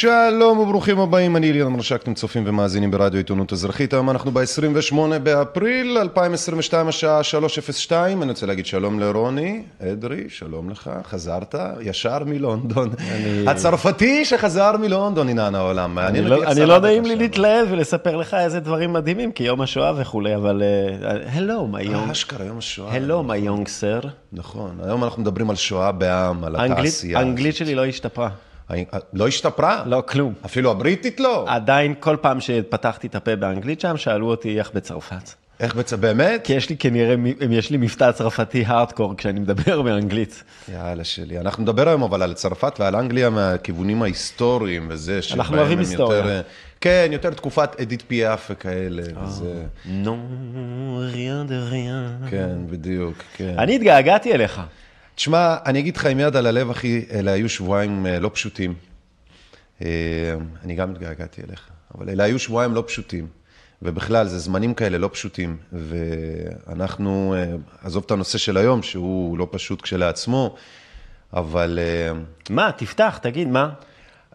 שלום וברוכים הבאים, אני אלירן מרשק, אתם צופים ומאזינים ברדיו עיתונות אזרחית, היום אנחנו ב-28 באפריל 2022, השעה 3:02, אני רוצה להגיד שלום לרוני אדרי, שלום לך, חזרת? ישר מלונדון, הצרפתי שחזר מלונדון, הנה העולם, אני לא נעים לי להתלהב ולספר לך איזה דברים מדהימים, כי יום השואה וכולי, אבל הלו, מי יונג, אשכרה יום השואה, הלו, מי יונג סר, נכון, היום אנחנו מדברים על שואה בעם, על התעשייה, האנגלית שלי לא השתפרה. לא השתפרה? לא, כלום. אפילו הבריטית לא? עדיין, כל פעם שפתחתי את הפה באנגלית שם, שאלו אותי איך בצרפת. איך בצרפת? באמת? כי יש לי כנראה, יש לי מבטא צרפתי הארדקור כשאני מדבר באנגלית. יאללה שלי. אנחנו נדבר היום אבל על צרפת ועל אנגליה מהכיוונים ההיסטוריים וזה, אנחנו אוהבים היסטוריה. יותר, כן, יותר תקופת אדית פיאף וכאלה. וזה... נו, ריאן דה ריאן. כן, בדיוק, כן. אני התגעגעתי אליך. תשמע, אני אגיד לך עם יד על הלב, אחי, אלה היו שבועיים לא פשוטים. אני גם התגעגעתי אליך, אבל אלה היו שבועיים לא פשוטים. ובכלל, זה זמנים כאלה לא פשוטים. ואנחנו, עזוב את הנושא של היום, שהוא לא פשוט כשלעצמו, אבל... מה? תפתח, תגיד, מה?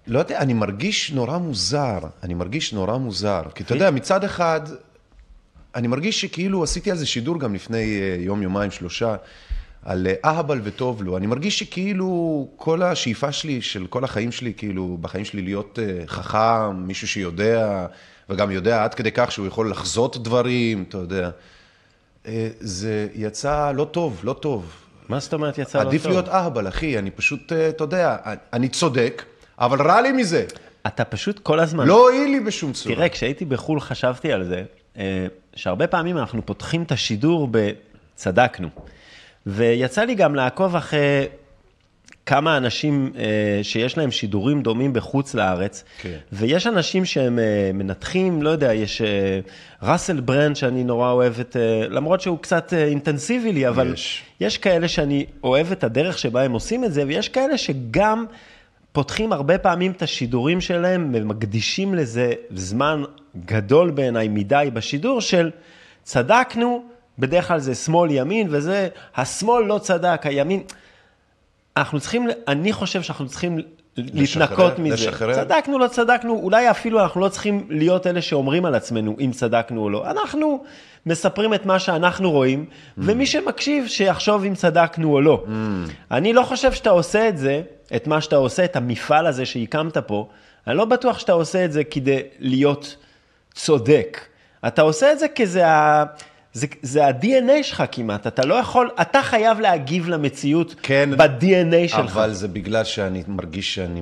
לא יודע, אני מרגיש נורא מוזר. אני מרגיש נורא מוזר. כי אתה יודע, מצד אחד, אני מרגיש שכאילו עשיתי על זה שידור גם לפני יום, יומיים, שלושה. על אהבל וטוב לו. אני מרגיש שכאילו כל השאיפה שלי, של כל החיים שלי, כאילו, בחיים שלי להיות חכם, מישהו שיודע, וגם יודע עד כדי כך שהוא יכול לחזות דברים, אתה יודע. זה יצא לא טוב, לא טוב. מה זאת אומרת יצא לא טוב? עדיף להיות אהבל, אחי, אני פשוט, אתה יודע, אני צודק, אבל רע לי מזה. אתה פשוט כל הזמן... לא הועיל לי בשום צורה. תראה, כשהייתי בחו"ל חשבתי על זה, שהרבה פעמים אנחנו פותחים את השידור בצדקנו. ויצא לי גם לעקוב אחרי כמה אנשים שיש להם שידורים דומים בחוץ לארץ, כן. ויש אנשים שהם מנתחים, לא יודע, יש ראסל ברנד שאני נורא אוהב את, למרות שהוא קצת אינטנסיבי לי, אבל יש. יש כאלה שאני אוהב את הדרך שבה הם עושים את זה, ויש כאלה שגם פותחים הרבה פעמים את השידורים שלהם ומקדישים לזה זמן גדול בעיניי מדי בשידור של צדקנו, בדרך כלל זה שמאל ימין וזה, השמאל לא צדק, הימין. אנחנו צריכים, אני חושב שאנחנו צריכים להתנקות מזה. לשחרר. צדקנו, לא צדקנו, אולי אפילו אנחנו לא צריכים להיות אלה שאומרים על עצמנו אם צדקנו או לא. אנחנו מספרים את מה שאנחנו רואים, mm. ומי שמקשיב שיחשוב אם צדקנו או לא. Mm. אני לא חושב שאתה עושה את זה, את מה שאתה עושה, את המפעל הזה שהקמת פה, אני לא בטוח שאתה עושה את זה כדי להיות צודק. אתה עושה את זה כי זה ה... זה, זה ה-DNA שלך כמעט, אתה לא יכול, אתה חייב להגיב למציאות כן, ב-DNA שלך. אבל זה בגלל שאני מרגיש שאני,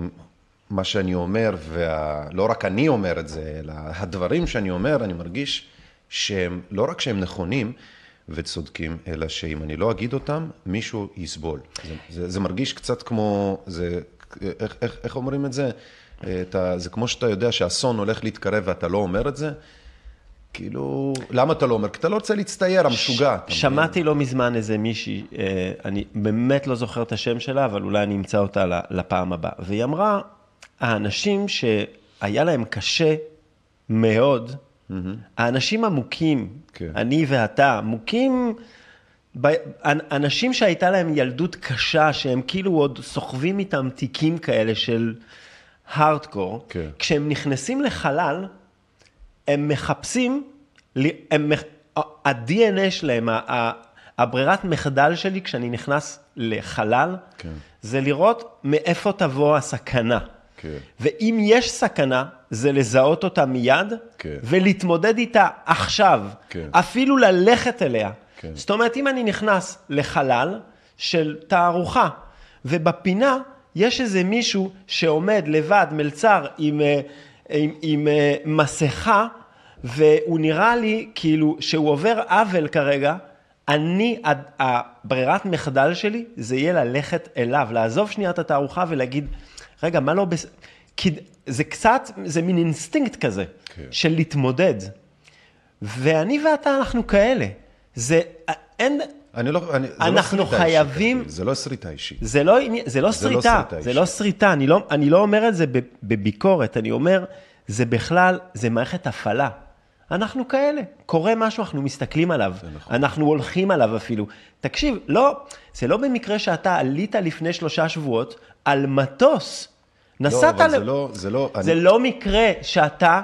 מה שאני אומר, ולא רק אני אומר את זה, אלא הדברים שאני אומר, אני מרגיש שהם, לא רק שהם נכונים וצודקים, אלא שאם אני לא אגיד אותם, מישהו יסבול. זה, זה, זה מרגיש קצת כמו, זה, איך, איך, איך אומרים את זה? אתה, זה כמו שאתה יודע שאסון הולך להתקרב ואתה לא אומר את זה. כאילו, למה אתה לא אומר? כי אתה לא רוצה להצטייר, המשוגע. שמעתי לא מזמן איזה מישהי, אני באמת לא זוכר את השם שלה, אבל אולי אני אמצא אותה לפעם הבאה. והיא אמרה, האנשים שהיה להם קשה מאוד, האנשים עמוקים, כן. אני ואתה, עמוקים, אנשים שהייתה להם ילדות קשה, שהם כאילו עוד סוחבים איתם תיקים כאלה של הארדקור, כן. כשהם נכנסים לחלל, הם מחפשים, הם, ה-DNA שלהם, הברירת מחדל שלי כשאני נכנס לחלל, כן. זה לראות מאיפה תבוא הסכנה. כן. ואם יש סכנה, זה לזהות אותה מיד, כן. ולהתמודד איתה עכשיו, כן. אפילו ללכת אליה. כן. זאת אומרת, אם אני נכנס לחלל של תערוכה, ובפינה יש איזה מישהו שעומד לבד, מלצר, עם... עם, עם uh, מסכה, והוא נראה לי כאילו שהוא עובר עוול כרגע, אני, הברירת מחדל שלי זה יהיה ללכת אליו, לעזוב שנייה את התערוכה ולהגיד, רגע, מה לא בסדר? כי זה קצת, זה מין אינסטינקט כזה, כן. של להתמודד. ואני ואתה, אנחנו כאלה. זה, אין, אני לא, אני, זה לא אנחנו סריטה חייבים- אישית, זה לא סריטה אישית. זה לא, זה לא זה לא סריטה, סריטה זה אישית. לא סריטה, אני לא, אני לא אומר את זה בביקורת, אני אומר, זה בכלל, זה מערכת הפעלה. אנחנו כאלה, קורה משהו, אנחנו מסתכלים עליו, נכון. אנחנו הולכים עליו אפילו. תקשיב, לא, זה לא במקרה שאתה עלית לפני שלושה שבועות על מטוס. לא, נסעת אבל ל... זה לא, זה לא, זה אני, לא מקרה שאתה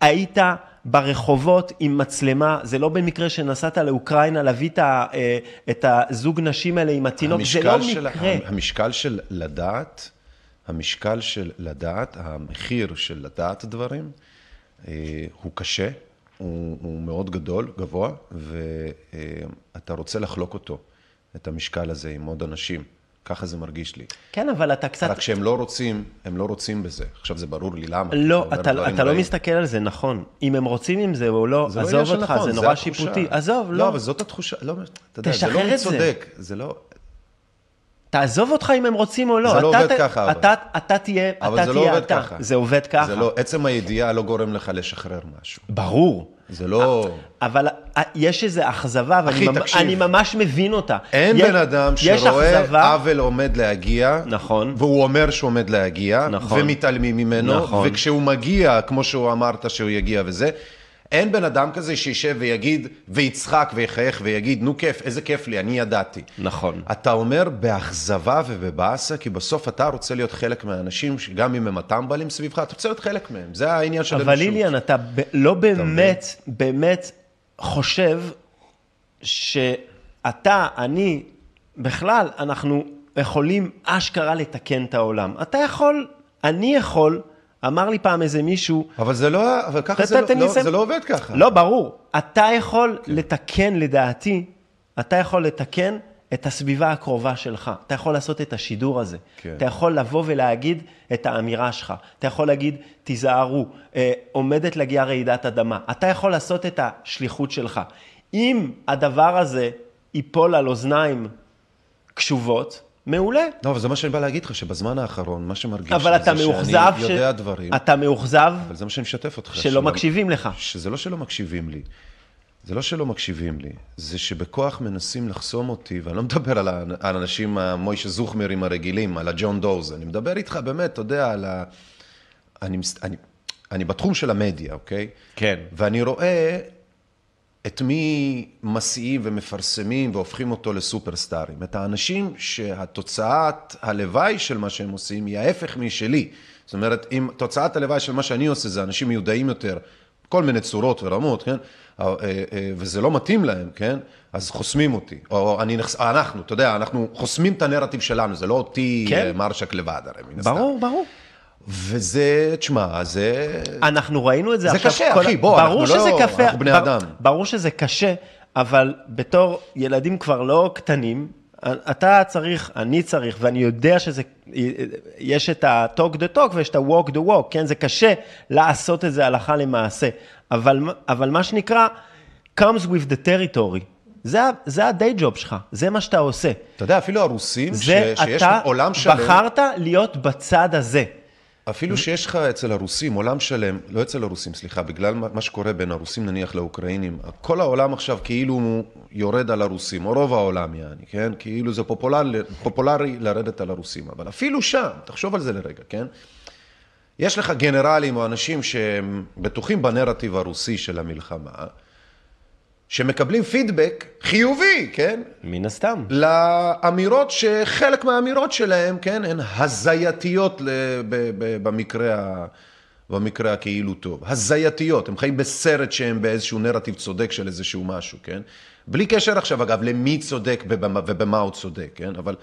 היית ברחובות עם מצלמה, זה לא במקרה שנסעת לאוקראינה להביא את, אה, את הזוג נשים האלה עם התינוק, זה לא של, מקרה. המשקל של לדעת, המשקל של לדעת, המחיר של לדעת דברים, אה, הוא קשה, הוא, הוא מאוד גדול, גבוה, ואתה רוצה לחלוק אותו, את המשקל הזה עם עוד אנשים. ככה זה מרגיש לי. כן, אבל אתה קצת... רק שהם לא רוצים, הם לא רוצים בזה. עכשיו זה ברור לי למה. לא, אתה, אתה לא רעים. מסתכל על זה נכון. אם הם רוצים עם זה או לא, זה לא עזוב של אותך, נכון, זה נורא התחושה. שיפוטי. עזוב, לא, לא. אבל זאת התחושה, לא, אתה יודע, זה לא את זה. זה לא... תעזוב אותך אם הם רוצים או לא. זה לא אתה עובד ככה, אבל. אתה, אתה תהיה, אבל אתה זה לא תהיה עובד אתה. ככה. זה עובד ככה. זה לא, עצם הידיעה לא גורם לך לשחרר משהו. ברור. זה לא... אבל אה, יש איזו אכזבה, ואני אחי, ממ- תקשיב. אני ממש מבין אותה. אין יש- בן אדם שרואה אכזבה, עוול עומד להגיע, נכון. והוא אומר שהוא עומד להגיע, נכון. ומתעלמים ממנו, נכון. וכשהוא מגיע, כמו שהוא אמרת שהוא יגיע וזה, אין בן אדם כזה שישב ויגיד, ויצחק ויחייך ויגיד, נו כיף, איזה כיף לי, אני ידעתי. נכון. אתה אומר באכזבה ובבאסה, כי בסוף אתה רוצה להיות חלק מהאנשים, שגם אם הם הטמבלים סביבך, אתה רוצה להיות חלק מהם, זה העניין של אבל. ליליאן, אתה ב- לא באמת, באמת חושב שאתה, אני, בכלל, אנחנו יכולים אשכרה לתקן את העולם. אתה יכול, אני יכול, אמר לי פעם איזה מישהו, אבל זה לא, אבל ככה זה, לי לא, לא, לסיים. זה לא עובד ככה. לא, ברור. אתה יכול לתקן, לדעתי, אתה יכול לתקן את הסביבה הקרובה שלך. אתה יכול לעשות את השידור הזה. כן. אתה יכול לבוא ולהגיד את האמירה שלך. אתה יכול להגיד, תיזהרו, אה, עומדת להגיע רעידת אדמה. אתה יכול לעשות את השליחות שלך. אם הדבר הזה ייפול על אוזניים קשובות, מעולה. לא, אבל זה מה שאני בא להגיד לך, שבזמן האחרון, מה שמרגיש אבל אתה זה מאוכזב שאני יודע דברים, אתה מאוכזב אבל זה מה שאני משתף אותך. שלא שלא- מקשיבים לך. שזה לא שלא מקשיבים לי. זה לא שלא מקשיבים לי, זה שבכוח מנסים לחסום אותי, ואני לא מדבר על, ה- על האנשים המוישה זוכמרים הרגילים, על הג'ון דוז, אני מדבר איתך באמת, אתה יודע, על ה... אני, מס- אני, אני בתחום של המדיה, אוקיי? כן. ואני רואה את מי מסיעים ומפרסמים והופכים אותו לסופרסטארים. את האנשים שהתוצאת הלוואי של מה שהם עושים היא ההפך משלי. זאת אומרת, אם תוצאת הלוואי של מה שאני עושה זה אנשים מיודעים יותר, כל מיני צורות ורמות, כן? אה, אה, אה, וזה לא מתאים להם, כן? אז חוסמים אותי. או אני. אנחנו, אתה יודע, אנחנו חוסמים את הנרטיב שלנו, זה לא אותי. כן. מרשק לבד, הרי מן הסתם. ברור, ברור. וזה, תשמע, זה... אנחנו ראינו את זה זה עכשיו. קשה, כל- אחי, בוא, אנחנו שזה לא- קשה, אנחנו בני בר- אדם. ברור שזה קשה, אבל בתור ילדים כבר לא קטנים, אתה צריך, אני צריך, ואני יודע שזה, יש את ה-talk the talk ויש את ה-walk the walk, כן? זה קשה לעשות את זה הלכה למעשה, אבל, אבל מה שנקרא, comes with the territory. זה, זה ה-day job שלך, זה מה שאתה עושה. אתה יודע, אפילו הרוסים, ש... זה שיש אתה עולם שלם, בחרת להיות בצד הזה. אפילו שיש לך אצל הרוסים עולם שלם, לא אצל הרוסים, סליחה, בגלל מה שקורה בין הרוסים נניח לאוקראינים, כל העולם עכשיו כאילו הוא יורד על הרוסים, או רוב העולם יעני, כן? כאילו זה פופולרי, פופולרי לרדת על הרוסים, אבל אפילו שם, תחשוב על זה לרגע, כן? יש לך גנרלים או אנשים שהם בטוחים בנרטיב הרוסי של המלחמה, שמקבלים פידבק חיובי, כן? מן הסתם. לאמירות שחלק מהאמירות שלהם, כן, הן הזייתיות ל- ב- ב- במקרה, ה- במקרה הכאילו טוב. הזייתיות, הם חיים בסרט שהם באיזשהו נרטיב צודק של איזשהו משהו, כן? בלי קשר עכשיו, אגב, למי צודק ובמה, ובמה הוא צודק, כן? אבל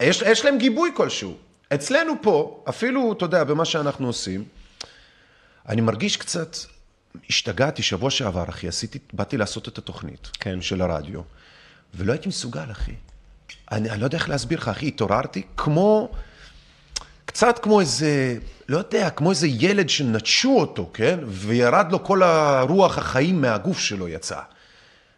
יש, יש להם גיבוי כלשהו. אצלנו פה, אפילו, אתה יודע, במה שאנחנו עושים, אני מרגיש קצת, השתגעתי שבוע שעבר, אחי, עשיתי, באתי לעשות את התוכנית כן. של הרדיו, ולא הייתי מסוגל, אחי. אני, אני לא יודע איך להסביר לך, אחי, התעוררתי כמו, קצת כמו איזה, לא יודע, כמו איזה ילד שנטשו אותו, כן? וירד לו כל הרוח החיים מהגוף שלו יצא.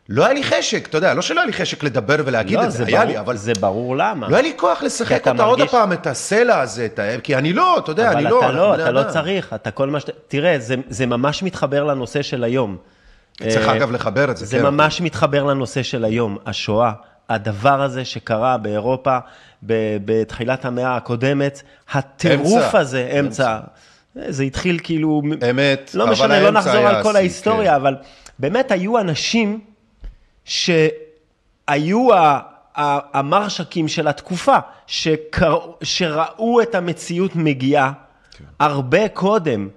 לא היה לי חשק, אתה יודע, לא שלא היה לי חשק לדבר ולהגיד לא, את זה, זה היה ברור, לי, אבל זה ברור למה. לא היה לי כוח לשחק אותה עוד מרגיש- הפעם, את הסלע הזה, את ה... כי אני לא, אתה יודע, אני לא. אבל אתה לא, בני אתה לא. צריך, אתה כל מה שאתה... תראה, זה, זה ממש מתחבר לנושא של היום. צריך אה, אגב לחבר את זה, זה כן. ממש מתחבר לנושא של היום, השואה, הדבר הזה שקרה באירופה ב- בתחילת המאה הקודמת, הטירוף אמצע. הזה, אמצע, זה התחיל כאילו... אמת, לא אבל משנה, לא האמצע נחזור היה על כל ההיסטוריה, כן. אבל באמת היו אנשים שהיו המרשקים של התקופה, שקר... שראו את המציאות מגיעה כן. הרבה קודם.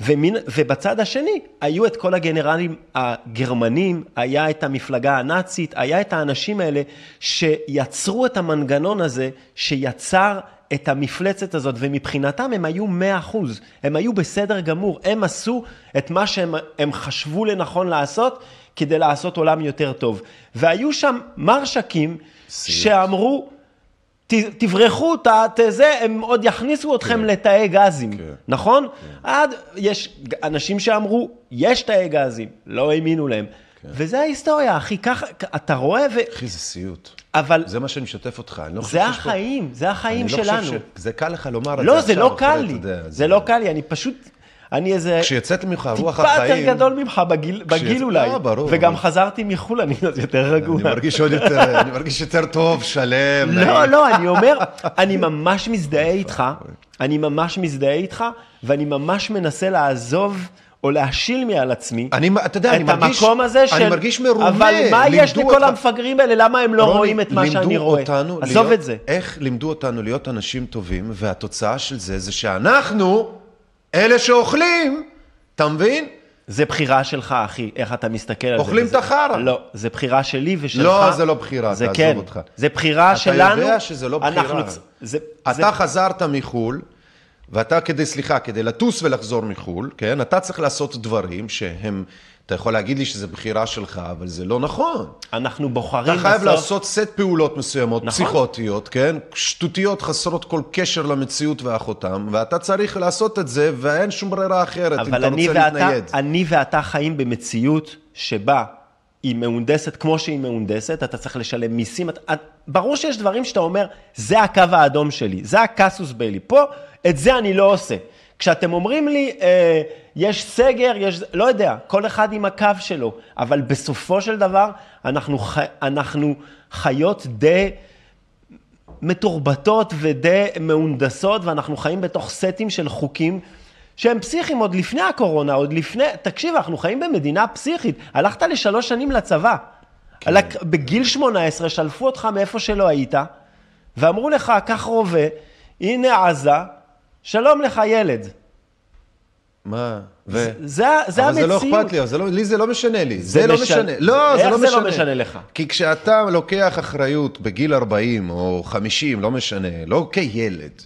ומין, ובצד השני, היו את כל הגנרלים הגרמנים, היה את המפלגה הנאצית, היה את האנשים האלה שיצרו את המנגנון הזה, שיצר את המפלצת הזאת, ומבחינתם הם היו 100 אחוז, הם היו בסדר גמור, הם עשו את מה שהם הם חשבו לנכון לעשות, כדי לעשות עולם יותר טוב. והיו שם מרשקים. שאמרו, תברחו, ת, ת, זה, הם עוד יכניסו אתכם לתאי גזים, כן. נכון? עד, יש אנשים שאמרו, יש תאי גזים, לא האמינו להם. כן. וזה ההיסטוריה, אחי, ככה, אתה רואה, ו... אחי, זה סיוט. אבל זה מה שאני משתף אותך, אני לא חושב זה שיש פה... החיים, זה החיים אני לא שלנו. חושב ש... זה קל לך לומר את לא, זה זה עכשיו, לא קל אחרת, לי, אתה יודע, זה לא קל לי, אני פשוט, אני איזה... כשיצאת ממך רוח טיפה החיים... יותר גדול ממך בגיל, בגיל אולי, לא, ברור, וגם אבל- חזרתי מחו"ל, אני יותר רגוע. אני מרגיש עוד יותר, אני מרגיש יותר טוב, שלם. לא. לא, אני אומר, אני ממש מזדהה איתך, אני ממש מזדהה איתך, ואני ממש מנסה לעזוב או להשיל מעל עצמי אני, אתה יודע, אני את מרגיש... המקום הזה של... אני מרגיש מרומה. אבל מה יש לכל אותך- המפגרים האלה? למה הם לא רוני, רואים את מה שאני רואה? אותנו עזוב להיות- את זה. איך לימדו אותנו להיות אנשים טובים, והתוצאה של זה זה שאנחנו, אלה שאוכלים, אתה מבין? זה בחירה שלך, אחי, איך אתה מסתכל על זה. אוכלים את החרא. לא, זה בחירה שלי ושלך. לא, זה לא בחירה, זה כן. אותך. זה בחירה אתה שלנו. יודע שזה לא בחירה. אנחנו זה, אתה זה, חזרת מחו"ל, ואתה כדי, סליחה, כדי לטוס ולחזור מחו"ל, כן? אתה צריך לעשות דברים שהם, אתה יכול להגיד לי שזה בחירה שלך, אבל זה לא נכון. אנחנו בוחרים אתה חייב בסוף... לעשות סט פעולות מסוימות, נכון. פסיכוטיות, כן? שטותיות, חסרות כל קשר למציאות ואחותם, ואתה צריך לעשות את זה, ואין שום ברירה אחרת, אם אבל אתה אני רוצה ואתה, להתנייד. אני ואתה חיים במציאות שבה היא מהונדסת כמו שהיא מהונדסת, אתה צריך לשלם מיסים. את, את, ברור שיש דברים שאתה אומר, זה הקו האדום שלי, זה הקסוס ביילי. פה, את זה אני לא עושה. כשאתם אומרים לי, אה, יש סגר, יש... לא יודע, כל אחד עם הקו שלו, אבל בסופו של דבר, אנחנו, ח... אנחנו חיות די... מתורבתות ודי מהונדסות, ואנחנו חיים בתוך סטים של חוקים שהם פסיכיים עוד לפני הקורונה, עוד לפני... תקשיב, אנחנו חיים במדינה פסיכית. הלכת לשלוש שנים לצבא. כן. בגיל 18 שלפו אותך מאיפה שלא היית, ואמרו לך, קח רובה, הנה עזה, שלום לך ילד. מה? ו... זה, זה אבל זה לא המציאות. אכפת לי, זה לא, לי זה לא משנה לי. זה זה, לא משנה- משנה. לא, זה איך לא זה משנה. לא משנה לך? כי כשאתה לוקח אחריות בגיל 40 או 50, לא משנה, לא כילד,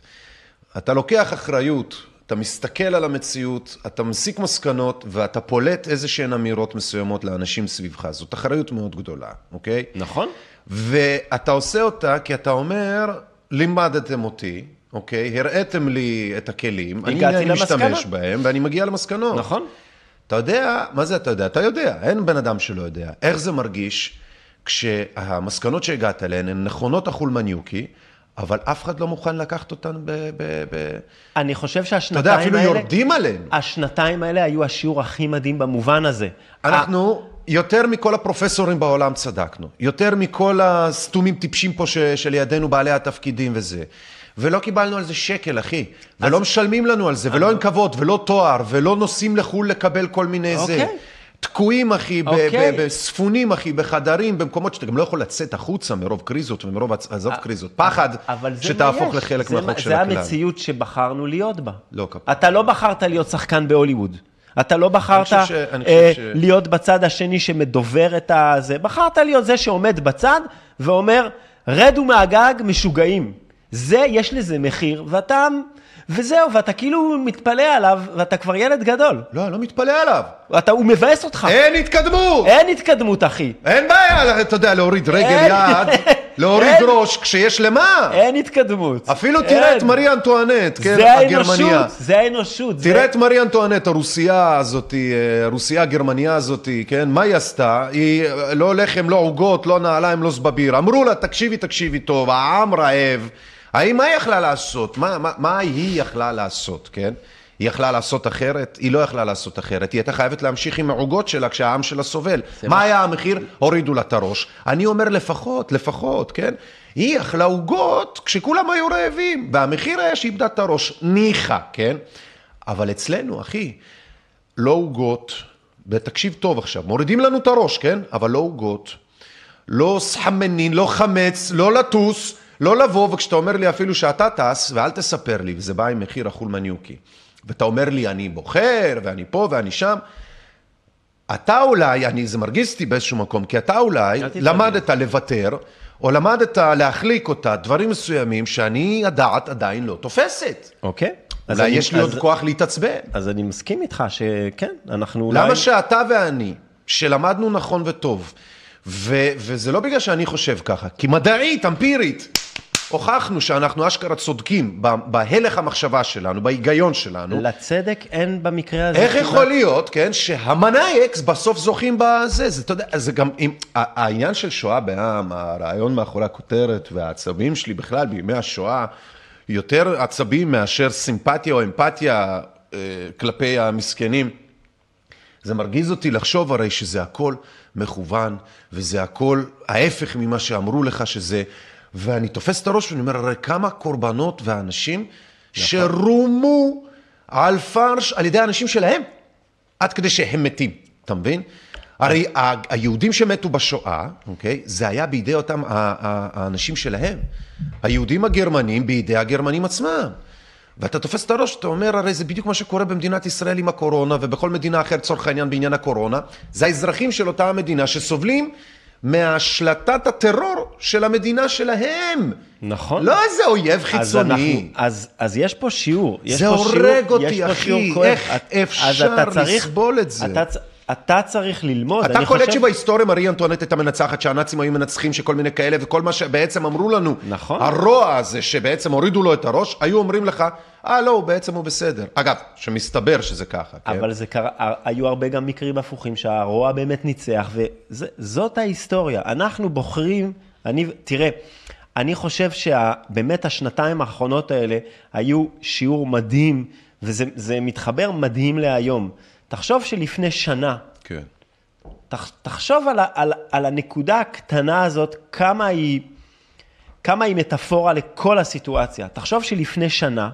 אתה לוקח אחריות, אתה מסתכל על המציאות, אתה מסיק מסקנות ואתה פולט איזה שהן אמירות מסוימות לאנשים סביבך. זאת אחריות מאוד גדולה, אוקיי? נכון. ואתה עושה אותה כי אתה אומר, לימדתם אותי, אוקיי? הראיתם לי את הכלים, אני אני למסקנה. משתמש בהם ואני מגיע למסקנות. נכון. אתה יודע, מה זה אתה יודע? אתה יודע, אין בן אדם שלא יודע. איך זה מרגיש כשהמסקנות שהגעת אליהן הן נכונות החולמניוקי, אבל אף אחד לא מוכן לקחת אותן ב... ב, ב... אני חושב אתה שהשנתיים יודע, האלה... אפילו יורדים עליהן. השנתיים האלה היו השיעור הכי מדהים במובן הזה. אנחנו, יותר מכל הפרופסורים בעולם צדקנו. יותר מכל הסתומים טיפשים פה ש, שלידינו בעלי התפקידים וזה. ולא קיבלנו על זה שקל, אחי. ולא משלמים לנו על זה, ולא אין כבוד, ולא תואר, ולא נוסעים לחו"ל לקבל כל מיני זה. אוקיי. תקועים, אחי, אוקיי. בספונים, אחי, בחדרים, במקומות שאתה גם לא יכול לצאת החוצה מרוב קריזות ומרוב, עזוב קריזות, פחד זה שתהפוך. לחלק זה מהחוק מה- של זה הכלל. המציאות שבחרנו להיות בה. לא, כפרה. אתה לא בחרת להיות שחקן בהוליווד. אתה לא בחרת ש- אה, ש- להיות בצד השני שמדובר את הזה. בחרת להיות זה שעומד בצד ואומר, רדו מהגג משוגעים. זה, יש לזה מחיר, ואתה... וזהו, ואתה כאילו מתפלא עליו, ואתה כבר ילד גדול. לא, אני לא מתפלא עליו. אתה, הוא מבאס אותך. אין התקדמות! אין התקדמות, אחי. אין בעיה, אתה יודע, להוריד רגל אין. יד, להוריד אין. ראש, כשיש למה. אין התקדמות. אפילו תראה אין. את מרי אנטואנט, כן, זה הגרמניה. האנושות, זה האנושות. זה- תראה את מרי אנטואנט, הרוסייה הזאתי, אה, הרוסייה הגרמניה הזאתי, כן? מה היא עשתה? היא אה, לא לחם, לא עוגות, לא נעליים, לא זבביר. אמרו לה, תקשיבי, תקשיבי טוב, העם רעב. האם מה היא יכלה לעשות? מה, מה, מה היא יכלה לעשות, כן? היא יכלה לעשות אחרת? היא לא יכלה לעשות אחרת. היא הייתה חייבת להמשיך עם העוגות שלה כשהעם שלה סובל. מה היה המחיר? הורידו לה את הראש. אני אומר לפחות, לפחות, כן? היא אכלה עוגות כשכולם היו רעבים, והמחיר היה שהיא איבדה את הראש. ניחא, כן? אבל אצלנו, אחי, לא עוגות, ותקשיב טוב עכשיו, מורידים לנו את הראש, כן? אבל לא עוגות, לא סחמנין, לא חמץ, לא לטוס, לא לבוא, וכשאתה אומר לי אפילו שאתה טס, ואל תספר לי, וזה בא עם מחיר החולמניוקי, ואתה אומר לי, אני בוחר, ואני פה ואני שם, אתה אולי, אני, זה מרגיז אותי באיזשהו מקום, כי אתה אולי. למדת לוותר, או למדת להחליק אותה, דברים מסוימים שאני הדעת עדיין לא תופסת. אוקיי? אולי אני- יש לי עוד אז- כוח להתעצבן. אז אני מסכים איתך שכן, אנחנו אולי... למה שאתה ואני, שלמדנו נכון וטוב, ו- וזה לא בגלל שאני חושב ככה, כי מדעית, אמפירית, הוכחנו שאנחנו אשכרה צודקים בהלך המחשבה שלנו, בהיגיון שלנו. לצדק אין במקרה הזה... איך יכול להיות, כן, שהמניאקס בסוף זוכים בזה, זה, אתה יודע, זה גם, אם, העניין של שואה בעם, הרעיון מאחורי הכותרת והעצבים שלי בכלל בימי השואה, יותר עצבים מאשר סימפתיה או אמפתיה אה, כלפי המסכנים. זה מרגיז אותי לחשוב הרי שזה הכל מכוון, וזה הכל ההפך ממה שאמרו לך שזה, ואני תופס את הראש ואני אומר, הרי כמה קורבנות ואנשים שרומו על פרש על ידי האנשים שלהם, עד כדי שהם מתים, אתה מבין? הרי היהודים שמתו בשואה, אוקיי, זה היה בידי אותם האנשים שלהם. היהודים הגרמנים בידי הגרמנים עצמם. ואתה תופס את הראש, אתה אומר, הרי זה בדיוק מה שקורה במדינת ישראל עם הקורונה, ובכל מדינה אחרת, לצורך העניין, בעניין הקורונה. זה האזרחים של אותה המדינה שסובלים מהשלטת הטרור של המדינה שלהם. נכון. לא איזה אויב אז, חיצוני. אנחנו, אז, אז יש פה שיעור. יש זה פה הורג שיעור, אותי, אחי. איך אפשר אז אתה צריך- לסבול את זה? אתה, אתה צריך ללמוד, אתה קולט חושב... שבהיסטוריה מרי אנטואנט הייתה מנצחת, שהנאצים היו מנצחים, שכל מיני כאלה, וכל מה שבעצם אמרו לנו, נכון. הרוע הזה שבעצם הורידו לו את הראש, היו אומרים לך, אה, לא, בעצם הוא בסדר. אגב, שמסתבר שזה ככה, כן? אבל זה קרה, היו הרבה גם מקרים הפוכים שהרוע באמת ניצח, וזאת ההיסטוריה. אנחנו בוחרים, אני, תראה, אני חושב שבאמת השנתיים האחרונות האלה היו שיעור מדהים, וזה זה מתחבר מדהים להיום. תחשוב שלפני שנה, כן. תח, תחשוב על, על, על הנקודה הקטנה הזאת, כמה היא, כמה היא מטאפורה לכל הסיטואציה. תחשוב שלפני שנה,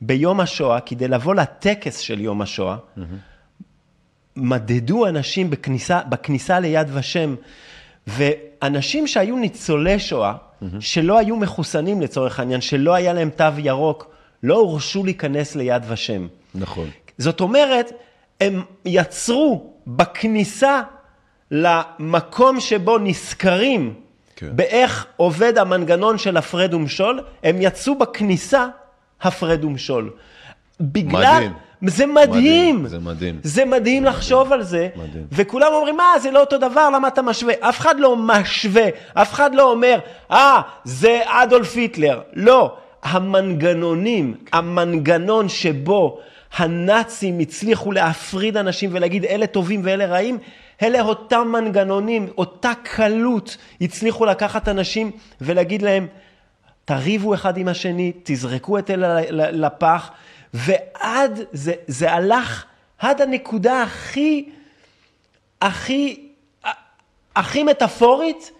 ביום השואה, כדי לבוא לטקס של יום השואה, מדדו אנשים בכניסה, בכניסה ליד ושם, ואנשים שהיו ניצולי שואה, שלא היו מחוסנים לצורך העניין, שלא היה להם תו ירוק, לא הורשו להיכנס ליד ושם. נכון. זאת אומרת, הם יצרו בכניסה למקום שבו נזכרים כן. באיך עובד המנגנון של הפרד ומשול, הם יצאו בכניסה הפרד ומשול. בגלל... מדהים. זה מדהים. מדהים, זה מדהים. זה מדהים לחשוב על זה. מדהים. וכולם אומרים, מה, זה לא אותו דבר, למה אתה משווה? אף אחד לא משווה, אף אחד לא אומר, אה, זה אדולף היטלר. לא. המנגנונים, המנגנון שבו הנאצים הצליחו להפריד אנשים ולהגיד אלה טובים ואלה רעים, אלה אותם מנגנונים, אותה קלות הצליחו לקחת אנשים ולהגיד להם, תריבו אחד עם השני, תזרקו את אלה לפח, ועד, זה, זה הלך עד הנקודה הכי, הכי, הכי מטאפורית,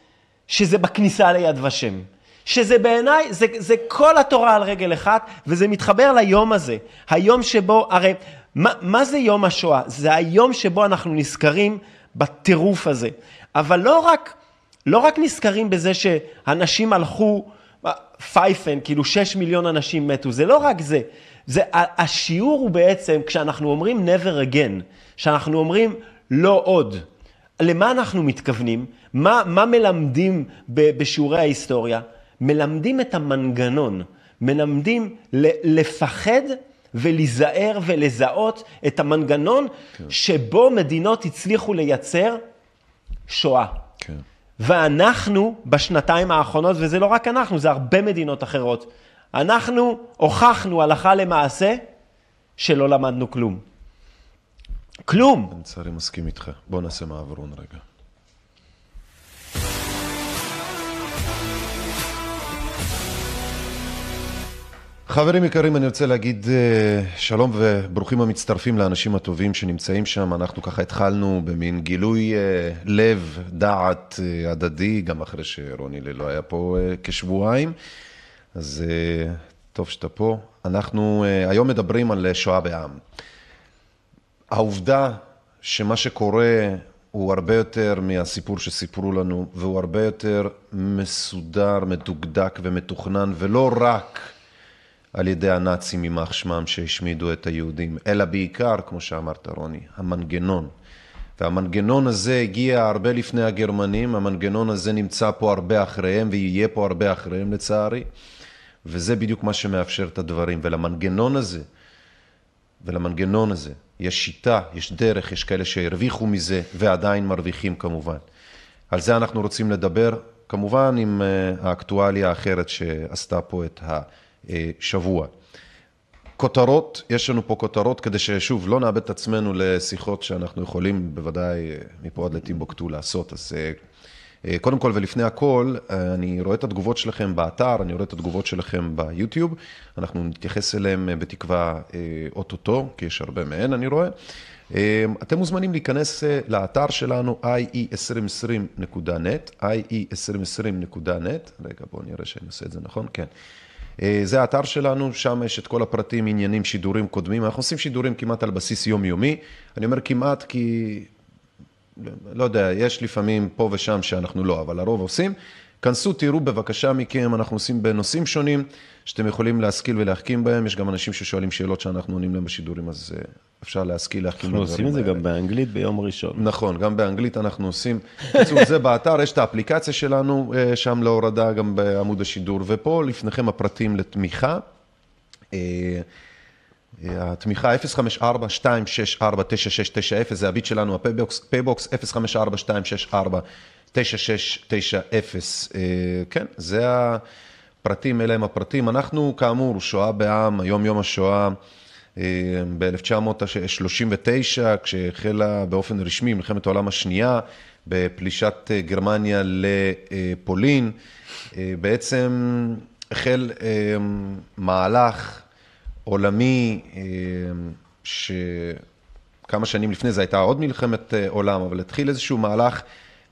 שזה בכניסה ליד ושם. שזה בעיניי, זה, זה כל התורה על רגל אחת, וזה מתחבר ליום הזה. היום שבו, הרי, מה, מה זה יום השואה? זה היום שבו אנחנו נזכרים בטירוף הזה. אבל לא רק, לא רק נזכרים בזה שאנשים הלכו, פייפן, כאילו שש מיליון אנשים מתו, זה לא רק זה. זה השיעור הוא בעצם, כשאנחנו אומרים never again, כשאנחנו אומרים לא עוד, למה אנחנו מתכוונים? מה, מה מלמדים בשיעורי ההיסטוריה? מלמדים את המנגנון, מלמדים לפחד ולהיזהר ולזהות את המנגנון כן. שבו מדינות הצליחו לייצר שואה. כן. ואנחנו בשנתיים האחרונות, וזה לא רק אנחנו, זה הרבה מדינות אחרות, אנחנו הוכחנו הלכה למעשה שלא למדנו כלום. כלום. אני לצערי מסכים איתך. בוא נעשה מעברון רגע. חברים יקרים, אני רוצה להגיד אה, שלום וברוכים המצטרפים לאנשים הטובים שנמצאים שם. אנחנו ככה התחלנו במין גילוי אה, לב, דעת אה, הדדי, גם אחרי שרוני לא היה פה כשבועיים. אז טוב שאתה פה. אנחנו היום מדברים על שואה בעם. העובדה שמה שקורה הוא הרבה יותר מהסיפור שסיפרו לנו, והוא הרבה יותר מסודר, מדוקדק ומתוכנן, ולא רק על ידי הנאצים, יימח שמם, שהשמידו את היהודים, אלא בעיקר, כמו שאמרת רוני, המנגנון. והמנגנון הזה הגיע הרבה לפני הגרמנים, המנגנון הזה נמצא פה הרבה אחריהם ויהיה פה הרבה אחריהם לצערי, וזה בדיוק מה שמאפשר את הדברים. ולמנגנון הזה, ולמנגנון הזה, יש שיטה, יש דרך, יש כאלה שהרוויחו מזה ועדיין מרוויחים כמובן. על זה אנחנו רוצים לדבר, כמובן עם אה, האקטואליה האחרת שעשתה פה את ה... שבוע. כותרות, יש לנו פה כותרות כדי ששוב, לא נאבד את עצמנו לשיחות שאנחנו יכולים בוודאי מפה עד לטימבוקטו לעשות. אז אה, אה, קודם כל ולפני הכל, אה, אני רואה את התגובות שלכם באתר, אני רואה את התגובות שלכם ביוטיוב, אנחנו נתייחס אליהם בתקווה אוטוטו, כי יש הרבה מהן, אני רואה. אתם מוזמנים להיכנס לאתר שלנו ie2020.net, ie2020.net, רגע בואו נראה שאני עושה את זה נכון, כן. אה, זה האתר שלנו, שם יש את כל הפרטים, עניינים, שידורים קודמים. אנחנו עושים שידורים כמעט על בסיס יומיומי. אני אומר כמעט כי, לא יודע, יש לפעמים פה ושם שאנחנו לא, אבל הרוב עושים. כנסו, תראו בבקשה מכם, אנחנו עושים בנושאים שונים, שאתם יכולים להשכיל ולהחכים בהם. יש גם אנשים ששואלים שאלות שאנחנו עונים להם בשידורים, אז אה, אפשר להשכיל, להחכים אנחנו עושים את זה גם באנגלית ביום ראשון. נכון, גם באנגלית אנחנו עושים. בקיצור, זה באתר, יש את האפליקציה שלנו אה, שם להורדה, גם בעמוד השידור, ופה לפניכם הפרטים לתמיכה. אה, התמיכה 054-264-9690, זה הביט שלנו, הפייבוקס 054-264. 9690, אה, כן, זה הפרטים, אלה הם הפרטים. אנחנו, כאמור, שואה בע"מ, היום יום השואה אה, ב-1939, כשהחלה באופן רשמי מלחמת העולם השנייה, בפלישת אה, גרמניה לפולין, בעצם החל מהלך עולמי, שכמה שנים לפני זה הייתה עוד מלחמת עולם, אבל התחיל איזשהו מהלך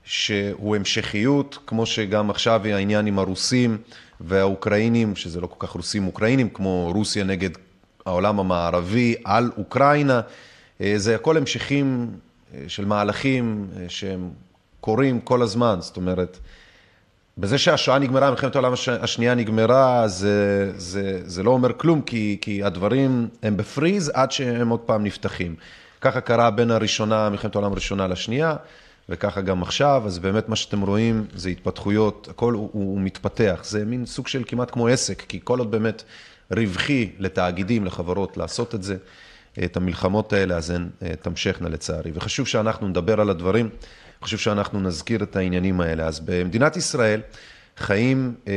שהוא המשכיות, כמו שגם עכשיו העניין עם הרוסים והאוקראינים, שזה לא כל כך רוסים אוקראינים, כמו רוסיה נגד העולם המערבי על אוקראינה, אה, זה הכל המשכים אה, של מהלכים אה, שהם קורים כל הזמן, זאת אומרת, בזה שהשואה נגמרה, מלחמת העולם השנייה נגמרה, זה, זה, זה לא אומר כלום, כי, כי הדברים הם בפריז עד שהם עוד פעם נפתחים. ככה קרה בין הראשונה, מלחמת העולם הראשונה לשנייה. וככה גם עכשיו, אז באמת מה שאתם רואים זה התפתחויות, הכל הוא, הוא מתפתח, זה מין סוג של כמעט כמו עסק, כי כל עוד באמת רווחי לתאגידים, לחברות, לעשות את זה, את המלחמות האלה, אז הן אה, תמשכנה לצערי. וחשוב שאנחנו נדבר על הדברים, חשוב שאנחנו נזכיר את העניינים האלה. אז במדינת ישראל חיים אה,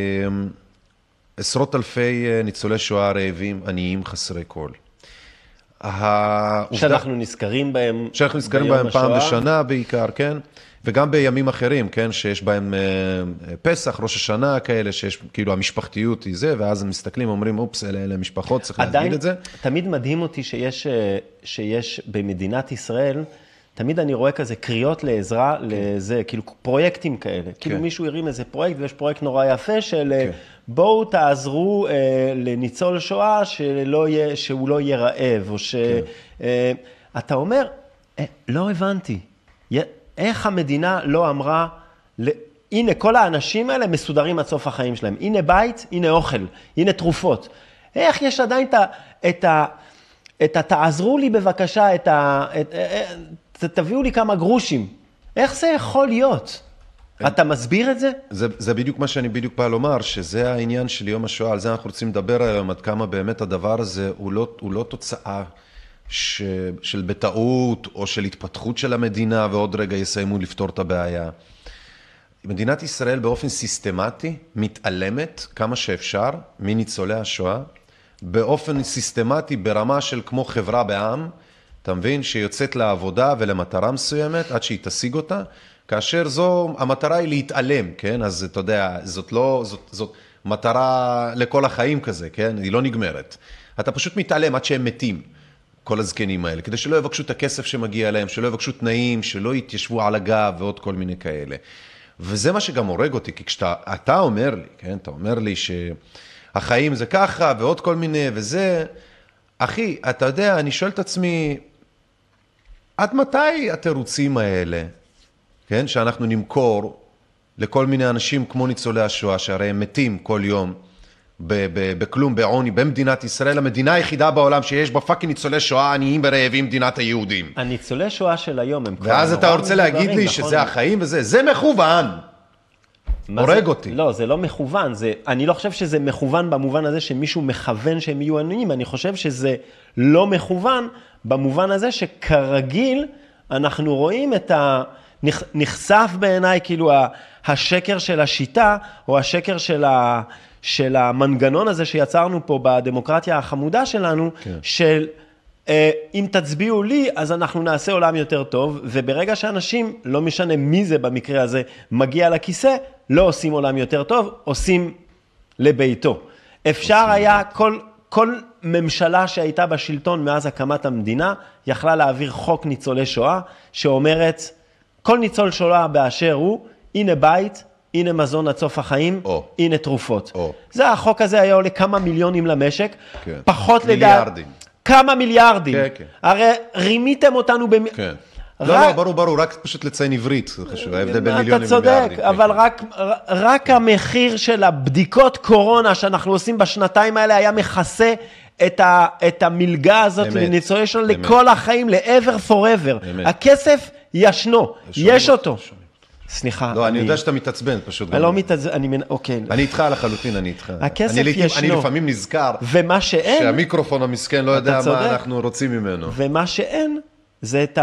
עשרות אלפי אה, ניצולי שואה רעבים, עניים, חסרי כל. העובדה... שאנחנו נזכרים בהם שאנחנו נזכרים בהם פעם בשנה בעיקר, כן? וגם בימים אחרים, כן? שיש בהם אה, פסח, ראש השנה כאלה, שיש כאילו המשפחתיות היא זה, ואז הם מסתכלים, אומרים, אופס, אלה, אלה משפחות, צריך להגיד את זה. עדיין, תמיד מדהים אותי שיש, אה, שיש במדינת ישראל, תמיד אני רואה כזה קריאות לעזרה כן. לזה, כאילו פרויקטים כאלה. כן. כאילו מישהו הרים איזה פרויקט, ויש פרויקט נורא יפה של אה, כן. בואו תעזרו אה, לניצול שואה שלא יהיה, שהוא לא יהיה רעב, או שאתה כן. אה, אומר, אה, לא הבנתי, איך המדינה לא אמרה, הנה כל האנשים האלה מסודרים עד סוף החיים שלהם, הנה בית, הנה אוכל, הנה תרופות. איך יש עדיין את ה... את ה את ה... תעזרו לי בבקשה, את ה... את, אה, אה, תביאו לי כמה גרושים. איך זה יכול להיות? אתה מסביר את זה? זה? זה בדיוק מה שאני בדיוק בא לומר, שזה העניין של יום השואה, על זה אנחנו רוצים לדבר היום, עד כמה באמת הדבר הזה הוא לא, הוא לא תוצאה ש, של בטעות או של התפתחות של המדינה, ועוד רגע יסיימו לפתור את הבעיה. מדינת ישראל באופן סיסטמטי מתעלמת כמה שאפשר מניצולי השואה, באופן סיסטמטי ברמה של כמו חברה בעם, אתה מבין? שיוצאת לעבודה ולמטרה מסוימת עד שהיא תשיג אותה, כאשר זו, המטרה היא להתעלם, כן? אז אתה יודע, זאת לא, זאת, זאת מטרה לכל החיים כזה, כן? היא לא נגמרת. אתה פשוט מתעלם עד שהם מתים, כל הזקנים האלה, כדי שלא יבקשו את הכסף שמגיע להם, שלא יבקשו תנאים, שלא יתיישבו על הגב ועוד כל מיני כאלה. וזה מה שגם הורג אותי, כי כשאתה אומר לי, כן, אתה אומר לי שהחיים זה ככה ועוד כל מיני וזה, אחי, אתה יודע, אני שואל את עצמי, עד מתי התירוצים האלה, כן, שאנחנו נמכור לכל מיני אנשים כמו ניצולי השואה, שהרי הם מתים כל יום בכלום, בעוני, במדינת ישראל, המדינה היחידה בעולם שיש בה fucking ניצולי שואה עניים ורעבים, מדינת היהודים. הניצולי שואה של היום הם כבר ואז אתה רוצה להגיד לי נכון? שזה החיים וזה, זה מכוון. הורג אותי. לא, זה לא מכוון, זה, אני לא חושב שזה מכוון במובן הזה שמישהו מכוון שהם יהיו עניים, אני חושב שזה לא מכוון במובן הזה שכרגיל אנחנו רואים את ה... נחשף בעיניי כאילו השקר של השיטה, או השקר של, ה, של המנגנון הזה שיצרנו פה בדמוקרטיה החמודה שלנו, כן. של... אה, אם תצביעו לי, אז אנחנו נעשה עולם יותר טוב, וברגע שאנשים, לא משנה מי זה במקרה הזה, מגיע לכיסא, לא עושים עולם יותר טוב, עושים לביתו. אפשר היה, כל, כל ממשלה שהייתה בשלטון מאז הקמת המדינה, יכלה להעביר חוק ניצולי שואה, שאומרת, כל ניצול שואה באשר הוא, הנה בית, הנה מזון עד סוף החיים, או. הנה תרופות. או. זה החוק הזה היה עולה כמה מיליונים למשק, כן. פחות לדעת... מיליארדים. לדע... כמה מיליארדים. כן, כן. הרי רימיתם אותנו במ... כן. רק... לא, לא, ברור, ברור, רק פשוט לציין עברית, זה חשוב, ההבדל בין מיליונים למיליארדים. אתה צודק, אבל כן. רק, רק המחיר של הבדיקות קורונה שאנחנו עושים בשנתיים האלה היה מכסה את, ה, את המלגה הזאת לניצולי שואה לכל החיים, ל-ever forever. אמת. הכסף ישנו, יש אותו. סליחה. לא, אני יודע שאתה מתעצבן פשוט. אני לא מתעצבן, אני, אוקיי. אני איתך לחלוטין, אני איתך. הכסף ישנו. אני לפעמים נזכר. ומה שאין... שהמיקרופון המסכן לא יודע מה אנחנו רוצים ממנו. ומה שאין, זה את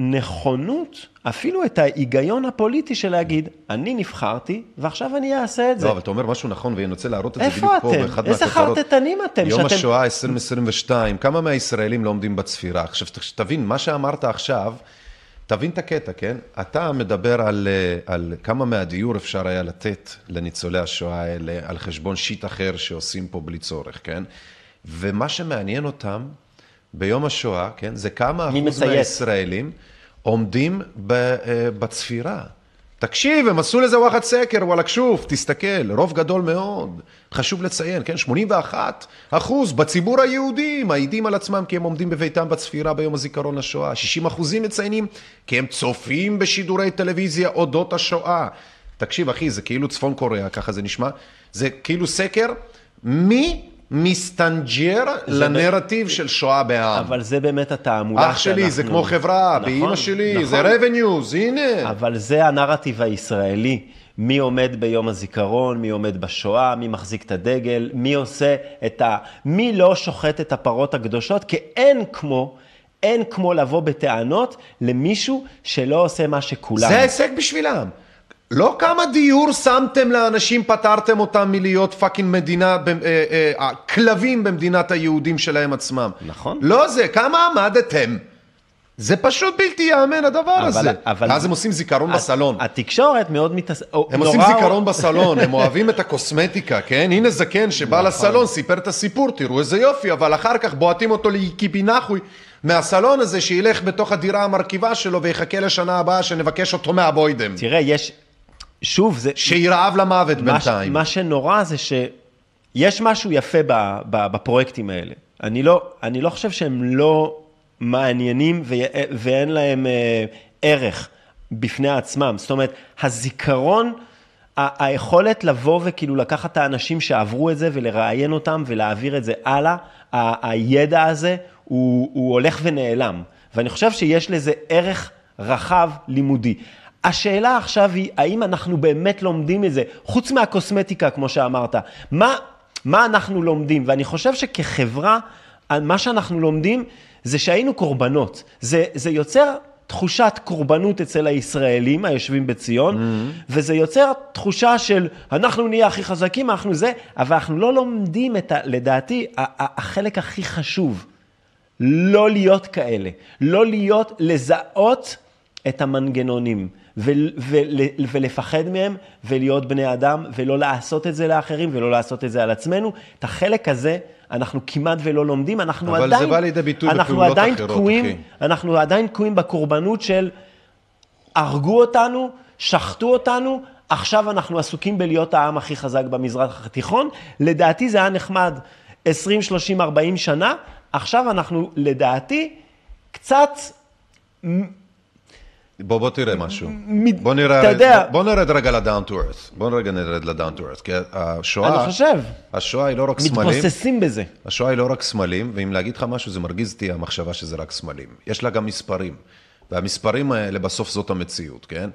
הנכונות, אפילו את ההיגיון הפוליטי של להגיד, אני נבחרתי, ועכשיו אני אעשה את זה. לא, אבל אתה אומר משהו נכון, ואני רוצה להראות את זה בדיוק פה, באחד מהכותרות. איפה אתם? איזה חרטטנים אתם? יום השואה 2022, כמה מהישראלים לא עומדים בצפירה? עכשיו, תבין, מה שאמרת עכשיו, תבין את הקטע, כן? אתה מדבר על, אה, על כמה מהדיור אפשר היה לתת לניצולי השואה האלה על חשבון שיט אחר שעושים פה בלי צורך, כן? ומה שמעניין אותם ביום השואה, כן? זה כמה אחוז מהישראלים עומדים אה, בצפירה. תקשיב, הם עשו לזה וואחד סקר, וואלכ שוף, תסתכל, רוב גדול מאוד. חשוב לציין, כן, 81 אחוז בציבור היהודי מעידים על עצמם כי הם עומדים בביתם בצפירה ביום הזיכרון לשואה. 60 אחוזים מציינים כי הם צופים בשידורי טלוויזיה אודות השואה. תקשיב, אחי, זה כאילו צפון קוריאה, ככה זה נשמע. זה כאילו סקר, מי מסטנג'ר לנרטיב ב... של שואה בעם. אבל זה באמת התעמולה אח שלי, שאנחנו... זה כמו חברה, נכון, באימא שלי, נכון. זה revenues, הנה. אבל זה הנרטיב הישראלי. מי עומד ביום הזיכרון, מי עומד בשואה, מי מחזיק את הדגל, מי עושה את ה... מי לא שוחט את הפרות הקדושות, כי אין כמו... אין כמו לבוא בטענות למישהו שלא עושה מה שכולם. זה הישג בשבילם. לא כמה דיור שמתם לאנשים, פטרתם אותם מלהיות fucking מדינה, אה, אה, כלבים במדינת היהודים שלהם עצמם. נכון. לא זה, כמה עמדתם? זה פשוט בלתי ייאמן הדבר אבל, הזה. אבל... ואז הם עושים זיכרון בסלון. התקשורת מאוד מתעס... הם עושים זיכרון בסלון, הם אוהבים את הקוסמטיקה, כן? הנה זקן שבא נכון. לסלון, סיפר את הסיפור, תראו איזה יופי, אבל אחר כך בועטים אותו לקיבינחוי מהסלון הזה, שילך בתוך הדירה המרקיבה שלו ויחכה לשנה הבאה שנבקש אותו מהבוידם. תראה, יש... שוב, זה... שירעב למוות בינתיים. מה שנורא זה שיש משהו יפה בפרויקטים האלה. אני לא, אני לא חושב שהם לא מעניינים ואין להם אה, ערך בפני עצמם. זאת אומרת, הזיכרון, היכולת לבוא וכאילו לקחת את האנשים שעברו את זה ולראיין אותם ולהעביר את זה הלאה, הידע הזה הוא, הוא הולך ונעלם. ואני חושב שיש לזה ערך רחב לימודי. השאלה עכשיו היא, האם אנחנו באמת לומדים את זה, חוץ מהקוסמטיקה, כמו שאמרת, מה, מה אנחנו לומדים? ואני חושב שכחברה, מה שאנחנו לומדים זה שהיינו קורבנות. זה, זה יוצר תחושת קורבנות אצל הישראלים היושבים בציון, mm-hmm. וזה יוצר תחושה של אנחנו נהיה הכי חזקים, אנחנו זה, אבל אנחנו לא לומדים את, ה, לדעתי, החלק הכי חשוב, לא להיות כאלה, לא להיות, לזהות את המנגנונים ול, ול, ולפחד מהם ולהיות בני אדם ולא לעשות את זה לאחרים ולא לעשות את זה על עצמנו. את החלק הזה אנחנו כמעט ולא לומדים, אנחנו אבל עדיין... זה בא לידי ביטוי בפעולות עדיין אחרות, תקועים, אחי. אנחנו עדיין תקועים בקורבנות של הרגו אותנו, שחטו אותנו, עכשיו אנחנו עסוקים בלהיות העם הכי חזק במזרח התיכון. לדעתי זה היה נחמד 20, 30, 40 שנה, עכשיו אנחנו לדעתי קצת בוא, בוא תראה משהו. מ- בוא נראה, אתה יודע- בוא נרד רגע ל-down to earth. בוא רגע נרד ל-down to earth. כי השואה, אני חושב, השואה היא לא רק סמלים. מתבוססים בזה. השואה היא לא רק סמלים, ואם להגיד לך משהו, זה מרגיז אותי המחשבה שזה רק סמלים. יש לה גם מספרים, והמספרים האלה בסוף זאת המציאות, כן?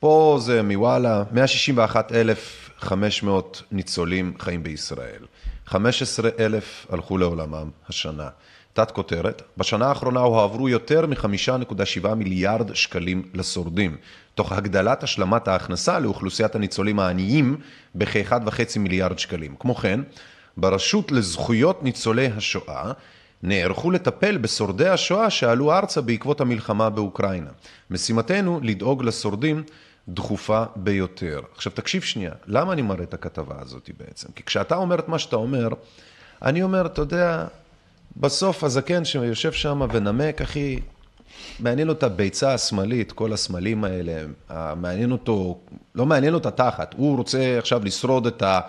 פה זה מוואלה, 161,500 ניצולים חיים בישראל. 15,000 הלכו לעולמם השנה. תת כותרת, בשנה האחרונה הועברו יותר מ-5.7 מיליארד שקלים לשורדים, תוך הגדלת השלמת ההכנסה לאוכלוסיית הניצולים העניים בכ-1.5 מיליארד שקלים. כמו כן, ברשות לזכויות ניצולי השואה נערכו לטפל בשורדי השואה שעלו ארצה בעקבות המלחמה באוקראינה. משימתנו לדאוג לשורדים דחופה ביותר. עכשיו תקשיב שנייה, למה אני מראה את הכתבה הזאת בעצם? כי כשאתה אומר את מה שאתה אומר, אני אומר, אתה יודע, בסוף הזקן שיושב שם ונמק, אחי, מעניין אותו הביצה השמאלית, כל הסמלים האלה, מעניין אותו, לא מעניין אותו תחת, הוא רוצה עכשיו לשרוד את, ה,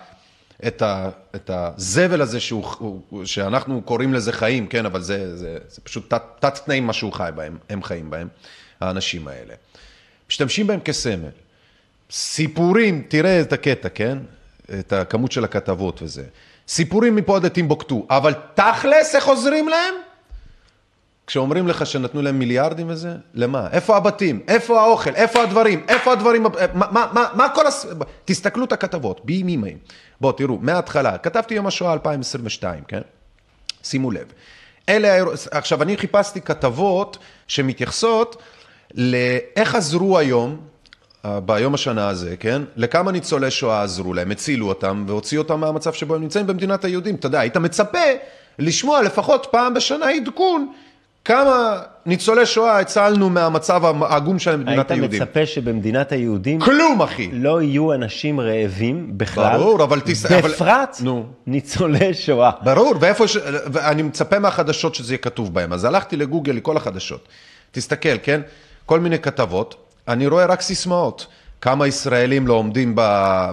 את, ה, את הזבל הזה שהוא, הוא- שאנחנו קוראים לזה חיים, כן, אבל זה, זה, זה פשוט תת תנאים מה שהוא חי בהם, הם חיים בהם, האנשים האלה. משתמשים בהם כסמל. סיפורים, תראה את הקטע, כן? את הכמות של הכתבות וזה. סיפורים מפה עד לטימבוקטו, אבל תכלס, איך עוזרים להם? כשאומרים לך שנתנו להם מיליארדים וזה, למה? איפה הבתים? איפה האוכל? איפה הדברים? איפה הדברים? מה, מה, מה, מה כל הס... תסתכלו את הכתבות, בימימי. בואו, תראו, מההתחלה, כתבתי יום השואה 2022, כן? שימו לב. אלה, עכשיו, אני חיפשתי כתבות שמתייחסות לאיך עזרו היום, אה, ביום השנה הזה, כן? לכמה ניצולי שואה עזרו להם, הצילו אותם והוציאו אותם מהמצב שבו הם נמצאים במדינת היהודים. אתה יודע, היית מצפה לשמוע לפחות פעם בשנה עדכון כמה ניצולי שואה הצלנו מהמצב העגום שלהם במדינת היית היהודים. מצפה שבמדינת היהודים כלום, אחי. לא יהיו אנשים רעבים בכלל, ברור, אבל תס- אבל- בפרט נו. ניצולי שואה. ברור, ואיפה ש... ואני מצפה מהחדשות שזה יהיה כתוב בהם. אז הלכתי לגוגל לכל החדשות. תסתכל, כן? כל מיני כתבות, אני רואה רק סיסמאות. כמה ישראלים לא עומדים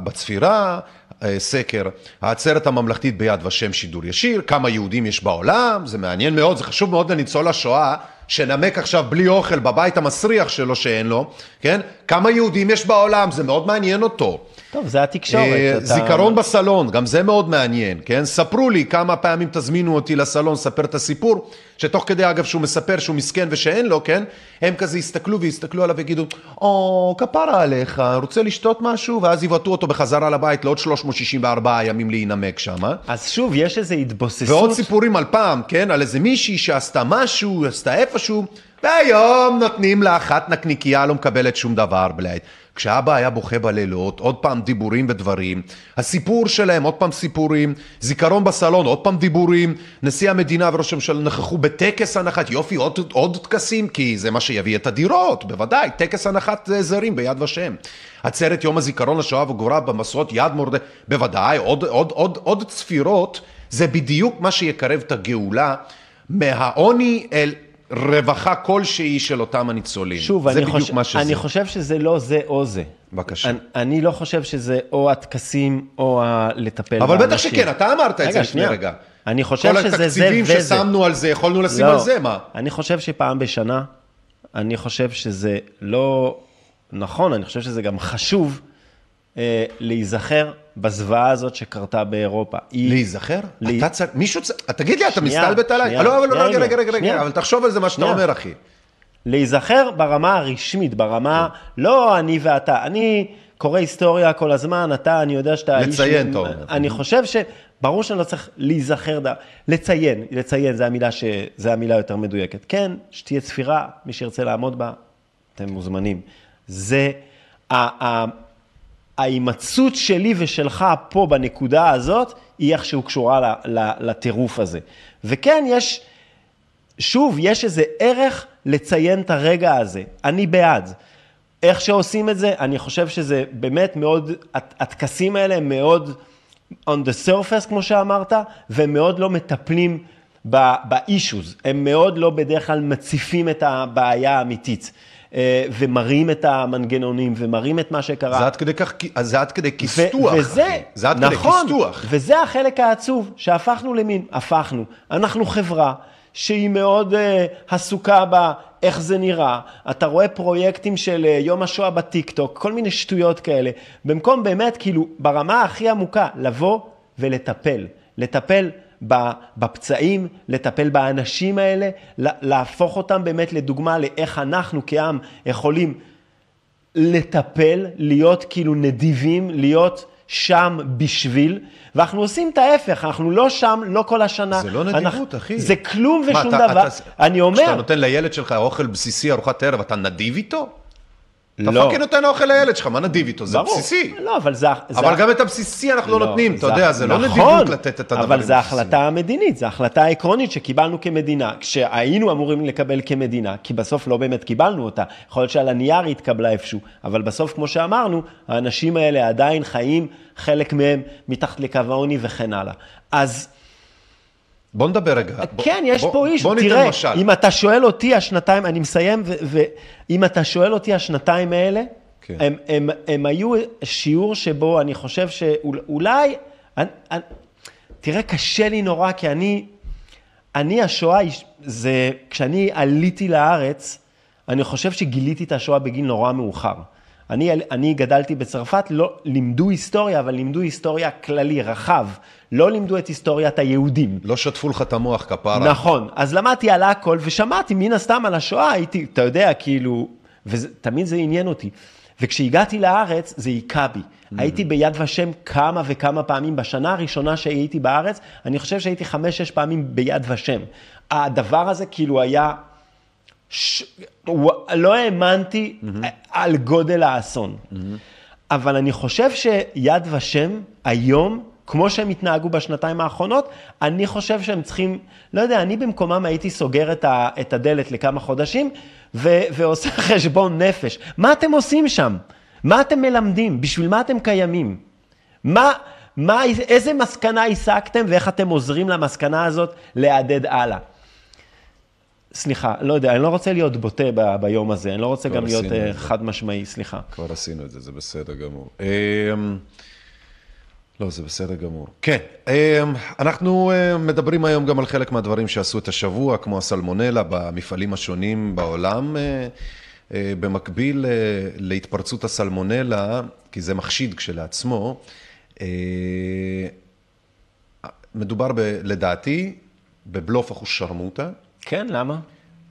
בצפירה, אה, סקר, העצרת הממלכתית ביד ושם שידור ישיר, כמה יהודים יש בעולם, זה מעניין מאוד, זה חשוב מאוד לניצול השואה, שנמק עכשיו בלי אוכל בבית המסריח שלו שאין לו, כן? כמה יהודים יש בעולם, זה מאוד מעניין אותו. טוב, זה התקשורת. אה, אתה- זיכרון בסלון, גם זה מאוד מעניין, כן? ספרו לי כמה פעמים תזמינו אותי לסלון לספר את הסיפור, שתוך כדי אגב שהוא מספר שהוא מסכן ושאין לו, כן? הם כזה יסתכלו ויסתכלו עליו ויגידו, או, כפרה עליך, רוצה לשתות משהו? ואז יבעטו אותו בחזרה לבית לעוד 364 ימים להינמק שם. אז שוב, יש איזו התבוססות. ועוד סיפורים על פעם, כן? על איזה מישהי שעשתה משהו, עשתה איפשהו, והיום נותנים לה אחת נקניקייה, לא מקבלת שום דבר, בלעד. כשאבא היה בוכה בלילות, עוד פעם דיבורים ודברים. הסיפור שלהם, עוד פעם סיפורים. זיכרון בסלון, עוד פעם דיבורים. נשיא המדינה וראש הממשלה נכחו בטקס הנחת, יופי, עוד, עוד טקסים, כי זה מה שיביא את הדירות, בוודאי. טקס הנחת אה, זרים ביד ושם. עצרת יום הזיכרון לשואה וגבורה במסעות יד מורדי, בוודאי, עוד, עוד, עוד, עוד צפירות. זה בדיוק מה שיקרב את הגאולה מהעוני אל רווחה כלשהי של אותם הניצולים. שוב, זה אני, בדיוק חושב, מה שזה. אני חושב שזה לא זה או זה. בבקשה. אני, אני לא חושב שזה או הטקסים או ה- לטפל אבל בטח. שכן, אתה אמרת את רגע, זה לפני. רגע. אני חושב כל שזה זה התקציבים וזה. ששמנו על זה, יכולנו לשים לא, על זה, מה? אני חושב שפעם בשנה, אני חושב שזה לא נכון, אני חושב שזה גם חשוב אה, להיזכר בזוועה הזאת שקרתה באירופה. להיזכר? לי- אתה צריך, מישהו צריך, תגיד לי, אתה מסתלבט עליי? לא, אבל שנייה, רגע, רגע, רגע, רגע. אבל תחשוב על זה מה שאתה. אומר, אחי. להיזכר ברמה הרשמית, ברמה, כן. לא אני ואתה, אני קורא היסטוריה כל הזמן, אתה, אני יודע שאתה... איש- לציין, אתה אומר. אני חושב ש... ברור שאני לא צריך להיזכר, לציין, לציין, זו המילה, ש... זו המילה יותר מדויקת. כן, שתהיה צפירה, מי שירצה לעמוד בה, אתם מוזמנים. זה, ההימצאות שלי ושלך פה בנקודה הזאת, היא איכשהו קשורה לטירוף הזה. וכן, יש, שוב, יש איזה ערך לציין את הרגע הזה. אני בעד. איך שעושים את זה, אני חושב שזה באמת מאוד, הט- הטקסים האלה הם מאוד on the surface, כמו שאמרת, והם מאוד לא מטפלים ב-issues. הם מאוד לא בדרך כלל מציפים את הבעיה האמיתית. אה, ומראים את המנגנונים, ומראים את מה שקרה. זה עד כדי כך, זה עד כדי כיסתוח, וזה, אחי. זה עד נכון, כדי כיסתוח. וזה החלק העצוב, שהפכנו למין, הפכנו. אנחנו חברה שהיא מאוד uh, עסוקה באיך זה נראה. אתה רואה פרויקטים של uh, יום השואה בטיקטוק, כל מיני שטויות כאלה. במקום באמת, כאילו, ברמה הכי עמוקה, לבוא ולטפל. לטפל ב- בפצעים, לטפל באנשים האלה, לה- להפוך אותם באמת לדוגמה לאיך אנחנו כעם יכולים לטפל, להיות כאילו נדיבים, להיות שם בשביל, ואנחנו עושים את ההפך, אנחנו לא שם, לא כל השנה. זה לא נדיבות, אנחנו, אחי. זה כלום מה, ושום אתה- דבר. אתה- אני אומר, כשאתה נותן לילד שלך אוכל בסיסי, ארוחת ערב, אתה נדיב איתו? אתה לא. fucking נותן אוכל לילד שלך, מה נדיב איתו? זה ברור. בסיסי. לא, אבל זה... זה אבל גם את הבסיסי אנחנו לא נותנים, אתה יודע, זה לא נכון, נדיבות לתת את הדברים אבל זו הבסיסיים. החלטה המדינית, זו החלטה עקרונית שקיבלנו כמדינה, כשהיינו אמורים לקבל כמדינה, כי בסוף לא באמת קיבלנו אותה. יכול להיות שעל הנייר היא התקבלה איפשהו, אבל בסוף, כמו שאמרנו, האנשים האלה עדיין חיים, חלק מהם מתחת לקו העוני וכן הלאה. אז בוא נדבר רגע. בוא- כן, יש בוא- פה איש, בוא תראה, משל. אם אתה שואל אותי השנתיים, אני מסיים, ואם אתה שואל אותי השנתיים האלה, כן. הם, הם, הם היו שיעור שבו אני חושב שאולי, אני, אני, תראה, קשה לי נורא, כי אני, אני השואה, זה, כשאני עליתי לארץ, אני חושב שגיליתי את השואה בגיל נורא מאוחר. אני, אני גדלתי בצרפת, לא לימדו היסטוריה, אבל לימדו היסטוריה כללי, רחב. לא לימדו את היסטוריית היהודים. לא שטפו לך את המוח כפרה. נכון, אז למדתי על הכל ושמעתי מן הסתם על השואה, הייתי, אתה יודע, כאילו, ותמיד זה עניין אותי. וכשהגעתי לארץ, זה היכה בי. הייתי ביד ושם כמה וכמה פעמים. בשנה הראשונה שהייתי בארץ, אני חושב שהייתי חמש-שש פעמים ביד ושם. הדבר הזה כאילו היה... ש... לא האמנתי על גודל האסון. אבל אני חושב שיד ושם היום, כמו שהם התנהגו בשנתיים האחרונות, אני חושב שהם צריכים, לא יודע, אני במקומם הייתי סוגר את, ה, את הדלת לכמה חודשים ו, ועושה חשבון נפש. מה אתם עושים שם? מה אתם מלמדים? בשביל מה אתם קיימים? מה, מה, איזה מסקנה הסקתם ואיך אתם עוזרים למסקנה הזאת להדהד הלאה? סליחה, לא יודע, אני לא רוצה להיות בוטה ב, ביום הזה, אני לא רוצה גם להיות זה. חד משמעי, סליחה. כבר עשינו את זה, זה בסדר גמור. אמ, לא, זה בסדר גמור. כן, אמ, אנחנו אה, מדברים היום גם על חלק מהדברים שעשו את השבוע, כמו הסלמונלה במפעלים השונים בעולם. אה, במקביל להתפרצות הסלמונלה, כי זה מחשיד כשלעצמו, מדובר ב, לדעתי בבלוף אחושרמוטה, כן, למה?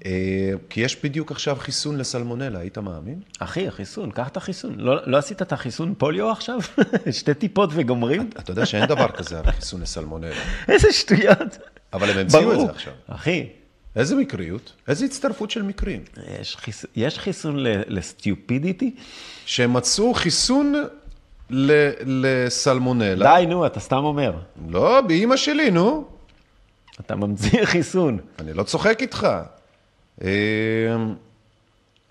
אה, כי יש בדיוק עכשיו חיסון לסלמונלה, היית מאמין? אחי, החיסון, קח את החיסון. לא, לא עשית את החיסון פוליו עכשיו? שתי טיפות וגומרים? אתה יודע שאין דבר כזה, חיסון לסלמונלה. איזה שטויות. אבל הם המציאו את. זה עכשיו. אחי, איזה מקריות? איזה הצטרפות של מקרים? יש, חיס... יש חיסון ל... לסטיופידיטי? שהם מצאו חיסון ל- לסלמונלה. די, נו, אתה סתם אומר. לא, באימא שלי, נו. אתה ממציא חיסון. אני לא צוחק איתך. אה,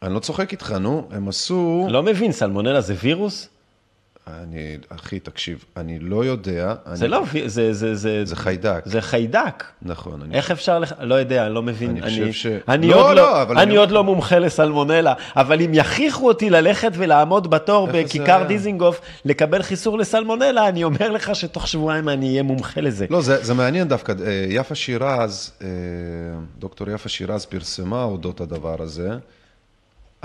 אני לא צוחק איתך, נו. הם עשו... לא מבין, סלמונלה זה וירוס? אני, אחי, תקשיב, אני לא יודע. זה אני- לא, זה, זה, זה, זה חיידק. זה חיידק. נכון. אני איך אפשר, לח... לא יודע, אני לא מבין. אני חושב ש- אני, לא, עוד, לא, לא, אבל אני אני- עוד לא מומחה לסלמונלה, אבל אם יכריחו אותי ללכת ולעמוד בתור בכיכר? דיזינגוף לקבל חיסור לסלמונלה, אני אומר לך שתוך שבועיים אני אהיה מומחה לזה. לא, זה, זה מעניין דווקא. אה, יפה שירז, אה, דוקטור יפה שירז פרסמה אודות הדבר הזה.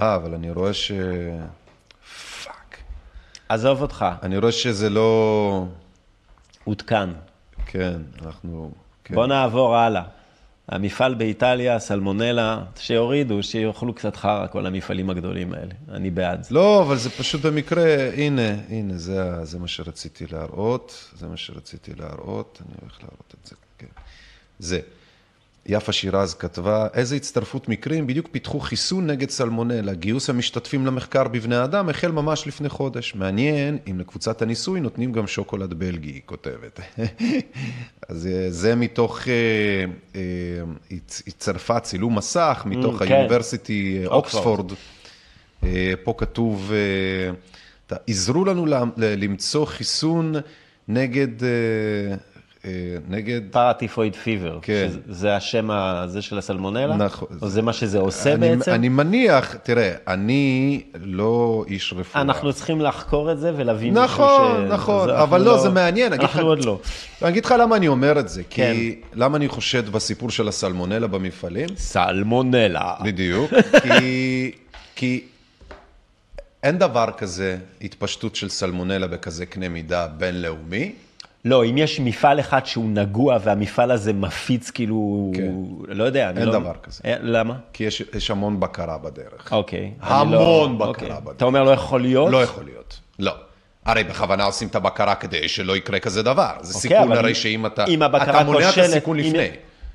אה, אבל אני רואה ש... עזוב אותך, אני רואה שזה לא... עודכן. כן, אנחנו... כן. בוא נעבור הלאה. המפעל באיטליה, סלמונלה, שיורידו, שיאכלו קצת חרא, כל המפעלים הגדולים האלה. אני בעד זה. לא, אבל זה פשוט במקרה, הנה, הנה, זה, זה מה שרציתי להראות, זה מה שרציתי להראות, אני הולך להראות את זה, כן. זה. יפה שירז כתבה, איזה הצטרפות מקרים, בדיוק פיתחו חיסון נגד סלמונלה. גיוס המשתתפים למחקר בבני אדם החל ממש לפני חודש. מעניין אם לקבוצת הניסוי נותנים גם שוקולד בלגי, היא כותבת. אז אה, זה מתוך, אה, אה, היא היא צרפה צילום מסך, מתוך Mm, כן. אה, אוקספורד. אה, פה כתוב, אה, עזרו לנו למצוא חיסון נגד, אה, אה, נגד פרטיפויד פיבר, כן. זה השם הזה של הסלמונלה? נכון. או זה מה שזה עושה אני, בעצם? אני מניח, תראה, אני לא איש רפואה. אנחנו צריכים לחקור את זה ולהבין נכון, ש... נכון, אבל אנחנו לא, זה מעניין. אנחנו לך- עוד לא. אני אגיד לך למה אני אומר את זה, כן. כי למה אני חושד בסיפור של הסלמונלה במפעלים? סלמונלה. בדיוק, כי, כי אין דבר כזה התפשטות של סלמונלה בכזה קנה מידה בינלאומי. לא, אם יש מפעל אחד שהוא נגוע והמפעל הזה מפיץ כאילו, כן. לא יודע, אין לא... דבר כזה. אה, למה? כי יש, יש המון בקרה בדרך. אוקיי. המון לא- בקרה אוקיי. בדרך. אתה אומר לא יכול להיות? לא יכול להיות, לא. הרי בכוונה עושים את הבקרה כדי שלא יקרה כזה דבר. זה אוקיי, סיכון הרי אם- שאם אתה... אם הבקרה אתה מונע את הסיכון אם- לפני.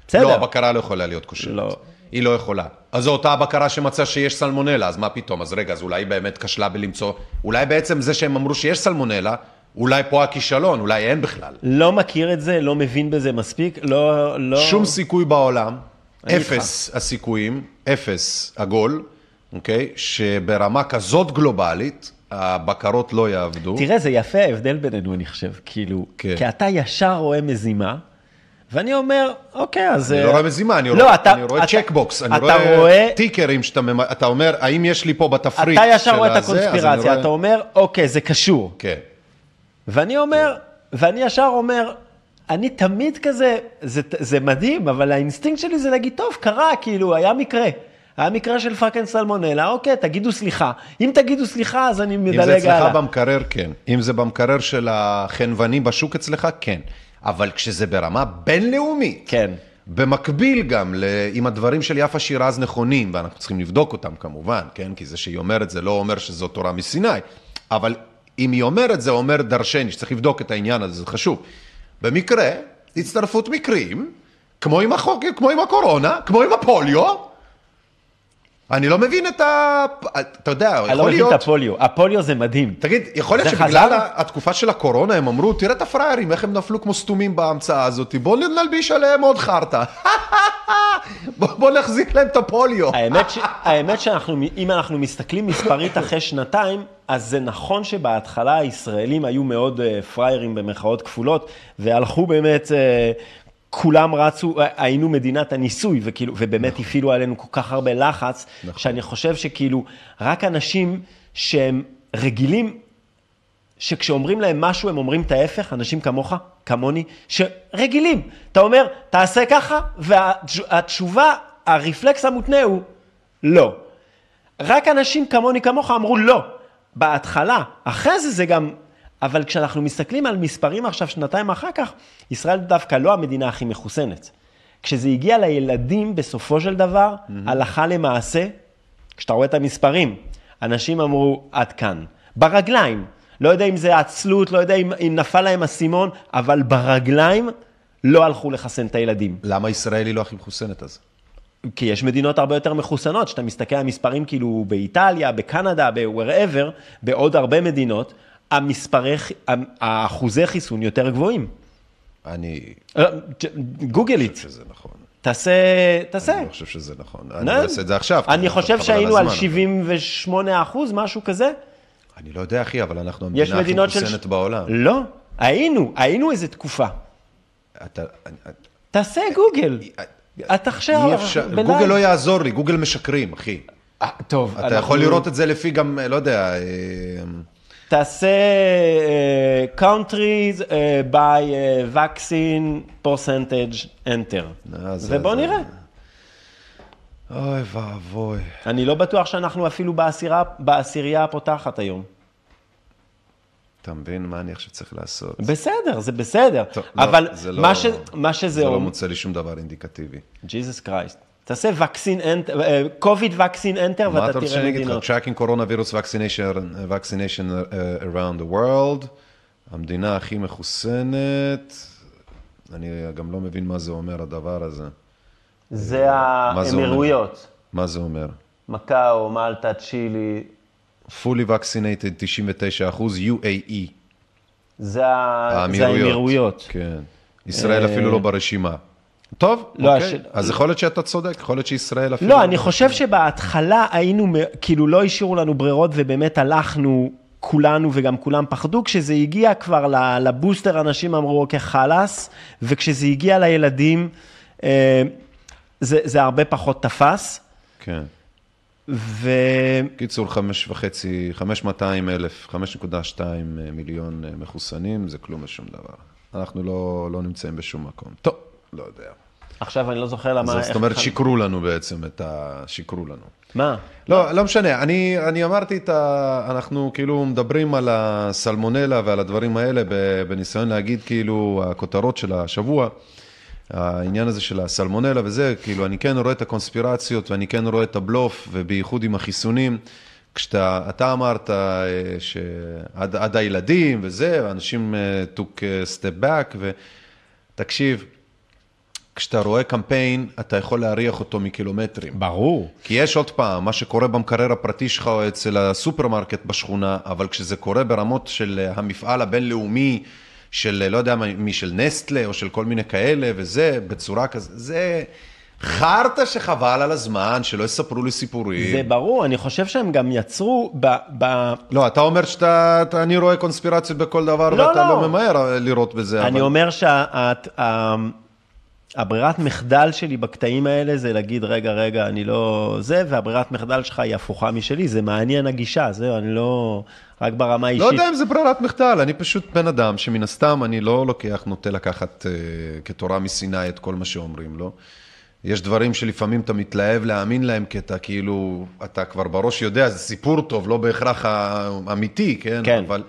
בסדר. לא, הבקרה לא יכולה להיות כושלת. לא. היא לא יכולה. אז זו אותה הבקרה שמצאה שיש סלמונלה, אז מה פתאום? אז רגע, אז אולי היא באמת כשלה בלמצוא... אולי בעצם זה שהם אמרו שיש סלמונלה, אולי פה הכישלון, אולי אין בכלל. לא מכיר את זה, לא מבין בזה מספיק, לא... לא... שום סיכוי בעולם, אני איתך. אפס הסיכויים, אפס עגול, אוקיי? שברמה כזאת גלובלית, הבקרות לא יעבדו. תראה, זה יפה ההבדל בינינו, אני חושב. כאילו, כן. כי אתה ישר רואה מזימה, ואני אומר, אוקיי, אז... אני אה, לא רואה מזימה, אני לא, רואה, אתה- אני רואה אתה- checkbox, אני רואה, רואה- tickerים שאתה ממ... אתה אומר, האם יש לי פה בתפריט אתה ישר של רואה את הזה? הקונספירציה, אתה אומר, אוקיי, זה קשור. כן. ואני אומר, ואני ישר אומר, אני תמיד כזה, זה, זה מדהים, אבל האינסטינקט שלי זה להגיד, טוב, קרה, כאילו, היה מקרה. היה מקרה של fucking סלמונלה, אוקיי, תגידו סליחה. אם תגידו סליחה, אז אני אם זה מדלג אצלך הלאה. במקרר, כן. אם זה במקרר של החנווני בשוק אצלך, כן. אבל כשזה ברמה בינלאומית, כן. במקביל גם, ל... אם הדברים של יפה שירז נכונים, ואנחנו צריכים לבדוק אותם כמובן, כן? כי זה שהיא אומרת זה לא אומר שזו תורה מסיני, אבל אם היא אומרת זה אומר דרשני, שצריך לבדוק את העניין הזה, זה חשוב. במקרה, הצטרפות מקרים, כמו עם, החוק, כמו עם הקורונה, כמו עם הפוליו, אני לא מבין את ה... אתה יודע, אני לא יכול מבין להיות... את הפוליו. הפוליו זה מדהים. תגיד, יכול להיות שבגלל חזר? התקופה של הקורונה הם אמרו, תראה את הפראיירים, איך הם נפלו כמו סתומים בהמצאה הזאת, בואו נלביש עליהם עוד חרטא. בוא, בוא נחזיר להם את הפוליו. האמת, ש... האמת שאנחנו, אם אנחנו מסתכלים מספרית אחרי שנתיים, אז זה נכון שבהתחלה הישראלים היו מאוד uh, פראיירים במרכאות כפולות, והלכו באמת, uh, כולם רצו, אה, היינו מדינת הניסוי, וכאילו, ובאמת הפעילו עלינו כל כך הרבה לחץ, נכון. שאני חושב שכאילו, רק אנשים שהם רגילים שכשאומרים להם משהו, הם אומרים את ההפך, אנשים כמוך, כמוני, שרגילים. אתה אומר, תעשה ככה, והתשובה, הרפלקס המותנה הוא לא. רק אנשים כמוני, כמוך, אמרו לא. בהתחלה, אחרי זה זה גם... אבל כשאנחנו מסתכלים על מספרים עכשיו, שנתיים אחר כך, ישראל דווקא לא המדינה הכי מחוסנת. כשזה הגיע לילדים, בסופו של דבר, הלכה למעשה, כשאתה רואה את המספרים, אנשים אמרו, עד כאן. ברגליים. לא יודע אם זה עצלות, לא יודע אם, אם נפל להם אסימון, אבל ברגליים לא הלכו לחסן את הילדים. למה ישראל היא לא הכי מחוסנת אז? כי יש מדינות הרבה יותר מחוסנות, כשאתה מסתכל על מספרים כאילו באיטליה, בקנדה, ב-wherever, בעוד הרבה מדינות, המספרי, האחוזי חיסון יותר גבוהים. אני אה, Google it, חושב שזה נכון. תעשה, תעשה. אני לא חושב שזה נכון. אני? לא אעשה את זה עכשיו. אני חושב שהיינו על הזמן, 78 אחוז, משהו כזה. אני לא יודע, אחי, אבל אנחנו המדינה הכי. מחוסנת בעולם. לא, היינו, היינו איזה תקופה. אתה... אני- תעשה גוגל. אתה עכשיו... אי אפשר, ב live. גוגל לא יעזור לי, גוגל משקרים, אחי. אה, טוב, אתה יכול לראות את זה לפי גם, לא יודע, אה, תעשה uh, countries uh, by uh, vaccine percentage enter. אה, ובוא נראה. אוי ואבוי. אני לא בטוח שאנחנו אפילו בעשירה, בעשירייה הפותחת היום. אתה מבין מה אני עכשיו צריך לעשות? בסדר, זה בסדר. טוב, לא, אבל זה לא- מה, ש, מה שזה זה לא אומר, מוצא לי שום דבר אינדיקטיבי. ג'יזוס קרייסט. תעשה vaccine enter, קוביד vaccine enter מה אתה ואתה רוצה תראה שאני אגיד מדינות. לך? Tracking coronavirus vaccination, vaccination uh, around the world, המדינה הכי מחוסנת, אני גם לא מבין מה זה אומר הדבר הזה. זה מה? האמירויות. מה זה אומר? מקאו, מלטה, צ'ילי, fully vaccinated 99 אחוז, UAE. זה האמירויות. כן. ישראל אפילו לא ברשימה. טוב, לא, אוקיי. הש- אז יכול להיות שאתה צודק, יכול להיות שישראל אפילו... לא, אני חושב שבהתחלה היינו, כאילו לא השאירו לנו ברירות ובאמת הלכנו כולנו וגם כולם פחדו. כשזה הגיע כבר לבוסטר, אנשים אמרו, אוקיי, חלאס, וכשזה הגיע לילדים, אה, זה, זה הרבה פחות תפס. כן. ו... קיצור, חמש וחצי, חמש מאתיים אלף, חמש נקודה שתיים מיליון אה, מחוסנים, זה כלום ושום דבר. אנחנו לא, לא נמצאים בשום מקום. טוב, לא יודע. עכשיו אני לא זוכר למה... איך זאת אומרת. שיקרו לנו בעצם את ה... שיקרו לנו. מה? לא, לא משנה, אני, אני אמרתי את ה... אנחנו כאילו מדברים על הסלמונלה ועל הדברים האלה בניסיון להגיד כאילו הכותרות של השבוע, העניין הזה של הסלמונלה וזה, כאילו אני כן רואה את הקונספירציות ואני כן רואה את הבלוף, ובייחוד עם החיסונים. כשאתה, אתה אמרת אה, שעד עד הילדים וזה, ואנשים אה, took a step back, ותקשיב, כשאתה רואה קמפיין, אתה יכול להריח אותו מקילומטרים. ברור. כי יש עוד פעם, מה שקורה במקרר הפרטי שלך או אצל הסופרמרקט בשכונה, אבל כשזה קורה ברמות של אה, המפעל הבינלאומי, של אה, לא יודע מי של נסטלה או של כל מיני כאלה, וזה, בצורה כזאת, זה חרטא שחבל על הזמן, שלא יספרו לי סיפורים. זה ברור, אני חושב שהם גם יצרו ב... ב... לא, אתה אומר שאתה, אתה- אני רואה קונספירציות בכל דבר, לא, ואתה לא. לא ממהר אה, לראות בזה. אני אבל... אומר שהברירת מחדל שלי בקטעים האלה זה להגיד, רגע, רגע, אני לא זה, והברירת מחדל שלך היא הפוכה משלי, זה מעניין הגישה, זהו, אני לא... רק ברמה לא האישית. יודע אם זה ברירת מחדל, אני פשוט בן אדם שמן הסתם אני לא לוקח, נוטה לקחת uh, כתורה מסיני את כל מה שאומרים לו. יש דברים שלפעמים אתה מתלהב להאמין להם, כי אתה כאילו, אתה כבר בראש יודע, זה סיפור טוב, לא בהכרח האמיתי, כן? כן. אבל,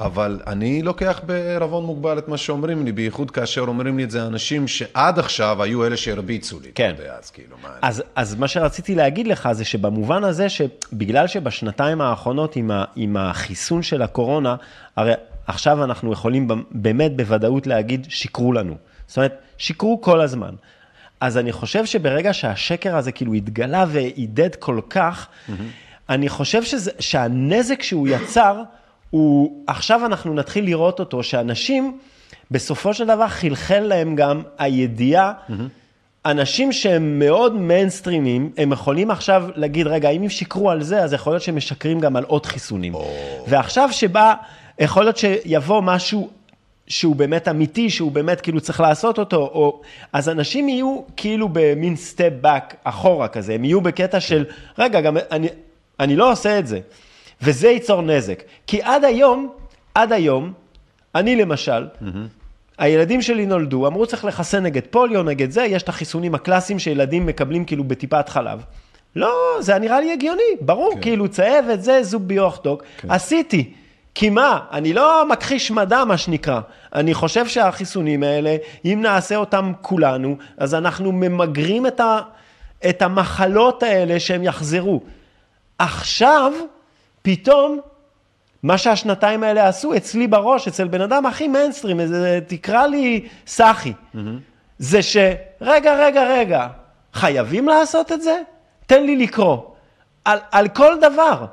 אבל אני לוקח בערבון מוגבל את מה שאומרים לי, בייחוד כאשר אומרים לי את זה אנשים שעד עכשיו היו אלה שהרביצו לי. כן. אתה יודע, אז כאילו, מה... אז, אז מה שרציתי להגיד לך זה שבמובן הזה שבגלל שבשנתיים האחרונות עם, ה, עם החיסון של הקורונה, הרי עכשיו אנחנו יכולים באמת בוודאות להגיד שיקרו לנו. זאת אומרת, שיקרו כל הזמן. אז אני חושב שברגע שהשקר הזה כאילו התגלה ועידד כל כך, mm-hmm. אני חושב שזה, שהנזק שהוא יצר, הוא, עכשיו אנחנו נתחיל לראות אותו, שאנשים, בסופו של דבר חלחל להם גם הידיעה, mm-hmm. אנשים שהם מאוד מיינסטרימים, הם יכולים עכשיו להגיד, רגע, אם הם שיקרו על זה, אז יכול להיות שהם משקרים גם על עוד חיסונים. Oh. ועכשיו שבא, יכול להיות שיבוא משהו שהוא באמת אמיתי, שהוא באמת כאילו צריך לעשות אותו, או... אז אנשים יהיו כאילו במין סטפ בק אחורה כזה, הם יהיו בקטע של, רגע, גם אני, אני לא עושה את זה. וזה ייצור נזק. כי עד היום, עד היום, אני למשל, mm-hmm. הילדים שלי נולדו, אמרו צריך לחסן נגד פוליו, נגד זה, יש את החיסונים הקלאסיים שילדים מקבלים כאילו בטיפת חלב. לא, זה נראה לי הגיוני, ברור, כן. כאילו צהבת, זה זוג ביוכדוק, כן. עשיתי. כי מה, אני לא מכחיש מדע, מה שנקרא. אני חושב שהחיסונים האלה, אם נעשה אותם כולנו, אז אנחנו ממגרים את, ה, את המחלות האלה שהם יחזרו. עכשיו, פתאום, מה שהשנתיים האלה עשו אצלי בראש, אצל בן אדם הכי מיינסטרים, תקרא לי סאחי, mm-hmm. זה שרגע, רגע, רגע, חייבים לעשות את זה? תן לי לקרוא. על, על כל דבר.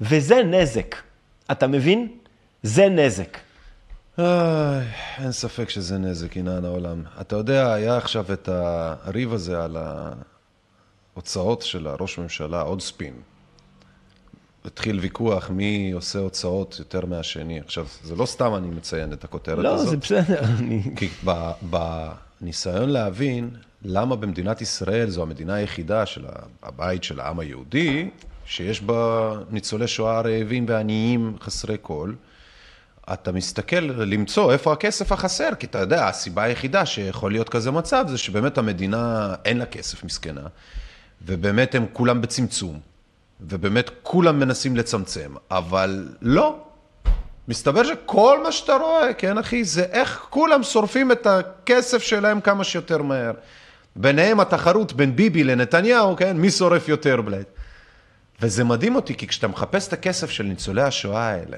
וזה נזק. אתה מבין? זה נזק. איי, אין ספק שזה נזק, עינן העולם. אתה יודע, היה עכשיו את הריב הזה על ההוצאות של הראש ממשלה, עוד ספין. התחיל ויכוח מי עושה הוצאות יותר מהשני. עכשיו, זה לא סתם אני מציין את הכותרת לא, הזאת. לא, זה בסדר. אני... כי בניסיון להבין למה במדינת ישראל זו המדינה היחידה של הבית של העם היהודי, שיש בה ניצולי שואה רעבים ועניים חסרי כל, אתה מסתכל למצוא איפה הכסף החסר, כי אתה יודע, הסיבה היחידה שיכול להיות כזה מצב זה שבאמת המדינה אין לה כסף מסכנה, ובאמת הם כולם בצמצום, ובאמת כולם מנסים לצמצם, אבל לא. מסתבר שכל מה שאתה רואה, כן אחי, זה איך כולם שורפים את הכסף שלהם כמה שיותר מהר. ביניהם התחרות בין ביבי לנתניהו, כן, מי שורף יותר בלד. וזה מדהים אותי, כי כשאתה מחפש את הכסף של ניצולי השואה האלה,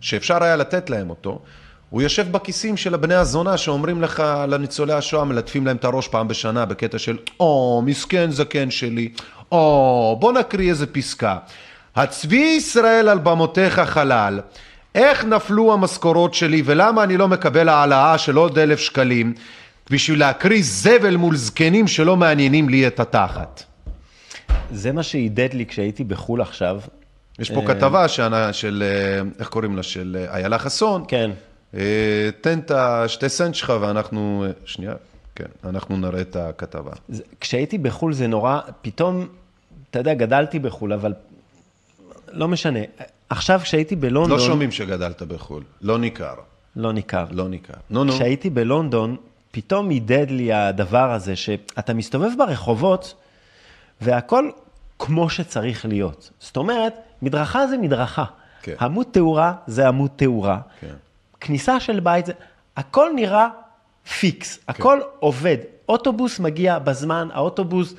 שאפשר היה לתת להם אותו, הוא יושב בכיסים של הבני הזונה שאומרים לך לניצולי השואה, מלטפים להם את הראש פעם בשנה בקטע של, או, מסכן זקן שלי, או, בוא נקריא איזה פסקה. הצבי ישראל על במותיך חלל, איך נפלו המשכורות שלי ולמה אני לא מקבל העלאה של עוד אלף שקלים בשביל להקריא זבל מול זקנים שלא מעניינים לי את התחת. זה מה שעידד לי כשהייתי בחו"ל עכשיו. יש פה כתבה של, של, איך קוראים לה, של איילה חסון. כן. אה, תן את השתי סנט שלך ואנחנו, שנייה, כן, אנחנו נראה את הכתבה. זה, כשהייתי בחו"ל זה נורא, פתאום, אתה יודע, גדלתי בחו"ל, אבל לא משנה. עכשיו כשהייתי בלונדון... לא שומעים שגדלת בחו"ל, לא ניכר. לא ניכר. לא ניכר. נו, נו. כשהייתי בלונדון, פתאום הידד לי הדבר הזה, שאתה מסתובב ברחובות, והכל כמו שצריך להיות. זאת אומרת, מדרכה זה מדרכה. כן. עמוד תאורה זה עמוד תאורה. כן. כניסה של בית זה... הכל נראה פיקס, כן. הכל עובד. אוטובוס מגיע בזמן, האוטובוס,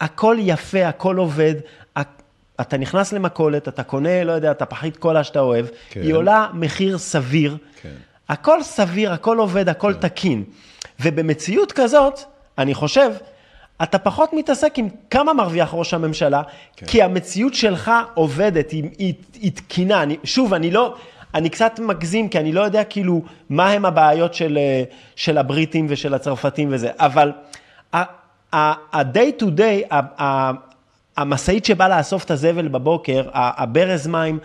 הכל יפה, הכל עובד. אתה נכנס למכולת, אתה קונה, לא יודע, אתה פחית קולה שאתה אוהב, כן. היא עולה מחיר סביר. כן. הכל סביר, הכל עובד, הכל כן. תקין. ובמציאות כזאת, אני חושב, אתה פחות מתעסק עם כמה מרוויח ראש הממשלה, כן. כי המציאות שלך עובדת, היא, היא, היא תקינה. אני, שוב, אני לא, אני קצת מגזים, כי אני לא יודע כאילו מה הם הבעיות של, של הבריטים ושל הצרפתים וזה, אבל ה-day to day, המשאית שבאה לאסוף את הזבל בבוקר, הברז מים,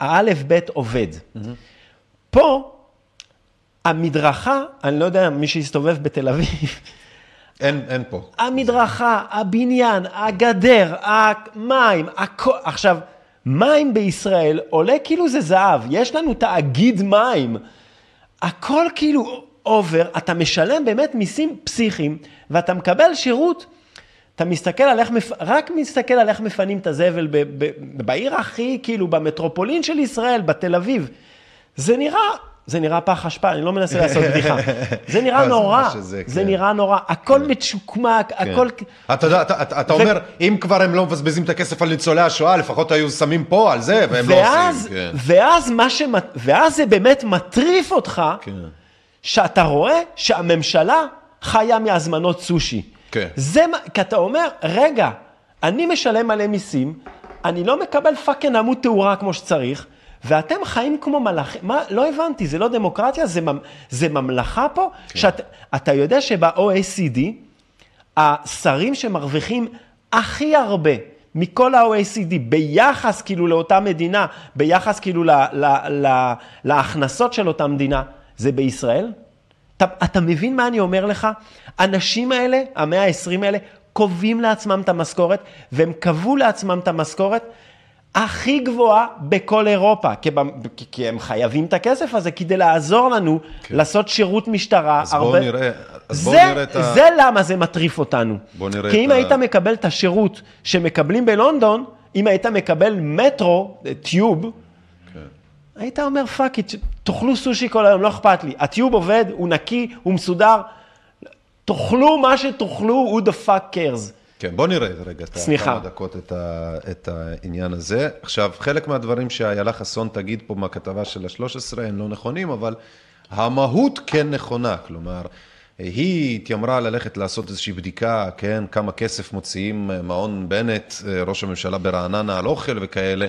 האלף בית עובד. Mm-hmm. פה, המדרכה, אני לא יודע, מי שהסתובב בתל אביב, אין, אין פה. המדרכה, הבניין, הגדר, המים, הכ... עכשיו, מים בישראל עולה כאילו זה זהב, יש לנו תאגיד מים. הכל כאילו אובר, אתה משלם באמת מיסים פסיכיים, ואתה מקבל שירות, אתה מסתכל על איך, מפ... רק מסתכל על איך מפנים את הזבל ב... ב... בעיר הכי, כאילו, במטרופולין של ישראל, בתל אביב. זה נראה זה נראה פח אשפה, אני לא מנסה לעשות בדיחה. זה נראה נורא, זה כן. נראה נורא, הכל כן. מצ'וקמק, כן. הכל... אתה יודע, אתה אומר, אם כבר הם לא מבזבזים את הכסף על ניצולי השואה, לפחות היו שמים פה על זה, והם לא עושים. ואז זה באמת מטריף אותך, שאתה רואה שהממשלה חיה מהזמנות סושי. כן. זה מה, כי אתה אומר, רגע, אני משלם מלא מיסים, אני לא מקבל פאקינג עמוד תאורה כמו שצריך, ואתם חיים כמו מלאכים, מה, לא הבנתי, זה לא דמוקרטיה, זה, זה ממלכה פה? כן. שאתה יודע שב-OECD, השרים שמרוויחים הכי הרבה מכל ה-OECD, ביחס כאילו לאותה מדינה, ביחס כאילו ל, ל, ל, להכנסות של אותה מדינה, זה בישראל? אתה, אתה מבין מה אני אומר לך? האנשים האלה, המאה ה-20 האלה, קובעים לעצמם את המשכורת, והם קבעו לעצמם את המשכורת הכי גבוהה בכל אירופה, כי, הם חייבים את הכסף הזה כדי לעזור לנו כן. לעשות שירות משטרה. אז הרבה... בואו נראה, אז בואו נראה את ה... זה למה זה מטריף אותנו. בואו נראה כי אם ה... היית מקבל את השירות שמקבלים בלונדון, אם היית מקבל מטרו, tube, כן. היית אומר fuck it, תאכלו סושי כל היום, לא אכפת לי. ה tube עובד, הוא נקי, הוא מסודר, תאכלו מה שתאכלו, who the fuck cares. כן, בוא נראה רגע את כמה דקות את, ה, את העניין הזה. עכשיו, חלק מהדברים שאיילה חסון תגיד פה מהכתבה של ה-13 הם לא נכונים, אבל המהות כן נכונה, כלומר, היא התיימרה ללכת לעשות איזושהי בדיקה, כן, כמה כסף מוציאים מעון בנט, ראש הממשלה ברעננה על אוכל וכאלה.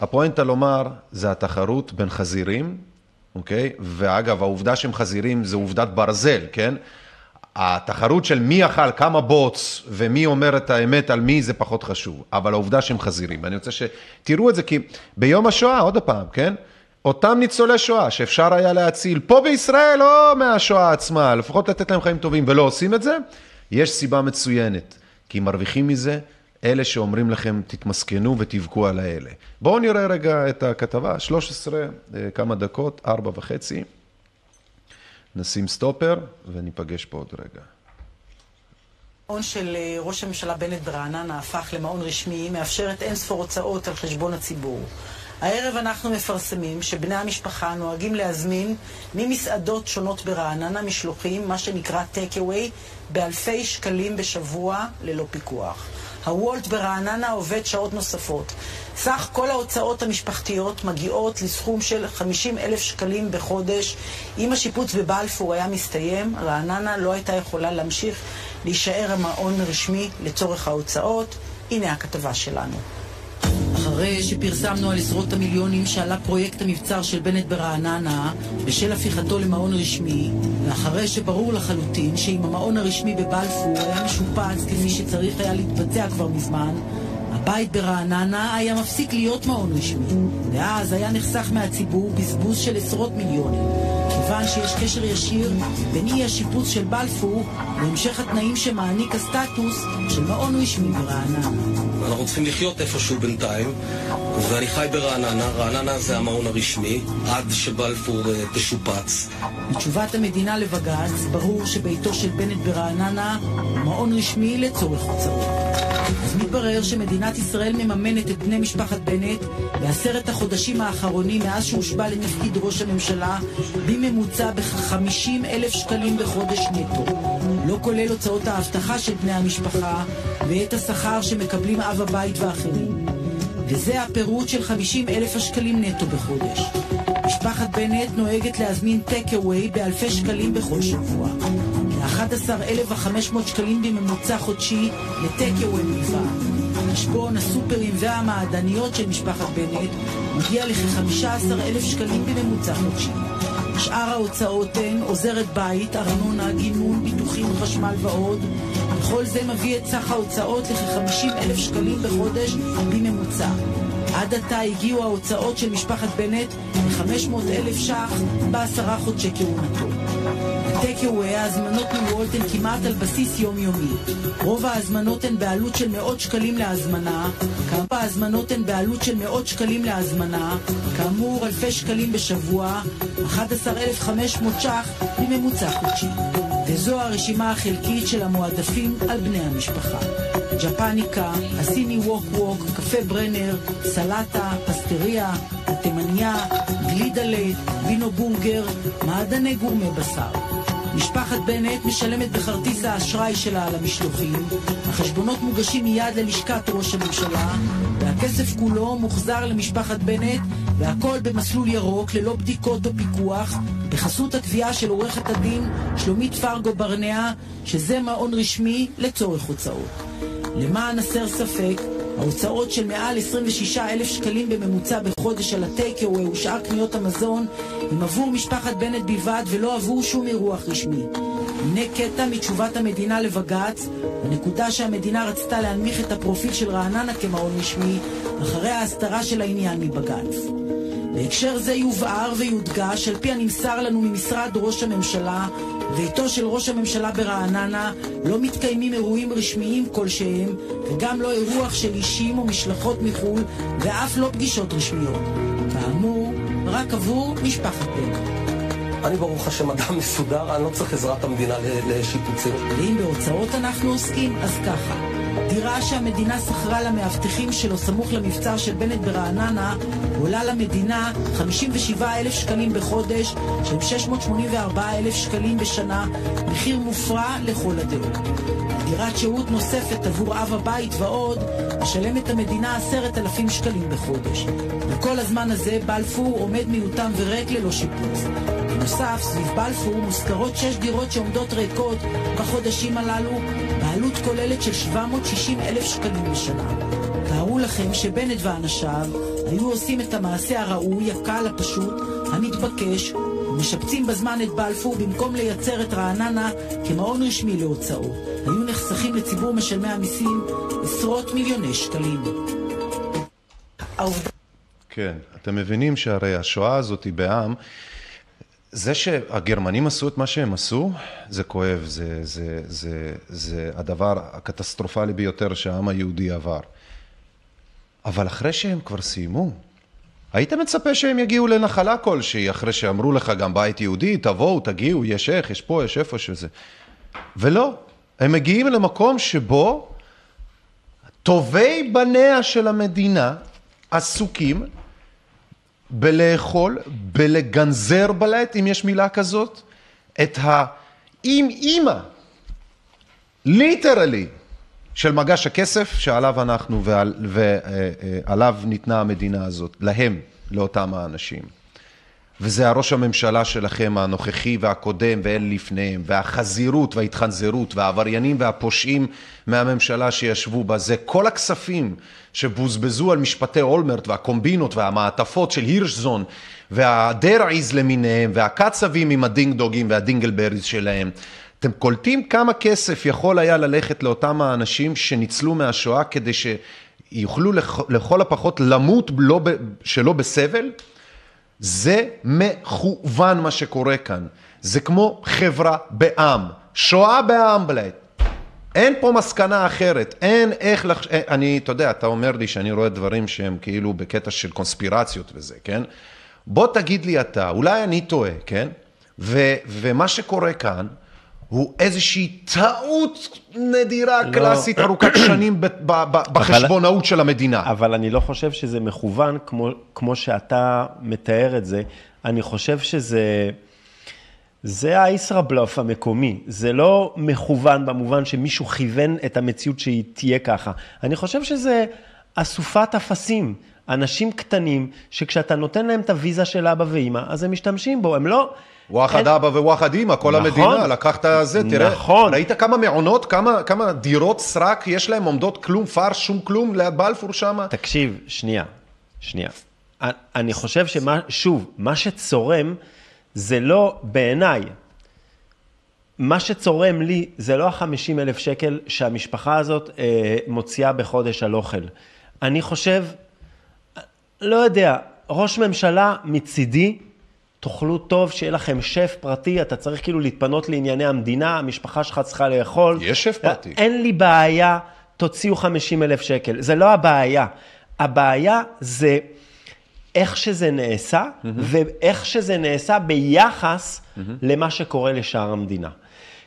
הפואנטה לומר, זה התחרות בין חזירים, אוקיי? ואגב, העובדה שהם חזירים זה עובדת ברזל, כן? התחרות של מי אכל כמה בוץ ומי אומר את האמת על מי זה פחות חשוב, אבל העובדה שהם חזירים. ואני רוצה שתראו את זה כי ביום השואה, עוד פעם, כן? אותם ניצולי שואה שאפשר היה להציל פה בישראל או מהשואה עצמה, לפחות לתת להם חיים טובים ולא עושים את זה, יש סיבה מצוינת, כי מרוויחים מזה אלה שאומרים לכם תתמסכנו ותבכו על האלה. בואו נראה רגע את הכתבה, 13, אה, כמה דקות, ארבע וחצי. נשים סטופר וניפגש פה עוד רגע. המעון של אה, ראש הממשלה בנט ברעננה הפך למעון רשמי, מאפשרת אין ספור הוצאות על חשבון הציבור. הערב אנחנו מפרסמים שבני המשפחה נוהגים להזמין ממסעדות שונות ברעננה משלוחים, מה שנקרא take באלפי שקלים בשבוע ללא פיקוח. הוולט ברעננה עובד שעות נוספות. סך כל ההוצאות המשפחתיות מגיעות לסכום של 50 אלף שקלים בחודש. אם השיפוץ בבלפור היה מסתיים, רעננה לא הייתה יכולה להמשיך להישאר המעון רשמי לצורך ההוצאות. הנה הכתבה שלנו. אחרי שפרסמנו על עשרות המיליונים שעלה פרויקט המבצר של בנט ברעננה בשל הפיכתו למעון רשמי, ואחרי שברור לחלוטין שאם המעון הרשמי בבלפור היה משופץ כפי שצריך היה להתבצע כבר מזמן, הבית ברעננה היה מפסיק להיות מעון רשמי, ואז היה נחסך מהציבור בזבוז של עשרות מיליונים. כיוון שיש קשר ישיר בין אי השיפוץ של בלפור להמשך התנאים שמעניק הסטטוס של מעון רשמי ברעננה. אנחנו צריכים לחיות איפשהו בינתיים, ואני חי ברעננה, רעננה זה המעון הרשמי, עד שבלפור uh, תשופץ. בתשובת המדינה לבג"ץ, ברור שביתו של בנט ברעננה הוא מעון רשמי לצורך הוצאות. אז מתברר שמדינת ישראל מממנת את בני משפחת בנט בעשרת החודשים האחרונים מאז שהושבע לתפקיד ראש הממשלה בממוצע בכ-50 אלף שקלים בחודש נטו. לא כולל הוצאות האבטחה של בני המשפחה ואת השכר שמקבלים אב הבית ואחרים. וזה הפירוט של 50 אלף השקלים נטו בחודש. משפחת בנט נוהגת להזמין טק אווי באלפי שקלים בכל שבוע. כ-11,500 שקלים בממוצע חודשי לטק אווי בלבד. חשבון הסופרים והמעדניות של משפחת בנט מגיע לכ-15,000 שקלים בממוצע חודשי. שאר ההוצאות הן עוזרת בית, ארנונה, גינון, ביטוחים, חשמל ועוד. וכל זה מביא את סך ההוצאות לכ-50 אלף שקלים בחודש בממוצע. עד עתה הגיעו ההוצאות של משפחת בנט ל-500 אלף ש"ח בעשרה חודשי כהונתו. בטקאווי ההזמנות מוולט הן כמעט על בסיס יומיומי. רוב ההזמנות הן בעלות של מאות שקלים להזמנה, כמה ההזמנות הן בעלות של מאות שקלים להזמנה, כאמור אלפי שקלים בשבוע, 11,500 ש"ח בממוצע חודשי. וזו הרשימה החלקית של המועדפים על בני המשפחה. ג'פניקה, הסיני ווק ווק, קפה ברנר, סלטה, פסטריה, התימניה, גלידלה, וינו בונגר, מעדני גורמי בשר. משפחת בנט משלמת בכרטיס האשראי שלה על המשלוחים, החשבונות מוגשים מיד ללשכת ראש הממשלה, והכסף כולו מוחזר למשפחת בנט, והכל במסלול ירוק, ללא בדיקות או פיקוח, בחסות התביעה של עורכת הדין שלומית פרגו ברנע, שזה מעון רשמי לצורך הוצאות. למען הסר ספק, ההוצאות של מעל 26 אלף שקלים בממוצע בחודש על הטייקאווי ושאר קניות המזון הם עבור משפחת בנט בלבד ולא עבור שום אירוח רשמי. הנה קטע מתשובת המדינה לבג"ץ, הנקודה שהמדינה רצתה להנמיך את הפרופיל של רעננה כמעון רשמי, אחרי ההסתרה של העניין מבג"ץ. בהקשר זה יובהר ויודגש, על פי הנמסר לנו ממשרד ראש הממשלה, ביתו של ראש הממשלה ברעננה לא מתקיימים אירועים רשמיים כלשהם, וגם לא אירוח של אישים או משלחות מחו"ל, ואף לא פגישות רשמיות. כאמור, רק עבור משפחת בן. אני ברוך השם אדם מסודר, אני לא צריך עזרת המדינה לשיפוצים. ואם בהוצאות אנחנו עוסקים, אז ככה. דירה שהמדינה שכרה למאבטחים שלו סמוך למבצר של בנט ברעננה עולה למדינה 57 אלף שקלים בחודש, שהם 684 אלף שקלים בשנה, מחיר מופרע לכל הדעות. דירת שהות נוספת עבור אב הבית ועוד, משלמת המדינה עשרת אלפים שקלים בחודש. וכל הזמן הזה בלפור עומד מיותם וריק ללא שיפוץ. בנוסף, סביב בלפור מושכרות שש דירות שעומדות ריקות בחודשים הללו, בעלות כוללת של 760 אלף שקלים בשנה. תארו לכם שבנט ואנשיו היו עושים את המעשה הראוי, הקל, הפשוט, המתבקש, ומשפצים בזמן את בלפור במקום לייצר את רעננה כמעון רשמי להוצאות. היו נחסכים לציבור משלמי המיסים עשרות מיליוני שקלים. כן, אתם מבינים שהרי השואה הזאת היא בעם. זה שהגרמנים עשו את מה שהם עשו, זה כואב, זה, זה, זה, זה הדבר הקטסטרופלי ביותר שהעם היהודי עבר. אבל אחרי שהם כבר סיימו, היית מצפה שהם יגיעו לנחלה כלשהי, אחרי שאמרו לך גם בית יהודי, תבואו, תגיעו, יש איך, יש פה, יש איפה שזה. ולא, הם מגיעים למקום שבו טובי בניה של המדינה עסוקים בלאכול, בלגנזר בלט, אם יש מילה כזאת, את האם אימא, literally, של מגש הכסף שעליו אנחנו ועל, ועליו ניתנה המדינה הזאת, להם, לאותם האנשים. וזה הראש הממשלה שלכם, הנוכחי והקודם ואלה לפניהם, והחזירות וההתחנזרות והעבריינים והפושעים מהממשלה שישבו בה, זה כל הכספים שבוזבזו על משפטי אולמרט והקומבינות והמעטפות של הירשזון והדרעיז למיניהם והקצבים עם ה ding dong ים וה dingleberries שלהם. אתם קולטים כמה כסף יכול היה ללכת לאותם האנשים שניצלו מהשואה כדי שיוכלו לכל הפחות למות לא, שלא בסבל? זה מכוון מה שקורה כאן. זה כמו חברה בעם. שואה בעם בלייט. אין פה מסקנה אחרת, אין איך לח... אני, אתה יודע, אתה אומר לי שאני רואה דברים שהם כאילו בקטע של קונספירציות וזה, כן? בוא תגיד לי אתה, אולי אני טועה, כן? ו, ומה שקורה כאן הוא איזושהי טעות נדירה, לא. קלאסית, ארוכת שנים ב, ב, ב, בחשבונאות של המדינה. אבל אני לא חושב שזה מכוון כמו, כמו שאתה מתאר את זה. אני חושב שזה... זה הישראבלוף המקומי, זה לא מכוון במובן שמישהו כיוון את המציאות שהיא תהיה ככה. אני חושב שזה אסופת אפסים, אנשים קטנים, שכשאתה נותן להם את הוויזה של אבא ואימא, אז הם משתמשים בו, הם לא... וואחד אבא וואחד אימא, כל נכון, המדינה, לקחת זה, תראה, נכון. ראית כמה מעונות, כמה, כמה דירות סרק יש להם, עומדות כלום, פרש, שום כלום, ליד בלפור שם? תקשיב, שנייה, שנייה. אני חושב שמה, שוב, מה שצורם זה לא, בעיניי, מה שצורם לי זה לא ה-50 אלף שקל שהמשפחה הזאת אה, מוציאה בחודש על אוכל. אני חושב, לא יודע, ראש ממשלה מצידי, תאכלו טוב, שיהיה לכם שף פרטי, אתה צריך כאילו להתפנות לענייני המדינה, המשפחה שלך צריכה לאכול. יש שף פרטי. אין לי בעיה, תוציאו 50 אלף שקל. זה לא הבעיה. הבעיה זה איך שזה נעשה, mm-hmm. ואיך שזה נעשה ביחס mm-hmm. למה שקורה לשאר המדינה.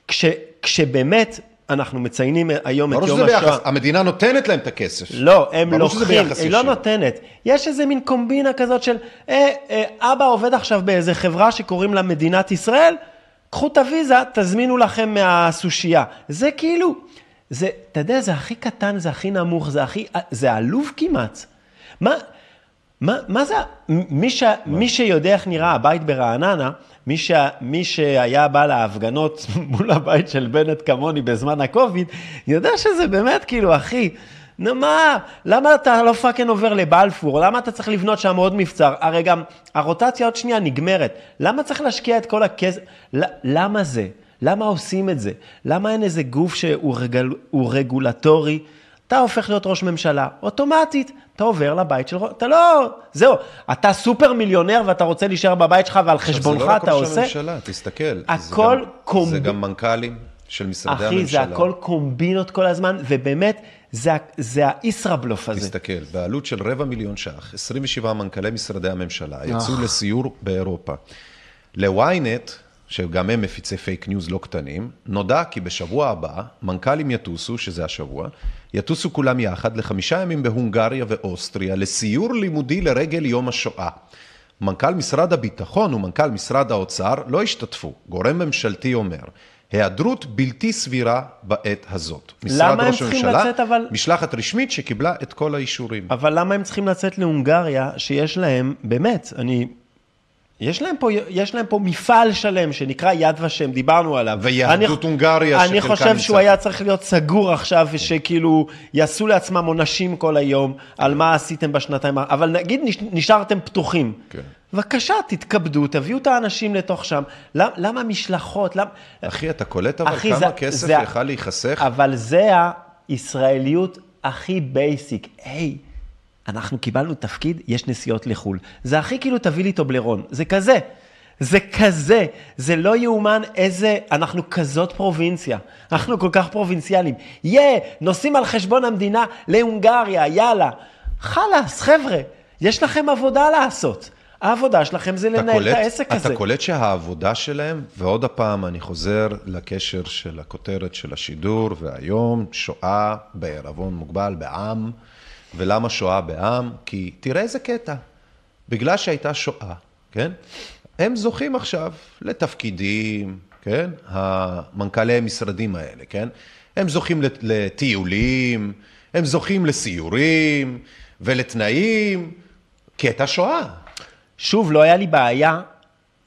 כש, כשבאמת אנחנו מציינים היום את יום השואה. המדינה נותנת להם את הכסף. לא, הם לוקחים, היא לא נותנת. יש איזה מין קומבינה כזאת של, אה, אה, אבא עובד עכשיו באיזה חברה שקוראים לה מדינת ישראל, קחו את הוויזה, תזמינו לכם מהסושייה. זה כאילו, זה, אתה יודע, זה הכי קטן, זה הכי נמוך, זה הכי, זה עלוב כמעט. מה, מה, מה זה, מי, ש, מי שיודע איך נראה הבית ברעננה, מי, ש, מי שהיה בא להפגנות מול הבית של בנט כמוני בזמן הקוביד, יודע שזה באמת כאילו, אחי, נו מה, למה אתה לא fucking עובר לבלפור? למה אתה צריך לבנות שם עוד מבצר? הרי גם הרוטציה עוד שנייה נגמרת. למה צריך להשקיע את כל הכסף? למה זה? למה עושים את זה? למה אין איזה גוף שהוא רגל, רגולטורי? אתה הופך להיות ראש ממשלה, אוטומטית, אתה עובר לבית של... אתה לא... זהו, אתה סופר מיליונר ואתה רוצה להישאר בבית שלך ועל חשבונך אתה עושה... זה לא רק ראש הממשלה, תסתכל. הכל קומב... זה גם מנכ"לים של משרדי אחי, הממשלה. אחי, זה הכל קומבינות כל הזמן, ובאמת, זה, זה הישראבלוף הזה. תסתכל, בעלות של רבע מיליון ש"ח, 27 מנכ"לי משרדי הממשלה יצאו אה. לסיור באירופה. ל-ynet, שגם הם מפיצי פייק ניוז לא קטנים, נודע כי בשבוע הבא, מנכ"לים יטוסו, שזה השבוע, יטוסו כולם יחד לחמישה ימים בהונגריה ואוסטריה לסיור לימודי לרגל יום השואה. מנכ"ל משרד הביטחון ומנכ"ל משרד האוצר לא השתתפו. גורם ממשלתי אומר, היעדרות בלתי סבירה בעת הזאת. למה הם צריכים הממשלה, לצאת אבל... משלחת רשמית שקיבלה את כל האישורים. אבל למה הם צריכים לצאת להונגריה, שיש להם, באמת, אני יש להם, פה, יש להם פה מפעל שלם שנקרא יד ושם, דיברנו עליו. ויהדות הונגריה אני חושב שהוא היה צריך להיות סגור עכשיו, ושכאילו יעשו לעצמם עונשים כל היום על מה עשיתם בשנתיים, אבל נגיד נשארתם פתוחים. כן. בבקשה, תתכבדו, תביאו את האנשים לתוך שם. למה, למה משלחות? למה... אחי, אתה קולט אבל אחי, כמה זה, כסף יכל להיחסך? אבל זה הישראליות הכי basic. היי, hey, אנחנו קיבלנו תפקיד, יש נסיעות לחו"ל. זה הכי כאילו תביא לי טובלרון, זה כזה. זה כזה, זה לא יאומן איזה, אנחנו כזאת פרובינציה, אנחנו כל כך פרובינציאליים. יא, yeah, נוסעים על חשבון המדינה להונגריה, יאללה. חלאס, חבר'ה, יש לכם עבודה לעשות. העבודה שלכם זה לנהל קולט, את העסק אתה הזה. אתה קולט שהעבודה שלהם, ועוד הפעם אני חוזר לקשר של הכותרת של השידור, והיום שואה בערבון מוגבל בעם. ולמה שואה בעם? כי תראה איזה קטע. בגלל שהייתה שואה, כן? הם זוכים עכשיו לתפקידים, כן? המנכ"לי המשרדים האלה, כן? הם זוכים לט- לטיולים, הם זוכים לסיורים ולתנאים, הייתה שואה. שוב, לא היה לי בעיה,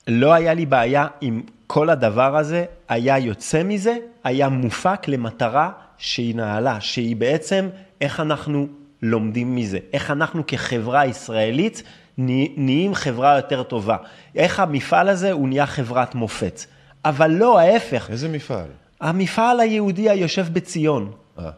לא היה לי בעיה עם כל הדבר הזה, היה יוצא מזה, היה מופק למטרה שהיא נעלה, שהיא בעצם איך אנחנו לומדים מזה, איך אנחנו כחברה ישראלית נה- נהיים חברה יותר טובה, איך המפעל הזה הוא נהיה חברת מופת. אבל לא, ההפך, איזה מפעל? המפעל היהודי היושב בציון, אה.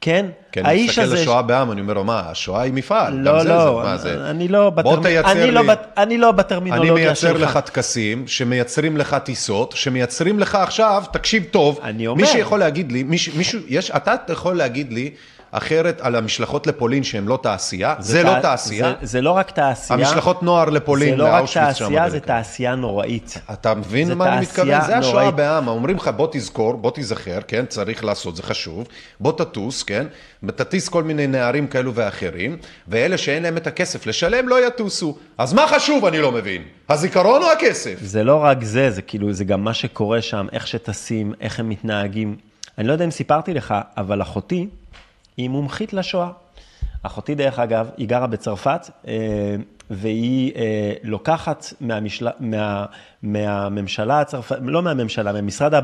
כן? כן, אני האיש מסתכל הזה... לשואה בעם, אני אומר מה, השואה היא מפעל. גם לא, זה, לא, זה, מה זה? אני לא בוא בטרמ- תייצר אני לי... לא אני לא אני בטרמינולוגיה שלך. מייצר לך טקסים, שמייצרים לך טיסות, שמייצרים לך עכשיו, תקשיב טוב, אני אומר. מי שיכול להגיד לי, מישהו, מישהו, יש, אתה יכול להגיד לי אחרת על המשלחות לפולין שהן לא תעשייה, זה, לא תע- תעשייה, זה, זה לא רק תעשייה. המשלחות נוער לפולין, זה לא רק לאושוויץ שם תעשייה, זה. תעשייה נוראית. אתה מבין זה מה אני מתכוון? זה השואה. בעם, אומרים לך בוא תזכור, בוא תיזכר, כן, צריך לעשות, זה חשוב, בוא תטוס, כן, תטיס כל מיני נערים כאלו ואחרים, ואלה שאין להם את הכסף לשלם לא יטוסו. אז מה חשוב, אני לא מבין? הזיכרון או הכסף? זה לא רק זה, זה כאילו, זה גם מה שקורה שם, איך שטסים, איך הם מתנהגים. אני לא יודע אם סיפרתי לך, אבל אחותי היא מומחית לשואה. אחותי, דרך אגב, היא גרה בצרפת, אה, והיא אה, לוקחת מהמשל... מה... מהממשלה הצרפתית, לא מהממשלה, ממשרד ה...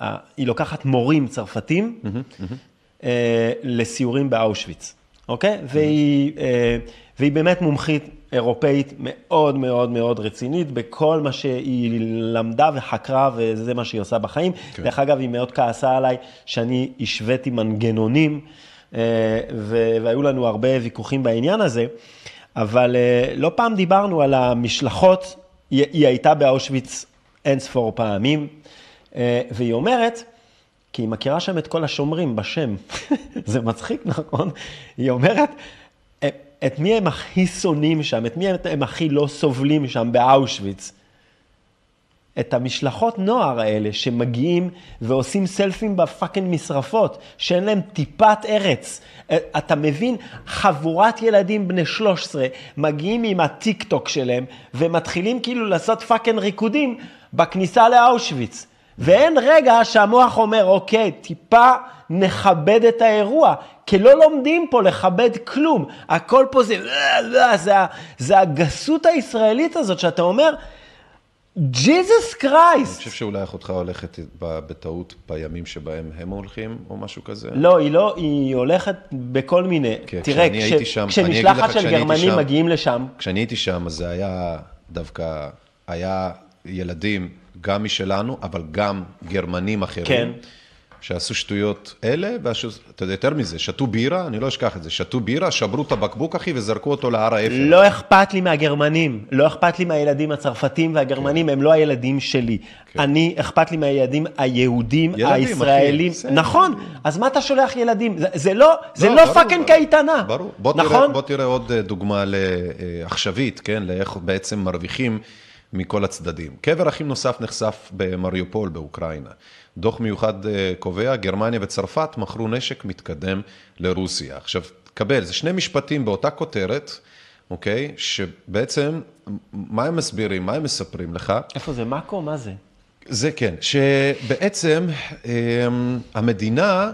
ה... היא לוקחת מורים צרפתים אה, לסיורים באושוויץ, אוקיי? והיא, אה, והיא באמת מומחית אירופאית מאוד מאוד מאוד רצינית בכל מה שהיא למדה וחקרה, וזה מה שהיא עושה בחיים. כן. דרך אגב, היא מאוד כעסה עליי שאני השוויתי מנגנונים, אה, והיו לנו הרבה ויכוחים בעניין הזה, אבל אה, לא פעם דיברנו על המשלחות, היא, היא הייתה באושוויץ אין ספור פעמים, אה, והיא אומרת, כי היא מכירה שם את כל השומרים בשם. זה מצחיק, נכון? היא אומרת, "את- מי הם הכי שונאים שם? את מי הם הכי לא סובלים שם באושוויץ? את המשלחות נוער האלה שמגיעים ועושים סלפים בפאקינג משרפות, שאין להם טיפת ארץ. אתה מבין, חבורת ילדים בני 13 מגיעים עם הטיק טוק שלהם ומתחילים כאילו לעשות fucking ריקודים בכניסה לאושוויץ. ואין רגע שהמוח אומר, אוקיי, טיפה נכבד את האירוע, כי לא לומדים פה לכבד כלום. הכל פה זה, זה, ה- זה הגסות הישראלית הזאת, שאתה אומר, ג'יזוס אני קרייסט. חושב שאולי אחותך הולכת בטעות בימים שבהם הם הולכים, או משהו כזה. לא, היא לא, היא הולכת בכל מיני, כן, תראה, שם- כש, אני אגיד כשמשלחת של גרמנים שם- מגיעים לשם, כשאני הייתי שם, אז זה היה דווקא, היה ילדים, גם משלנו, אבל גם גרמנים אחרים. כן. שעשו שטויות אלה, ועשו, אתה יודע, יותר מזה, שתו בירה, אני לא אשכח את זה, שתו בירה, שברו את הבקבוק, אחי, וזרקו אותו להר האפר. לא אכפת לי מהגרמנים, לא אכפת לי מהילדים הצרפתים והגרמנים, הם לא הילדים שלי. אני, אכפת לי מהילדים היהודים, ילדים, אחי, הישראלים. בסדר. נכון, אז מה אתה שולח ילדים? זה- זה לא, זה לא ברור, fucking. קייטנה. ברור. בוא תראה, נכון? בוא תראה עוד אה, דוגמה עכשווית, כן? לאיך בעצם מרוויחים מכל הצדדים. קבר אחים נוסף נחשף במריופול באוקראינה. דוח מיוחד אה, קובע, גרמניה וצרפת מכרו נשק מתקדם לרוסיה. עכשיו, קבל, זה שני משפטים באותה כותרת, אוקיי? שבעצם, מה הם מסבירים, מה הם מספרים לך? איפה זה מאקו? מה זה? זה כן, שבעצם אמ, המדינה,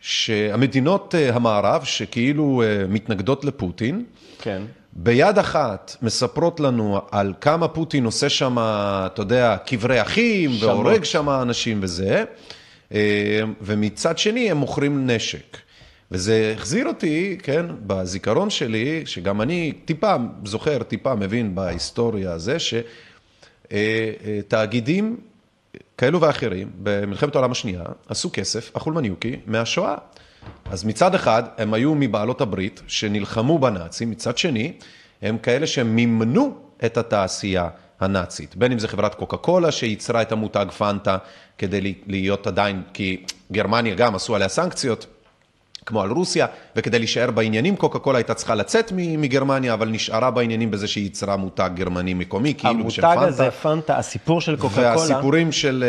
שהמדינות אה, המערב שכאילו אה, מתנגדות לפוטין, כן. ביד אחת מספרות לנו על כמה פוטין עושה שם, אתה יודע, קברי אחים, שמות. והורג שם אנשים וזה, אה, ומצד שני הם מוכרים נשק. וזה החזיר אותי, כן, בזיכרון שלי, שגם אני טיפה זוכר, טיפה מבין בהיסטוריה הזה, שתאגידים כאלו ואחרים במלחמת העולם השנייה עשו כסף, החולמניוקי, מהשואה. אז מצד אחד הם היו מבעלות הברית שנלחמו בנאצים, מצד שני הם כאלה שמימנו את התעשייה הנאצית. בין אם זה חברת קוקה קולה שייצרה את המותג פנטה כדי להיות עדיין, כי גרמניה גם עשו עליה סנקציות. כמו על רוסיה, וכדי להישאר בעניינים, קוקה קולה הייתה צריכה לצאת מגרמניה, אבל נשארה בעניינים בזה שהיא ייצרה מותג גרמני מקומי, כאילו של המותג פנטה. הזה, פנטה, הסיפור של קוקה קולה. והסיפורים של,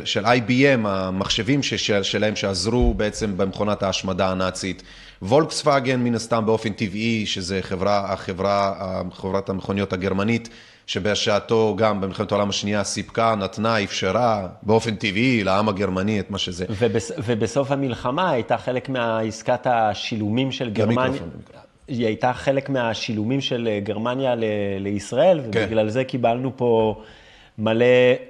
אה, של IBM, המחשבים ש- של- שלהם שעזרו בעצם במכונת ההשמדה הנאצית. וולקסווגן, מן הסתם באופן טבעי, שזה חברה, החברה, חברת המכוניות הגרמנית שבשעתו גם במלחמת העולם השנייה סיפקה, נתנה, אפשרה באופן טבעי לעם הגרמני את מה שזה. ובס, ובסוף המלחמה הייתה חלק מהעסקת השילומים של גרמניה. היא הייתה חלק מהשילומים של אה, גרמניה ל, לישראל, כן. ובגלל זה קיבלנו פה מלא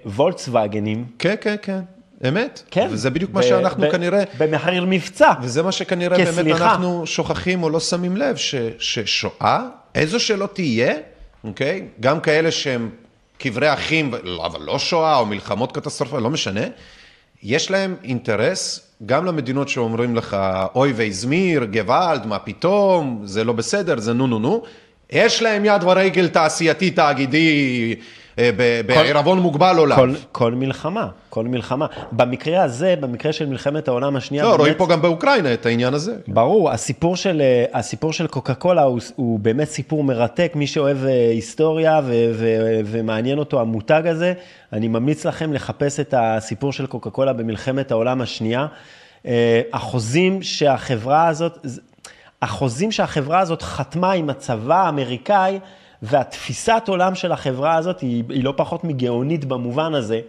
וולקסווגנים. כן, כן, כן, אמת. כן. וזה בדיוק מה ב- שאנחנו ב- כנראה... במחיר מבצע. וזה מה שכנראה באמת כסליחה. אנחנו שוכחים או לא שמים לב, ש, ששואה, איזו שלא תהיה, אוקיי? גם כאלה שהם קברי אחים, לא, אבל לא שואה או מלחמות קטסטרופליות, לא משנה, יש להם אינטרס, גם למדינות שאומרים לך, אוי והזמיר, גוואלד, מה פתאום, זה לא בסדר, זה נו נו נו, יש להם יד ורגל תעשייתי, תאגידי, בעירבון מוגבל עולם. כל, כל מלחמה, כל מלחמה. במקרה הזה, במקרה של מלחמת העולם השנייה, לא, באמת- רואים פה גם באוקראינה את העניין הזה. ברור, הסיפור של, אה, הסיפור של קוקה קולה הוא, הוא באמת סיפור מרתק, מי שאוהב אה, היסטוריה ו, ו, ומעניין אותו המותג הזה, אני ממליץ לכם לחפש את הסיפור של קוקה קולה במלחמת העולם השנייה. אה, החוזים שהחברה הזאת, החוזים שהחברה הזאת חתמה עם הצבא האמריקאי, והתפיסת עולם של החברה הזאת היא, היא לא פחות מגאונית במובן הזה.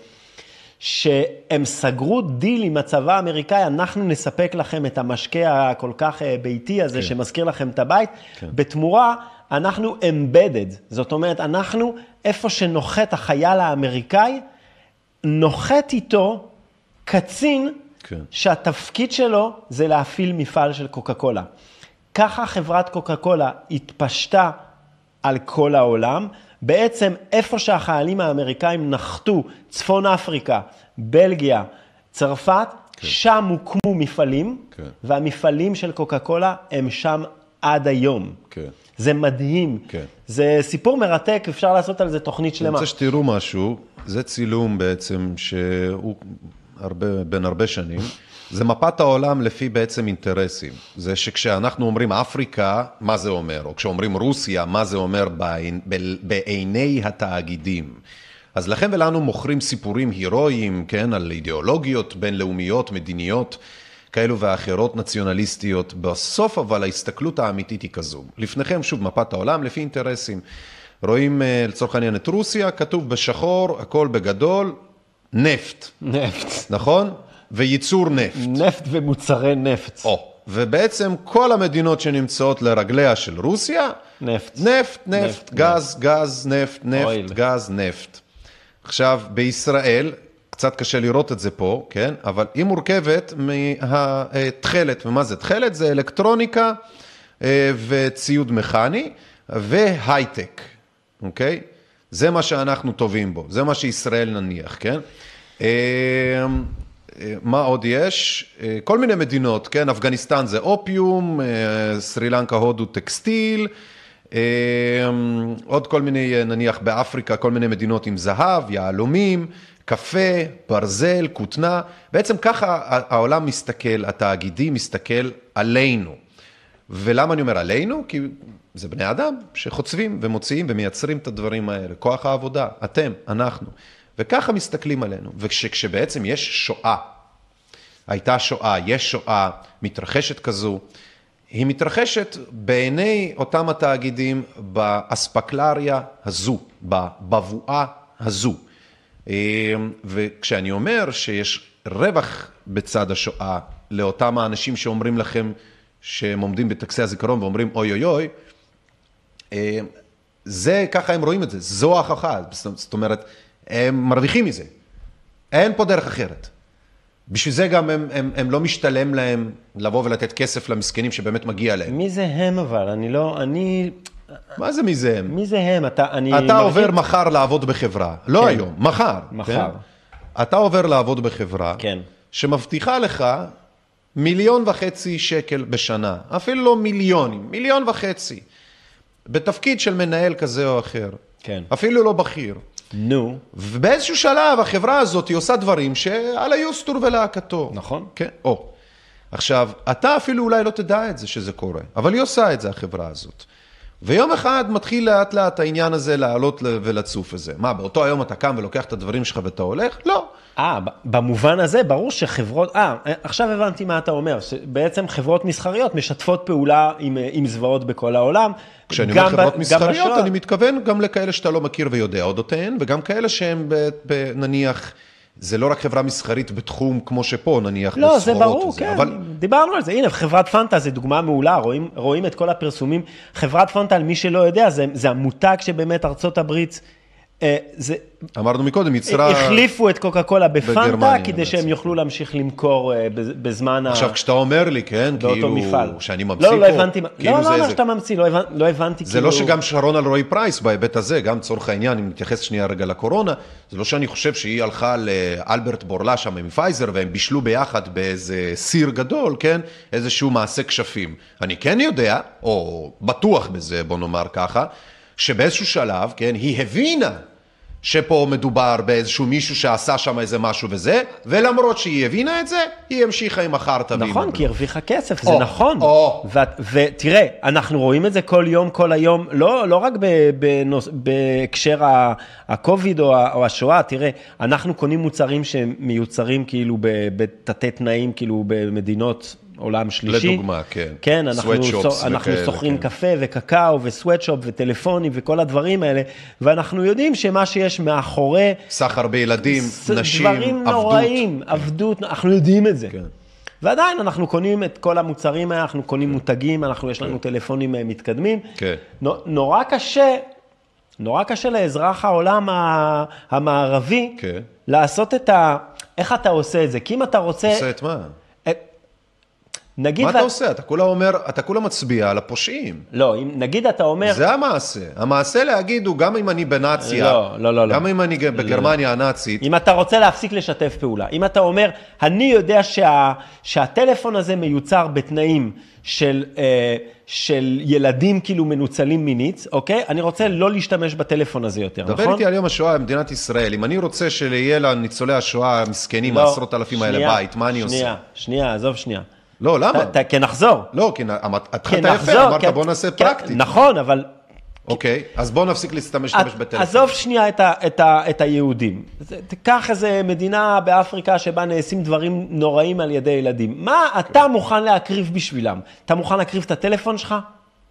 שהם סגרו דיל עם הצבא האמריקאי, אנחנו נספק לכם את המשקה הכל כך אה, ביתי הזה, כן. שמזכיר לכם את הבית, כן. בתמורה אנחנו embedded, זאת אומרת, אנחנו, איפה שנוחת החייל האמריקאי, נוחת איתו קצין, כן. שהתפקיד שלו זה להפעיל מפעל של קוקה קולה. ככה חברת קוקה קולה התפשטה על כל העולם. בעצם איפה שהחיילים האמריקאים נחתו, צפון אפריקה, בלגיה, צרפת, כן. שם הוקמו מפעלים, כן. והמפעלים של קוקה קולה הם שם עד היום. כן. זה מדהים. כן. זה סיפור מרתק, אפשר לעשות על זה תוכנית אני שלמה. רוצה שתראו משהו, זה צילום בעצם שהוא הרבה, בין הרבה שנים. זה מפת העולם לפי בעצם אינטרסים. זה שכשאנחנו אומרים אפריקה, מה זה אומר? או כשאומרים רוסיה, מה זה אומר בעין, בעיני התאגידים. אז לכם ולנו מוכרים סיפורים הירואיים, כן, על אידיאולוגיות בינלאומיות, מדיניות, כאלו ואחרות, נציונליסטיות. בסוף אבל ההסתכלות האמיתית היא כזו. לפניכם שוב מפת העולם לפי אינטרסים. רואים אה, לצורך העניין את רוסיה, כתוב בשחור, הכל בגדול, נפט, נפט. נכון? וייצור נפט. נפט ומוצרי נפט. או, ובעצם כל המדינות שנמצאות לרגליה של רוסיה, נפט. נפט, נפט, נפט, גז, גז, נפט, נפט, אויל. גז, נפט. עכשיו, בישראל, קצת קשה לראות את זה פה, כן? אבל היא מורכבת מהתכלת, ומה זה תכלת? זה אלקטרוניקה אה, וציוד מכני והייטק, אוקיי? זה מה שאנחנו טובים בו, זה מה שישראל נניח, כן? אה, מה עוד יש? אה, כל מיני מדינות, כן? אפגניסטן זה אופיום, אה, סרי לנקה, הודו, טקסטיל, עוד כל מיני, נניח באפריקה, כל מיני מדינות עם זהב, יהלומים, קפה, ברזל, כותנה. בעצם ככה העולם מסתכל, התאגידי מסתכל עלינו. ולמה אני אומר עלינו? כי זה בני אדם שחוצבים ומוציאים ומייצרים את הדברים האלה. כוח העבודה, אתם, אנחנו. וככה מסתכלים עלינו. וכשבעצם יש שואה, הייתה שואה, יש שואה, מתרחשת כזו, היא מתרחשת בעיני אותם התאגידים באספקלריה הזו, בבבואה הזו. וכשאני אומר שיש רווח בצד השואה לאותם האנשים שאומרים לכם שהם עומדים בטקסי הזיכרון ואומרים אוי אוי אוי, זה, ככה הם רואים את זה, זו ההוכחה, זאת אומרת, הם מרוויחים מזה, אין פה דרך אחרת. בשביל זה גם הם, הם, הם לא משתלם להם לבוא ולתת כסף למסכנים שבאמת מגיע להם. מי זה הם אבל? אני לא, אני... מה זה מי זה הם? מי זה הם? אתה, אני... אתה מרגיש- עובר מחר לעבוד בחברה, לא כן. היום, מחר. מחר. כן? אתה עובר לעבוד בחברה, כן. שמבטיחה לך מיליון וחצי שקל בשנה, אפילו לא מיליונים, מיליון וחצי, בתפקיד של מנהל כזה או אחר. כן. אפילו לא בכיר. נו, ובאיזשהו שלב החברה הזאת היא עושה דברים שעל היוסטור ולהקתו. נכון. כן, או. עכשיו, אתה אפילו אולי לא תדע את זה שזה קורה, אבל היא עושה את זה, החברה הזאת. ויום אחד מתחיל לאט לאט העניין הזה לעלות ולצוף את זה. מה, באותו היום אתה קם ולוקח את הדברים שלך ואתה הולך? לא. אה, ב- במובן הזה, ברור שחברות, אה, עכשיו הבנתי מה אתה אומר, שבעצם חברות מסחריות משתפות פעולה עם, אה, עם זוועות בכל העולם. כשאני אומר ב- חברות גם מסחריות. אני מתכוון גם לכאלה שאתה לא מכיר ויודע אודותיהן, וגם כאלה שהן ב- ב- נניח, זה לא רק חברה מסחרית בתחום כמו שפה, נניח, לא, זה בסחורות ברור, וזה, כן, אבל דיברנו על זה. הנה, חברת פנטה זה דוגמה מעולה, רואים, רואים את כל הפרסומים. חברת פנטה, למי שלא יודע, זה, זה המותג שבאמת ארצות הברית, זה, אמרנו מקודם, יצרה... החליפו את קוקה קולה בפנטה, כדי שהם. יוכלו להמשיך למכור אה, בז- בזמן ה... עכשיו, כשאתה אומר לי, כן, כאילו, מפעל. שאני ממציא פה, לא, לא הבנתי, כאילו לא, זה לא, לא, שאתה ממציא, לא הבנ- לא הבנתי, זה כאילו... לא שגם שרון אלרועי פרייס בהיבט הזה, גם לצורך העניין, אם נתייחס שנייה רגע לקורונה, זה לא שאני חושב שהיא הלכה לאלברט בורלה שם מפייזר, והם בישלו ביחד באיזה סיר גדול, כן, איזשהו מעשה כשפים. אני כן יודע, או בטוח בזה, בוא נאמר ככה, שבאיזשהו שלב, כן, היא הבינה שפה מדובר באיזשהו מישהו שעשה שם איזה משהו וזה, ולמרות שהיא הבינה את זה, היא המשיכה עם החרטא. נכון. כי היא הרוויחה כסף, זה או, נכון. או. ותראה, אנחנו רואים את זה כל יום, כל היום, לא, לא רק ב- בנוס- בהקשר ה- הקוביד או או השואה, תראה, אנחנו קונים מוצרים שהם מיוצרים כאילו ב- בתתי תנאים, כאילו במדינות עולם שלישי. לדוגמה, כן. כן, אנחנו, סו- אנחנו וכאלה, שוכרים כן. קפה וקקאו וסוואטשופ וטלפונים וכל הדברים האלה, ואנחנו יודעים שמה שיש מאחורי... סחר בילדים, ס- נשים, דברים עבדות. נוראים, עבדות, אנחנו יודעים את זה. כן. ועדיין אנחנו קונים את כל המוצרים האלה, אנחנו קונים מותגים, אנחנו, יש לנו טלפונים אה, מתקדמים. כן. נו- נורא קשה, נורא קשה לאזרח העולם המערבי כן. לעשות את ה... איך אתה עושה את זה? כי אם אתה רוצה... עושה את מה? נגיד... מה אתה ואת- עושה? אתה כולה אומר, אתה כולה מצביע על הפושעים. לא, אם נגיד אתה אומר... זה המעשה. המעשה להגיד הוא, גם אם אני בנאציה, לא, לא, לא, לא. גם אם אני בגרמניה הנאצית, אם אתה רוצה להפסיק לשתף פעולה, אם אתה אומר, אני יודע שה, שהטלפון הזה מיוצר בתנאים של, אה, של ילדים כאילו מנוצלים מינית, אוקיי? אני רוצה לא להשתמש בטלפון הזה יותר, דבר נכון? איתי על יום השואה במדינת ישראל. אם אני רוצה שיהיה לניצולי השואה המסכנים, לא, העשרות אלפים האלה שנייה, בית, מה אני שנייה, עושה? שנייה, עזוב שנייה. לא, למה? ת- ת- כן, נחזור. לא, כי כן, התחלת. יפה, אמרת כן, בוא נעשה כן, פרקטית. נכון, אבל אוקיי, אז בוא נפסיק להשתמש בטלפון. עזוב שנייה את, ה, את, ה, את היהודים. תיקח איזה מדינה באפריקה שבה נעשים דברים נוראים על ידי ילדים. מה אתה מוכן להקריב בשבילם? אתה מוכן להקריב את הטלפון שלך?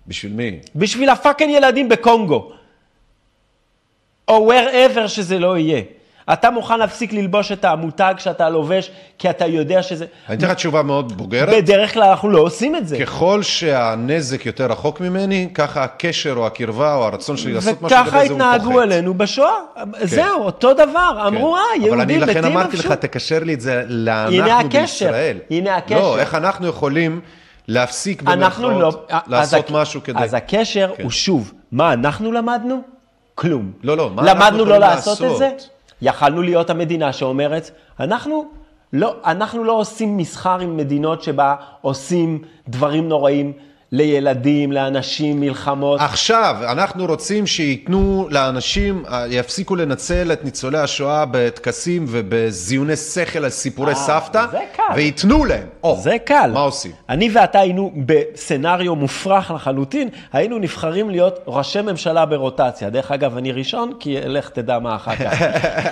בשביל מי? בשביל הפאקינג ילדים בקונגו. או wherever שזה לא יהיה. אתה מוכן להפסיק ללבוש את המותג שאתה לובש, כי אתה יודע שזה... אני אתן לך תשובה מאוד בוגרת. בדרך כלל אנחנו לא עושים את זה. ככל שהנזק יותר רחוק ממני, ככה הקשר או הקרבה או הרצון שלי לעשות משהו וככה לגבי זה הוא התנהגו פוחת. אלינו בשואה. זהו, אותו דבר. אמרו, אה, כן. אבל אני יהודים לכן מתים אמרתי לך. תקשר לי את זה לאנחנו הקשר, בישראל. הנה הקשר. לא, איך אנחנו יכולים להפסיק אנחנו לא... אז לעשות הק- משהו כדי... אז הקשר כן. הוא שוב, מה אנחנו למדנו? כלום. לא, לא, מה אנחנו למדנו לא יכולים לעשות את לעשות? זה? יכלנו להיות המדינה שאומרת, אנחנו לא, אנחנו לא עושים מסחר עם מדינות שבה עושים דברים נוראים לילדים, לאנשים, מלחמות. עכשיו, אנחנו רוצים שייתנו לאנשים, אה, יפסיקו לנצל את ניצולי השואה בטקסים ובזיוני שכל על סיפורי אה, סבתא, זה קל. וייתנו להם. או, זה קל. מה עושים? אני ואתה היינו בסצנריו מופרך לחלוטין, היינו נבחרים להיות ראשי ממשלה ברוטציה. דרך אגב, אני ראשון, כי לך תדע מה אחר כך.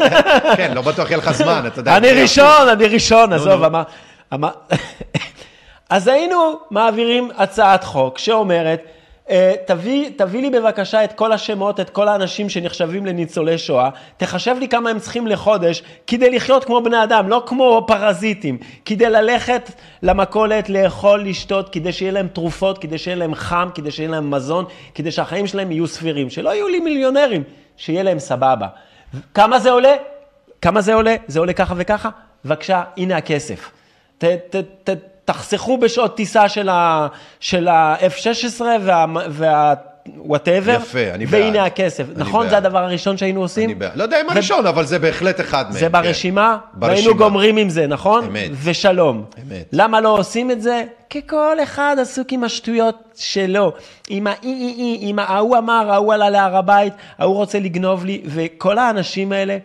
כן, לא בטוח יהיה לך זמן, אתה יודע. אני ראשון, אני ראשון, עזוב. אמר... אז היינו מעבירים הצעת חוק שאומרת, אה, תביא, תביא לי בבקשה את כל השמות, את כל האנשים שנחשבים לניצולי שואה, תחשב לי כמה הם צריכים לחודש כדי לחיות כמו בני אדם, לא כמו פרזיטים, כדי ללכת למכולת, לאכול, לשתות, כדי שיהיה להם תרופות, כדי שיהיה להם חם, כדי שיהיה להם מזון, כדי שהחיים שלהם יהיו סבירים, שלא יהיו לי מיליונרים, שיהיה להם סבבה. כמה זה עולה? כמה זה עולה? זה עולה ככה וככה? בבקשה, הנה הכסף. ת, ת, ת, תחסכו בשעות טיסה של ה- של ה-F-16 וה... וה whatever, יפה, אני בעד. והנה הכסף. אני נכון? בעד. זה הדבר הראשון שהיינו עושים? אני בעד. לא יודע אם הראשון, אבל זה בהחלט אחד מהם. זה כן. ברשימה, והיינו ברשימה. גומרים עם זה, נכון? אמת. ושלום. אמת. למה לא עושים את זה? כי כל אחד עסוק עם השטויות שלו. עם האי-אי-אי, עם ההוא אמר, ההוא עלה להר הבית, ההוא רוצה לגנוב לי, וכל האנשים האלה,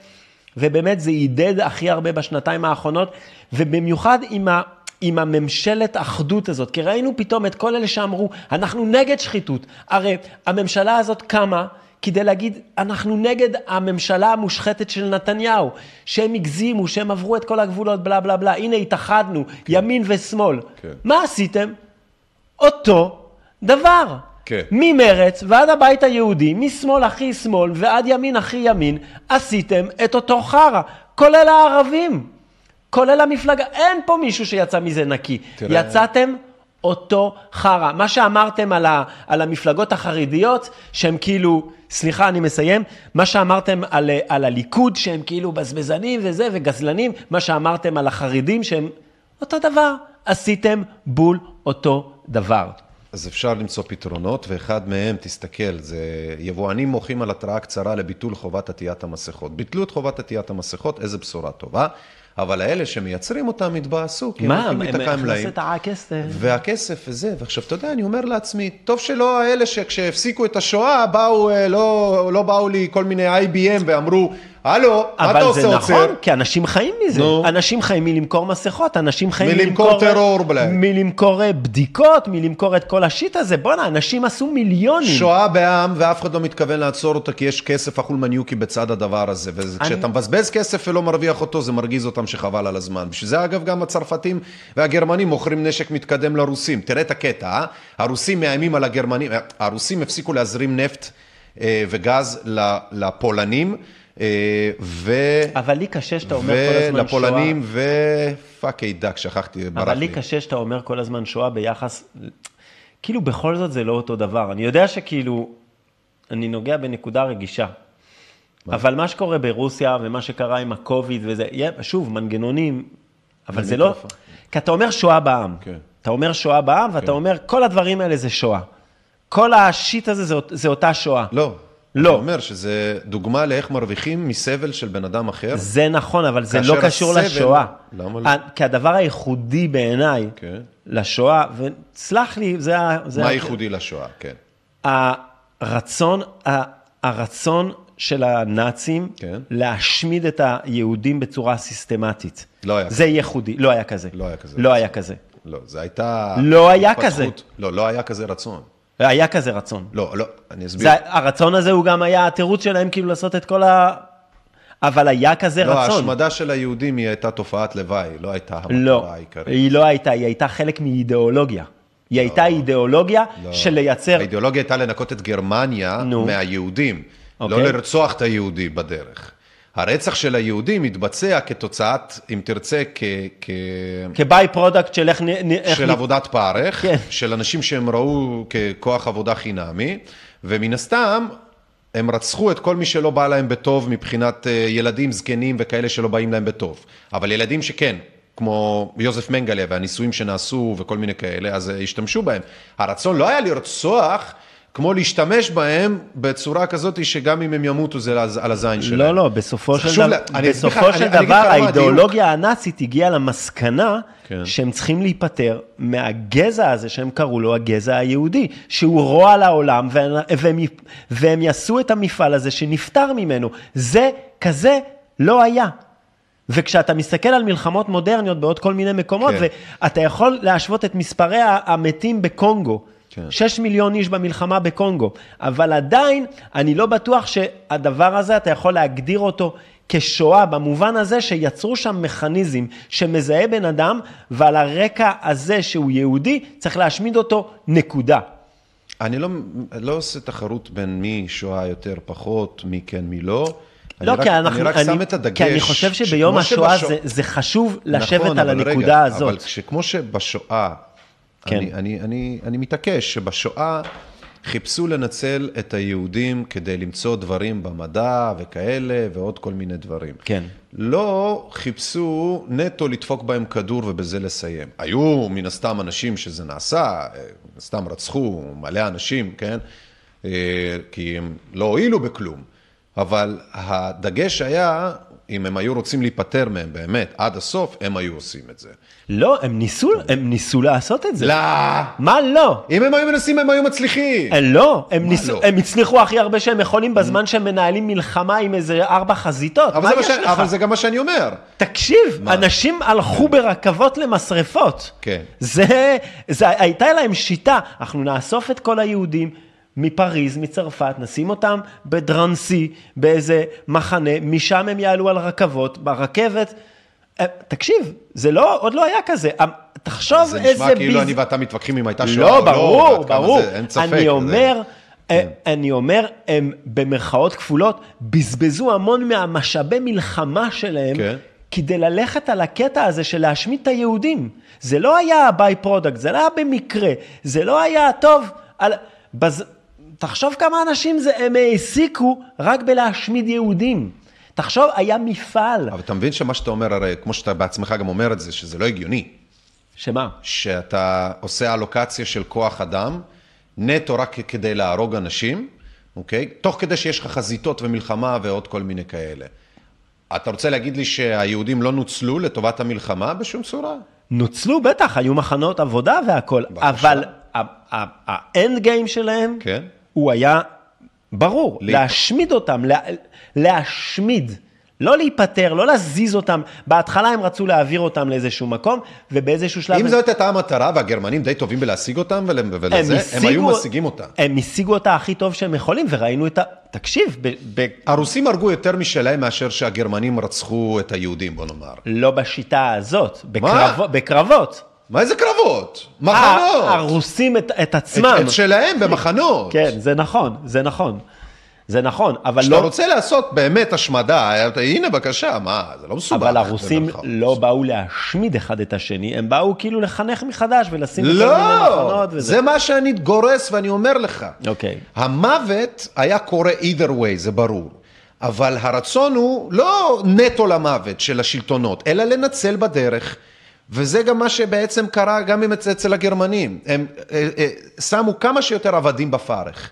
ובאמת זה עידד הכי הרבה בשנתיים האחרונות, ובמיוחד עם ה... עם הממשלת אחדות הזאת, כי ראינו פתאום את כל אלה שאמרו, אנחנו נגד שחיתות. הרי הממשלה הזאת קמה כדי להגיד, אנחנו נגד הממשלה המושחתת של נתניהו, שהם הגזימו, שהם עברו את כל הגבולות, בלה בלה בלה, הנה התאחדנו, ימין ושמאל. כן. מה עשיתם? אותו דבר. כן. ממרץ ועד הבית היהודי, משמאל הכי שמאל ועד ימין הכי ימין, עשיתם את אותו חרא, כולל הערבים, כולל המפלגה, אין פה מישהו שיצא מזה נקי. תראה- יצאתם אותו חרא. מה שאמרתם על, ה, על המפלגות החרדיות, שהם כאילו, סליחה, אני מסיים, מה שאמרתם על, על הליכוד, שהם כאילו בזבזנים וזה, וגזלנים, מה שאמרתם על החרדים, שהם אותו דבר. עשיתם בול אותו דבר. אז אפשר למצוא פתרונות, ואחד מהם, תסתכל, זה יבואנים מוחים על התראה קצרה לביטול חובת עטיית המסכות. ביטלו את חובת עטיית המסכות, איזה בשורה טובה, אבל האלה שמייצרים אותם התבאסו, כי הם מה, הם עם להם. הכנסת הכסף. והכסף וזה, ועכשיו, אתה יודע, אני אומר לעצמי, טוב שלא האלה שכשהפסיקו את השואה, באו, אה, לא, לא באו לי כל מיני IBM ואמרו, הלו, מה אתה אבל עושה זה עוצר? נכון, כי אנשים חיים מזה. נו. אנשים חיים מלמכור מסכות, אנשים חיים מלמכור מלמכור... טרור, בלעד. מלמכור אה, בדיקות, מלמכור את כל השיט הזה. בואנה, אנשים עשו מיליונים. שואה בעם, ואף אחד לא מתכוון לעצור אותה, כי יש כסף החולמניוקי בצד הדבר הזה. וכשאתה מבזבז כסף ולא מרוויח אותו, זה מרגיז אותם שחבל על הזמן. בשביל זה, אגב, גם הצרפתים והגרמנים מוכרים נשק מתקדם לרוסים. תראה את הקטע, אה? הרוסים מאיימים על הגרמנים, הרוסים הפסיקו להזרים נפט אה, וגז לפולנים, אה, ו... אבל לי קשה שאתה אומר כל הזמן שואה. ולפולנים, ופאקי דק, שכחתי, ברח אבל לי. לי קשה שאתה אומר כל הזמן שואה ביחס... כאילו, בכל זאת זה לא אותו דבר. אני יודע שכאילו, אני נוגע בנקודה רגישה. אבל מה שקורה ברוסיה ומה שקרה עם הקוביד וזה, שוב, מנגנונים, אבל זה לא... מיקרופון. כי אתה אומר שואה בעם. כן. אתה אומר שואה בעם, ואתה כן. אומר, כל הדברים האלה זה שואה. כל השיט הזה זה, זה אותה שואה. לא. לא. אני אומר שזה דוגמה לאיך מרוויחים מסבל של בן אדם אחר. זה נכון, אבל זה לא קשור הסבל- לשואה. למה לא? כי הדבר הייחודי בעיניי כן. לשואה, וסלח לי, זה ה... זה מה ה- ייחודי לשואה, כן. הרצון, הרצון של הנאצים כן. להשמיד את היהודים בצורה סיסטמטית. לא היה זה ייחודי, לא היה כזה. לא היה כזה. לא היה כזה. לא, זה הייתה... לא היה התפתחות. כזה. לא, לא היה כזה רצון. היה כזה רצון. לא, לא, אני אסביר. זה, הרצון הזה הוא גם היה התירוץ שלהם כאילו לעשות את כל ה... אבל היה כזה לא, רצון. ההשמדה של היהודים היא הייתה תופעת לוואי, לא הייתה לא, המטרה העיקרית. היא לא הייתה, היא הייתה חלק מאידיאולוגיה. היא הייתה אידיאולוגיה לא. של לייצר... האידיאולוגיה הייתה לנקות את גרמניה נו. מהיהודים, לא אוקיי. לרצוח את היהודי בדרך. הרצח של היהודים מתבצע כתוצאת, אם תרצה, כ... כ... כ by-product של איך... איך של נ- עבודת פרך, כן. של אנשים שהם ראו ככוח עבודה חינמי, ומן הסתם, הם רצחו את כל מי שלא בא להם בטוב מבחינת אה, ילדים, זקנים וכאלה שלא באים להם בטוב. אבל ילדים שכן, כמו יוזף מנגלה והניסויים שנעשו וכל מיני כאלה, אז אה, השתמשו בהם. הרצון לא היה לרצוח, כמו להשתמש בהם בצורה כזאת שגם אם הם ימותו זה על- הזין שלהם. לא, לא, בסופו של, דבר, לה- בסופו אני- של אני דבר. האידיאולוגיה הנאצית הגיעה למסקנה כן. שהם צריכים להיפטר מהגזע הזה שהם קראו לו הגזע היהודי, שהוא רוע לעולם, והם, והם, והם יעשו את המפעל הזה שנפטר ממנו. זה כזה לא היה. וכשאתה מסתכל על מלחמות מודרניות בעוד כל מיני מקומות, כן. ואתה יכול להשוות את מספרי המתים בקונגו, כן. 6 מיליון איש במלחמה בקונגו, אבל עדיין אני לא בטוח שהדבר הזה, אתה יכול להגדיר אותו כשואה, במובן הזה שיצרו שם מכניזם שמזהה בן אדם, ועל הרקע הזה שהוא יהודי, צריך להשמיד אותו, נקודה. אני לא, לא עושה תחרות בין מי שואה יותר פחות, מי כן, מי לא. לא, אני כי רק, אנחנו, אני רק שם את הדגש. כי אני חושב שביום השואה שבשו- זה, זה חשוב לשבת נכון, על הנקודה רגע, הזאת. אבל שכמו שבשואה, כן. אני, אני, אני, אני מתעקש שבשואה חיפשו לנצל את היהודים כדי למצוא דברים במדע וכאלה ועוד כל מיני דברים. כן. לא חיפשו נטו לדפוק בהם כדור ובזה לסיים. היו מן הסתם אנשים שזה נעשה, אה, מן הסתם רצחו מלא אנשים, כן? אה, כי הם לא הועילו בכלום. אבל הדגש היה, אם הם היו רוצים להיפטר מהם באמת עד הסוף, הם היו עושים את זה. לא, הם ניסו, הם ניסו לעשות את זה. לא! מה לא? אם הם היו מנסים, הם היו מצליחים. אה, לא, הם, מה ניסו, לא? הם הצליחו הכי הרבה שהם יכולים בזמן שהם מנהלים מלחמה עם איזה ארבע חזיתות. אבל, מה זה מה ש... אבל זה גם מה שאני אומר. תקשיב, אנשים הלכו ברכבות למשרפות. כן. זה, זה, הייתה להם שיטה, אנחנו נאסוף את כל היהודים, מפריז, מצרפת, נשים אותם בדרנסי, באיזה מחנה, משם הם יעלו על רכבות, ברכבת. אה, תקשיב, זה לא, עוד לא היה כזה. אה, תחשוב איזה זה ביז... נשמע כאילו אני ואתה מתווכחים אם הייתה שואה לא, או לא. ברור, כמה ברור. זה, אין ספק. אני זה- אומר, אה, כן. אני אומר, הם במרכאות כפולות, בזבזו המון מהמשאבי מלחמה שלהם. כן. כדי ללכת על הקטע הזה של להשמיד את היהודים. זה לא היה by-product, זה לא היה במקרה, זה לא היה טוב. על... בז... תחשוב כמה אנשים זה, הם העסיקו רק בלהשמיד יהודים. תחשוב, היה מפעל. אבל אתה מבין שמה שאתה אומר, הרי כמו שאתה בעצמך גם אומר את זה, שזה לא הגיוני. שמה? שאתה עושה אלוקציה של כוח אדם, נטו רק כדי להרוג אנשים, אוקיי? תוך כדי שיש לך חזיתות ומלחמה ועוד כל מיני כאלה. אתה רוצה להגיד לי שהיהודים לא נוצלו לטובת המלחמה בשום צורה? נוצלו, בטח, היו מחנות עבודה בבקשה. אבל האנד גיים שלהם, כן. הוא היה ברור, לי- להשמיד אותם, לה, להשמיד, לא להיפטר, לא להזיז אותם. בהתחלה הם רצו להעביר אותם לאיזשהו מקום, ובאיזשהו שלב... אם הם- זאת הייתה המטרה, והגרמנים די טובים בלהשיג אותם ול- ולזה, הם היו משיגים אותה. הם השיגו אותה הכי טוב שהם יכולים, וראינו את ה... תקשיב, ב, ב, הרוסים הרגו יותר משלהם מאשר שהגרמנים רצחו את היהודים, בוא נאמר. לא בשיטה הזאת, בקרב, בקרבות. מה איזה קרבות? ה- מחנות! הרוסים את, את את, עצמם. את שלהם במחנות. כן, זה נכון, זה נכון. זה נכון, אבל כשאתה לא... רוצה לעשות באמת השמדה, אתה- הנה בבקשה, מה, זה לא מסובך. אבל הרוסים במרכאות. לא באו להשמיד אחד את השני, הם באו כאילו לחנך מחדש ולשים בכל מיני לא, מחנות וזה. זה מה שאני גורס ואני אומר לך. אוקיי. המוות היה קורה either way, זה ברור. אבל הרצון הוא לא נטו למוות של השלטונות, אלא לנצל בדרך. וזה גם מה שבעצם קרה גם אצל הגרמנים. הם אה, אה, שמו כמה שיותר עבדים בפרך,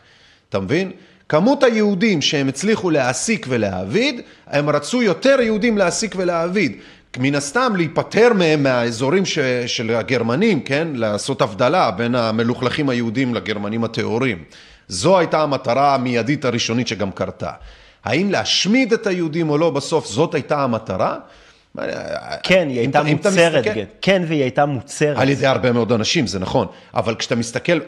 אתה מבין? כמות היהודים שהם הצליחו להעסיק ולהעביד, הם רצו יותר יהודים להעסיק ולהעביד. מן הסתם להיפטר מהם מהאזורים ש, של הגרמנים, כן? לעשות הבדלה בין המלוכלכים היהודים לגרמנים הטהורים. זו הייתה המטרה המיידית הראשונית שגם קרתה. האם להשמיד את היהודים או לא בסוף, זאת הייתה המטרה? כן, היא הייתה מוצרת, מסתכל- כן. כן, והיא הייתה מוצרת. על ידי הרבה מאוד אנשים, זה נכון, אבל כשאתה מסתכל,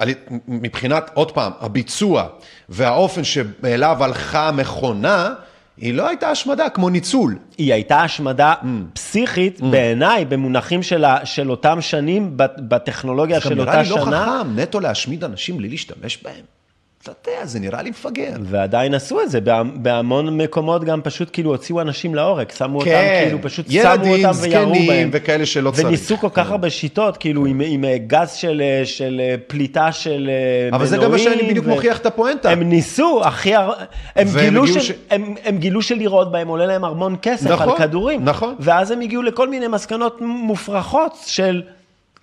מבחינת, עוד פעם, הביצוע והאופן שאליו הלכה המכונה, היא לא הייתה השמדה, כמו ניצול. היא הייתה השמדה Mm. פסיכית, בעיניי, במונחים של, ה, של אותם שנים, בטכנולוגיה גם של נראה אותה לי לא שנה, חכם, נטו להשמיד אנשים בלי להשתמש בהם. אתה יודע, זה נראה לי מפגר. ועדיין עשו את זה, בה- בהמון מקומות גם פשוט כאילו הוציאו אנשים להורג, שמו אותם, כן, כאילו פשוט ילדים, שמו אותם וירו זקנים בהם. וכאלה שלא צריך. וניסו כל כך הרבה שיטות, כאילו עם, עם אה, גז של, אה, של אה, פליטה של אה, אבל זה גם מה שאני מנועים, בדיוק ו- מוכיח את הפואנטה. הם ניסו, הכי הר... הם גילו, ש... ש- הם, הם גילו שלירות בהם עולה להם המון כסף נכון, על כדורים. נכון. ואז הם הגיעו לכל מיני מסקנות מופרכות של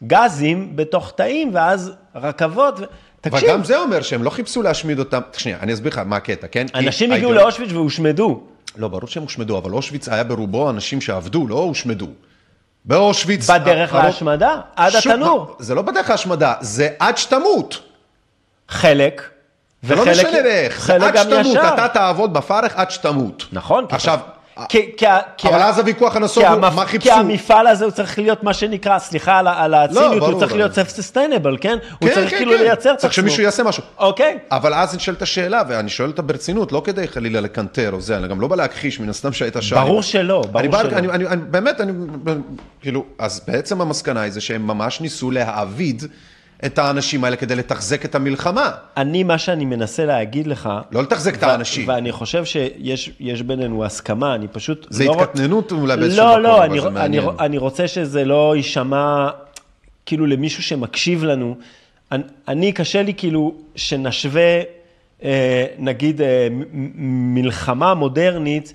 גזים בתוך תאים, ואז רכבות. ו... תקשיב, וגם זה אומר שהם לא חיפשו להשמיד אותם. שנייה, אני אסביר לך מה הקטע, כן? אנשים הגיעו לאושוויץ והושמדו. לא, ברור שהם הושמדו, אבל אושוויץ היה ברובו אנשים שעבדו, לא הושמדו. באושוויץ... בדרך הרוב- להשמדה, עד שוב, התנור. זה לא בדרך להשמדה, זה עד שתמות. חלק. זה לא משנה איך, זה עד שתמות. אתה תעבוד בפרך עד שתמות. נכון. עכשיו, כי- כי ה- כי אבל אז הוויכוח הנסוג כי הוא, מה כי חיפשו? המפעל הזה הוא צריך להיות מה שנקרא, סליחה על הציניות, ברור, הוא צריך. להיות self-sustainable, כן? הוא כן, צריך כן, כאילו כן. לייצר את עצמו. צריך שמישהו יעשה משהו. אוקיי. אבל אז נשאלת השאלה, ואני שואל אותה ברצינות, לא כדי חלילה לקנטר או זה, אני גם לא בא להכחיש, מן הסתם שהיית שם. ברור שלא, ברור שלא. אני, באמת, אני, כאילו, אז בעצם המסקנה היא זה שהם ממש ניסו להעביד את האנשים האלה כדי לתחזק את המלחמה, אני, מה שאני מנסה להגיד לך... לא לתחזק את האנשים. ואני חושב שיש יש בינינו הסכמה, אני פשוט... זה לא... התקטננות אולי באיזשהו לא, מקום, לא, אבל אני, זה אני, מעניין. אני רוצה שזה לא יישמע כאילו למישהו שמקשיב לנו. אני, אני קשה לי כאילו שנשווה, אה, נגיד, אה, מלחמה מודרנית,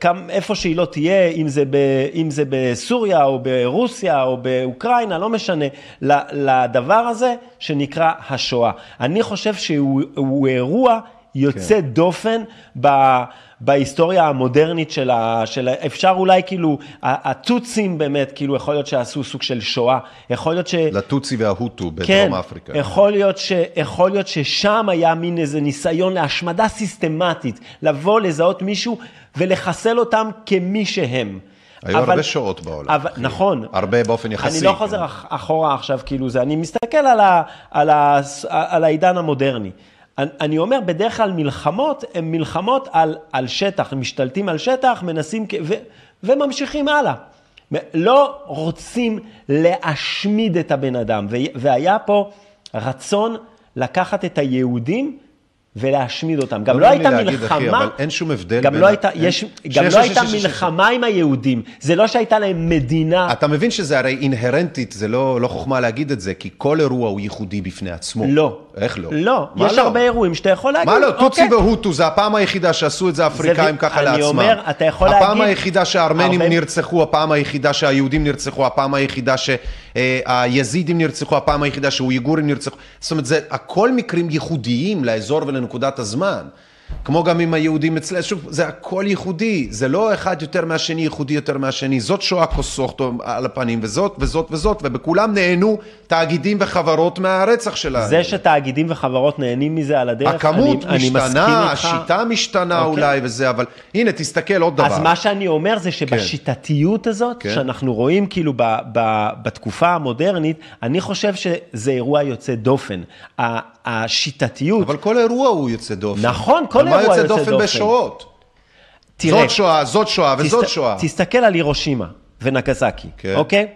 כמה- איפה שהיא לא תהיה, אם זה, ב, אם זה בסוריה או ברוסיה או באוקראינה, לא משנה, לדבר הזה שנקרא השואה. אני חושב שהוא הוא אירוע יוצא כן. דופן ב, בהיסטוריה המודרנית של ה... של ה אפשר אולי כאילו, ה- הטוצים באמת, כאילו יכול להיות שעשו סוג של שואה, יכול להיות ש... לטוצי וההוטו בדרום כן, אפריקה. יכול להיות, ש, יכול להיות ששם היה מין איזה ניסיון להשמדה סיסטמטית, לבוא, לזהות מישהו ולחסל אותם כמי שהם. היו אבל- הרבה שואות בעולם. אבל, אחי. נכון. הרבה באופן יחסי. אני לא חוזר כן. אח- אחורה עכשיו, כאילו זה, אני מסתכל על, ה, על, ה, על העידן המודרני. אני- אומר, בדרך כלל מלחמות הן מלחמות על, על שטח, הם משתלטים על שטח, מנסים, ו, וממשיכים הלאה. לא רוצים להשמיד את הבן אדם, והיה פה רצון לקחת את היהודים ולהשמיד אותם. גם לא לא הייתה להגיד, אחי, מלחמה, אבל אין שום הבדל גם בין לא הייתה, אין- יש, שש, גם שש, לא שש, הייתה שש. מלחמה עם היהודים, זה לא שהייתה להם מדינה. אתה מבין שזה הרי אינהרנטית, זה לא, לא חוכמה להגיד את זה, כי כל אירוע הוא ייחודי בפני עצמו. לא. איך לא? לא, יש לא? הרבה אירועים שאתה יכול להגיד. מה לא, טוצי אוקיי. והוטו, זה הפעם היחידה שעשו את זה האפריקאים ככה אני לעצמם. אומר, אתה יכול הפעם להגיד- היחידה שהארמנים הרבה- נרצחו, הפעם היחידה שהיהודים נרצחו, הפעם היחידה שהיזידים נרצחו, הפעם היחידה שהאויגורים נרצחו. זאת אומרת, זה הכל מקרים ייחודיים לאזור ולנקודת הזמן. כמו גם עם היהודים אצלנו, שוב, זה הכל ייחודי, זה לא אחד יותר מהשני, ייחודי יותר מהשני, זאת שואה כוסוכתו על הפנים, וזאת וזאת וזאת, ובכולם נהנו תאגידים וחברות מהרצח שלהם. זה שתאגידים וחברות נהנים מזה על הדרך, הכמות אני, אני מסכים משתנה, איתך. השיטה משתנה אוקיי. אולי וזה, אבל הנה, תסתכל עוד דבר. אז מה שאני אומר זה שבשיטתיות הזאת, כן. שאנחנו רואים כאילו ב, ב, בתקופה המודרנית, אני חושב שזה אירוע יוצא דופן. השיטתיות, אבל כל אירוע הוא יוצא דופן. נכון, כל אירוע יוצא יוצא דופן דופן. בשואות? תראה, זאת שואה, זאת שואה וזאת תסת- שואה. תסתכל על הירושימה ונגזקי, כן. אוקיי?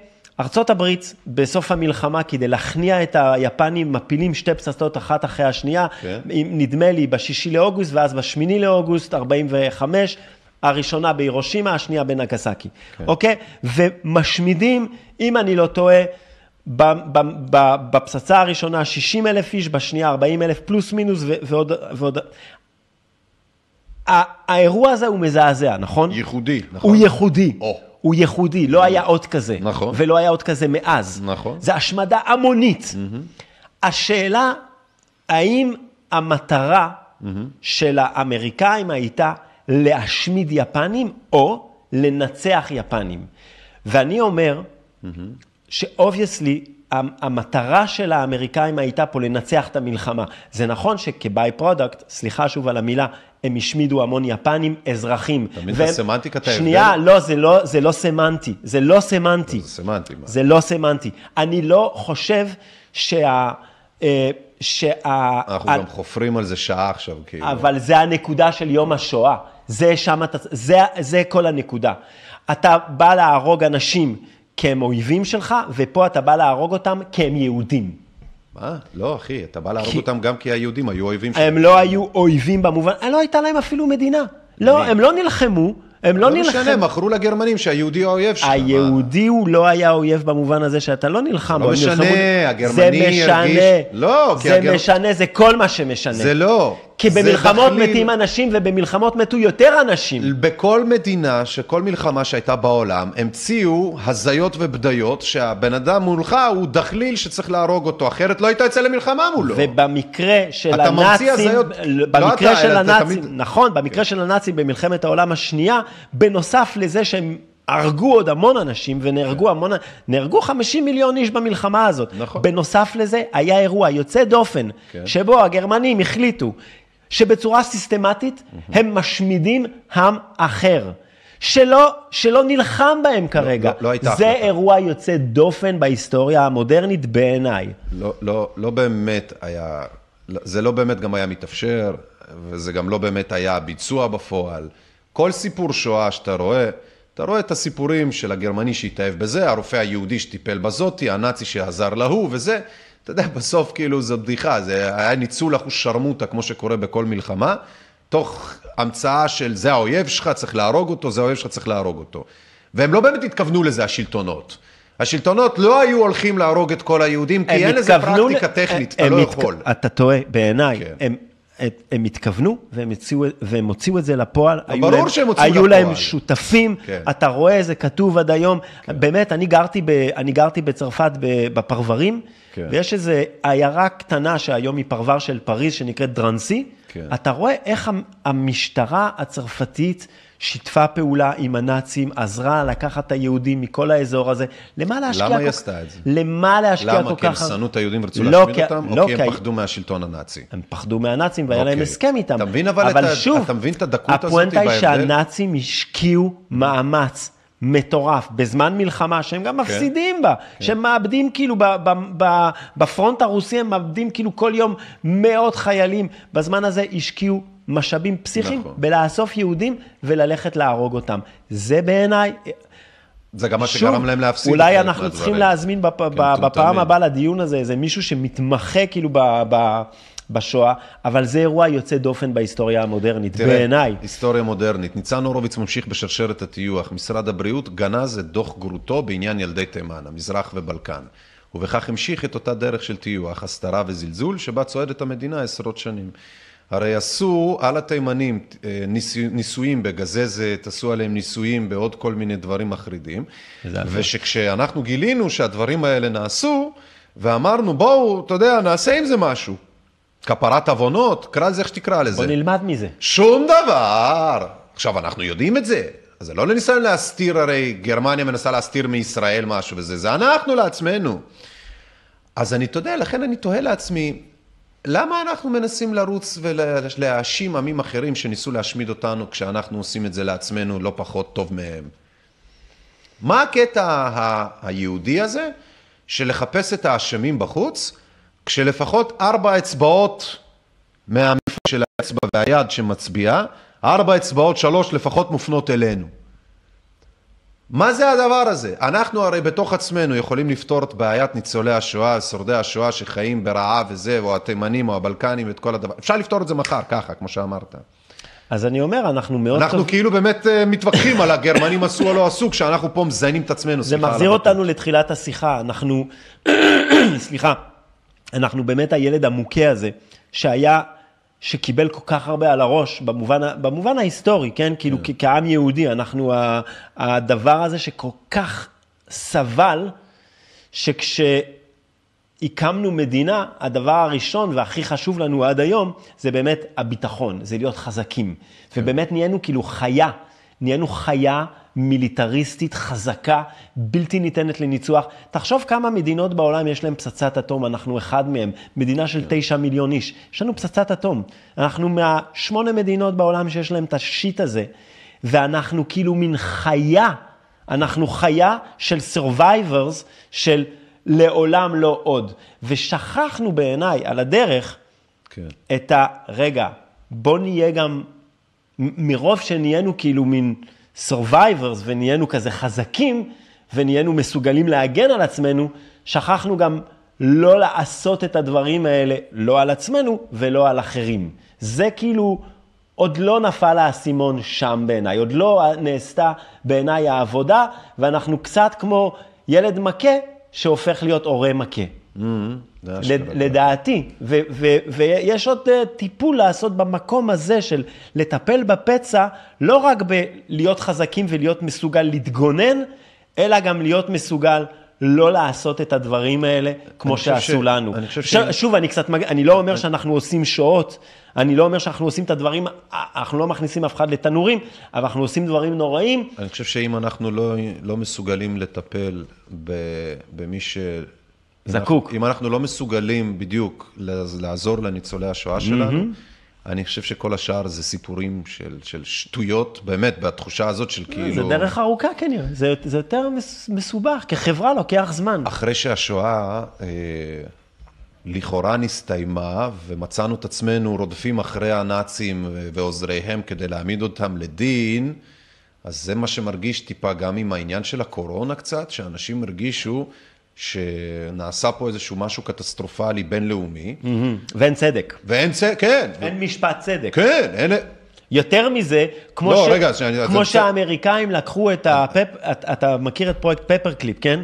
ארצות הברית בסוף המלחמה כדי להכניע את היפנים מפילים שתי פצצות אחת אחרי השנייה, כן. נדמה לי בשישי לאוגוסט ואז בשמיני לאוגוסט 45, הראשונה בהירושימה, השנייה בנגסקי, כן. אוקיי? ומשמידים, אם אני לא טועה, בפצצה הראשונה 60 אלף איש, בשנייה 40 אלף פלוס מינוס ועוד, ועוד. האירוע הזה הוא מזעזע, נכון? ייחודי, נכון. הוא ייחודי. או. הוא ייחודי, לא היה עוד כזה. נכון. ולא היה עוד כזה מאז. נכון. זה השמדה המונית. השאלה, האם המטרה של האמריקאים הייתה להשמיד יפנים או לנצח יפנים? ואני אומר ש obviously, המטרה של האמריקאים הייתה פה לנצח את המלחמה. זה נכון שכ by-product, סליחה שוב על המילה, הם השמידו המון יפנים, אזרחים. אתה את והם- הסמנטיקת ההבדל? שנייה, לא, זה לא, זה לא סמנטי. זה לא סמנטי. זה סמנטי. מה? זה לא סמנטי. אני לא חושב שה... אה, שה... אנחנו גם חופרים על זה שעה עכשיו, כאילו. אבל זה הנקודה של יום השואה. זה שם, אתה- זה, זה כל הנקודה. אתה בא להרוג אנשים כי הם אויבים שלך, ופה אתה בא להרוג אותם כי הם יהודים. מה? לא, אחי, אתה בא להרוג כי- אותם גם כי היהודים היו אויבים שלהם. הם לא היו אויבים במובן, לא הייתה להם אפילו מדינה. לא? הם לא נלחמו, הם לא לא משנה, נלחמו. מכרו לגרמנים שהיהודי הוא האויב שלך. היהודי הוא לא היה אויב במובן הזה שאתה לא נלחם לא משנה, נלחמו- הגרמני זה משנה, הרגיש- לא, כי זה הגר- משנה, זה כל מה שמשנה. זה לא. כי במלחמות דחליל. מתים אנשים ובמלחמות מתו יותר אנשים. בכל מדינה, שכל מלחמה שהייתה בעולם, המציאו הזיות ובדיות שהבן אדם מולך הוא דחליל שצריך להרוג אותו, אחרת לא היית יוצא למלחמה מולו. ובמקרה של אתה ממציא הנאצים, הזיות. במקרה לא של אתה, אלא אתה הנאצים, תמיד- נכון, במקרה של הנאצים במלחמת העולם השנייה, בנוסף לזה שהם הרגו עוד המון אנשים ונהרגו המון, נהרגו 50 מיליון איש במלחמה הזאת. נכון. בנוסף לזה, היה אירוע יוצא דופן, כן. שבו הגרמנים החליטו שבצורה סיסטמטית הם משמידים עם אחר. שלא, שלא נלחם בהם כרגע. לא- לא הייתה זה החלטה. אירוע יוצא דופן בהיסטוריה המודרנית בעיניי. לא, לא, לא באמת היה, לא- זה לא באמת גם היה מתאפשר, וזה גם לא באמת היה ביצוע בפועל. כל סיפור שואה שאתה רואה, אתה רואה את הסיפורים של הגרמני שהתאהב בזה, הרופא היהודי שטיפל בזאתי, הנאצי שעזר להוא וזה. אתה יודע, בסוף כאילו זו בדיחה, זה היה ניצול אחוז שרמוטה, כמו שקורה בכל מלחמה, תוך המצאה של זה האויב שלך, צריך להרוג אותו, זה האויב שלך, צריך להרוג אותו. והם לא באמת התכוונו לזה, השלטונות. השלטונות לא היו הולכים להרוג את כל היהודים, כי אין לזה פרקטיקה טכנית, אתה לא יכול. אתה טועה, בעיניי. כן. הם, את- הם התכוונו והם הוציאו, והם הוציאו את זה לפועל. היו ברור להם, שהם הוציאו היו לפועל. להם שותפים, כן. אתה רואה, זה כתוב עד היום. באמת, אני גרתי, ב, אני גרתי בצרפת בפרברים, כן. ויש איזו עיירה קטנה שהיום היא פרבר של פריז, שנקראת דרנסי. כן. אתה רואה איך המ- המשטרה הצרפתית שיתפה פעולה עם הנאצים, עזרה לקחת את היהודים מכל האזור הזה. למה להשקיע למה כל... היא עשתה את זה? למה להשקיע כל כך... למה? כי הם שנאו את היהודים ורצו לא, להשמיד כי- אותם? לא, או כי הם פחדו מהשלטון הנאצי? הם פחדו מהנאצים והיה להם אוקיי. הסכם איתם. אתה מבין אבל את ה- שוב, אתה מבין את הדקות הזאת הפואנטה היא בהבדל? שהנאצים השקיעו מאמץ מטורף, בזמן מלחמה, שהם גם מפסידים בה, שהם מאבדים כאילו, ב, ב, ב, בפרונט הרוסי הם מאבדים כאילו כל יום מאות חיילים, בזמן הזה השקיעו משאבים פסיכיים נכון. בלאסוף יהודים וללכת להרוג אותם. זה בעיניי, זה גם מה שגרם להם להפסיד. אולי אנחנו צריכים. להזמין בפ, ב, בפעם. הבאה לדיון הזה איזה מישהו שמתמחה כאילו ב, ב, בשואה, אבל זה אירוע יוצא דופן בהיסטוריה המודרנית, בעיניי. היסטוריה מודרנית. ניצן הורוביץ ממשיך בשרשרת הטיוח. משרד הבריאות גנז את דוח גרותו בעניין ילדי תימן, המזרח ובלקן. ובכך המשיך את אותה דרך של טיוח, הסתרה וזלזול, שבה צועדת המדינה עשרות שנים. הרי עשו על התימנים אה, ניסו, ניסויים בגזזת, עשו עליהם ניסויים בעוד כל מיני דברים מחרידים, ושכשאנחנו גילינו שהדברים האלה נעשו, ואמרנו, בואו, אתה יודע, נעשה עם זה משהו. כפרת עוונות, קרא לזה איך שתקרא לזה. בוא נלמד מזה. שום דבר. עכשיו, אנחנו יודעים את זה. אז זה לא לניסיון להסתיר, הרי גרמניה מנסה להסתיר מישראל משהו וזה, זה אנחנו לעצמנו. אז אני, אתה יודע, לכן אני תוהה לעצמי, למה אנחנו מנסים לרוץ ולהאשים עמים אחרים שניסו להשמיד אותנו כשאנחנו עושים את זה לעצמנו לא פחות טוב מהם? מה הקטע היהודי הזה של לחפש את האשמים בחוץ, כשלפחות ארבע אצבעות מהמפלג של האצבע והיד שמצביעה, ארבע אצבעות, שלוש לפחות מופנות אלינו. מה זה הדבר הזה? אנחנו הרי בתוך עצמנו יכולים לפתור את בעיית ניצולי השואה, שורדי השואה שחיים ברעב וזה, או התימנים או הבלקנים ואת כל הדבר. אפשר לפתור את זה מחר, ככה, כמו שאמרת. אז אני אומר, אנחנו מאוד אנחנו כאילו באמת אה, מתווכחים על הגרמנים עשו או לא עשו, כשאנחנו פה מזיינים את עצמנו. זה מחזיר. אותנו לתחילת השיחה. אנחנו, סליחה, אנחנו באמת הילד המוכה הזה, שהיה, שקיבל כל כך הרבה על הראש, במובן, במובן ההיסטורי, כן? כאילו, כ- כעם יהודי, אנחנו ה- הדבר הזה שכל כך סבל, שכשהקמנו מדינה, הדבר הראשון והכי חשוב לנו עד היום, זה באמת הביטחון, זה להיות חזקים. ובאמת נהיינו כאילו חיה, נהיינו חיה מיליטריסטית חזקה, בלתי ניתנת לניצוח. תחשוב כמה מדינות בעולם יש להן פצצת אטום, אנחנו אחד מהן, מדינה של תשע מיליון איש. יש לנו פצצת אטום. אנחנו מהשמונה מדינות בעולם שיש להן את השיט הזה, ואנחנו כאילו מין חיה, אנחנו חיה של survivors, של לעולם לא עוד. ושכחנו בעיניי על הדרך כן. את ה... רגע, בוא נהיה גם, מרוב שנהיינו כאילו מין survivors ונהיינו כזה חזקים ונהיינו מסוגלים להגן על עצמנו, שכחנו גם לא לעשות את הדברים האלה, לא על עצמנו ולא על אחרים. זה כאילו, עוד לא נפל האסימון שם בעיניי, עוד לא נעשתה בעיניי העבודה, ואנחנו קצת כמו ילד מכה שהופך להיות הורה מכה. לד- לדעתי, ו- ו- ויש עוד אה, טיפול לעשות במקום הזה של לטפל בפצע, לא רק בלהיות חזקים ולהיות מסוגל להתגונן, אלא גם להיות מסוגל לא לעשות את הדברים האלה כמו אני שעשו ש- לנו. אני חושב ש- שוב, אני קצת, מג- אני לא אומר שאנחנו עושים שואות, אני לא אומר שאנחנו עושים את הדברים, אנחנו לא מכניסים אף אחד לתנורים, אבל אנחנו עושים דברים נוראים. אני חושב שאם אנחנו לא, לא מסוגלים לטפל במי ש... זקוק. אם אנחנו לא מסוגלים בדיוק לעז- לעזור לניצולי השואה שלנו, אני חושב שכל השאר זה סיפורים של, של שטויות, באמת, בתחושה הזאת של כאילו... זה דרך ארוכה כנראה, זה, זה יותר מס- מסובך, כחברה לוקח זמן. אחרי שהשואה אה, לכאורה נסתיימה, ומצאנו את עצמנו רודפים אחרי הנאצים ועוזריהם כדי להעמיד אותם לדין, אז זה מה שמרגיש טיפה גם עם העניין של הקורונה קצת, שאנשים הרגישו שנעשה פה איזשהו משהו קטסטרופלי בינלאומי, ואין צדק. ואין צ... כן, אין משפט צדק. כן, אין... יותר מזה, כמו, לא, ש... רגע, כמו זה- שהאמריקאים לקחו את הפפ... אתה, מכיר את פרויקט Paperclip, כן?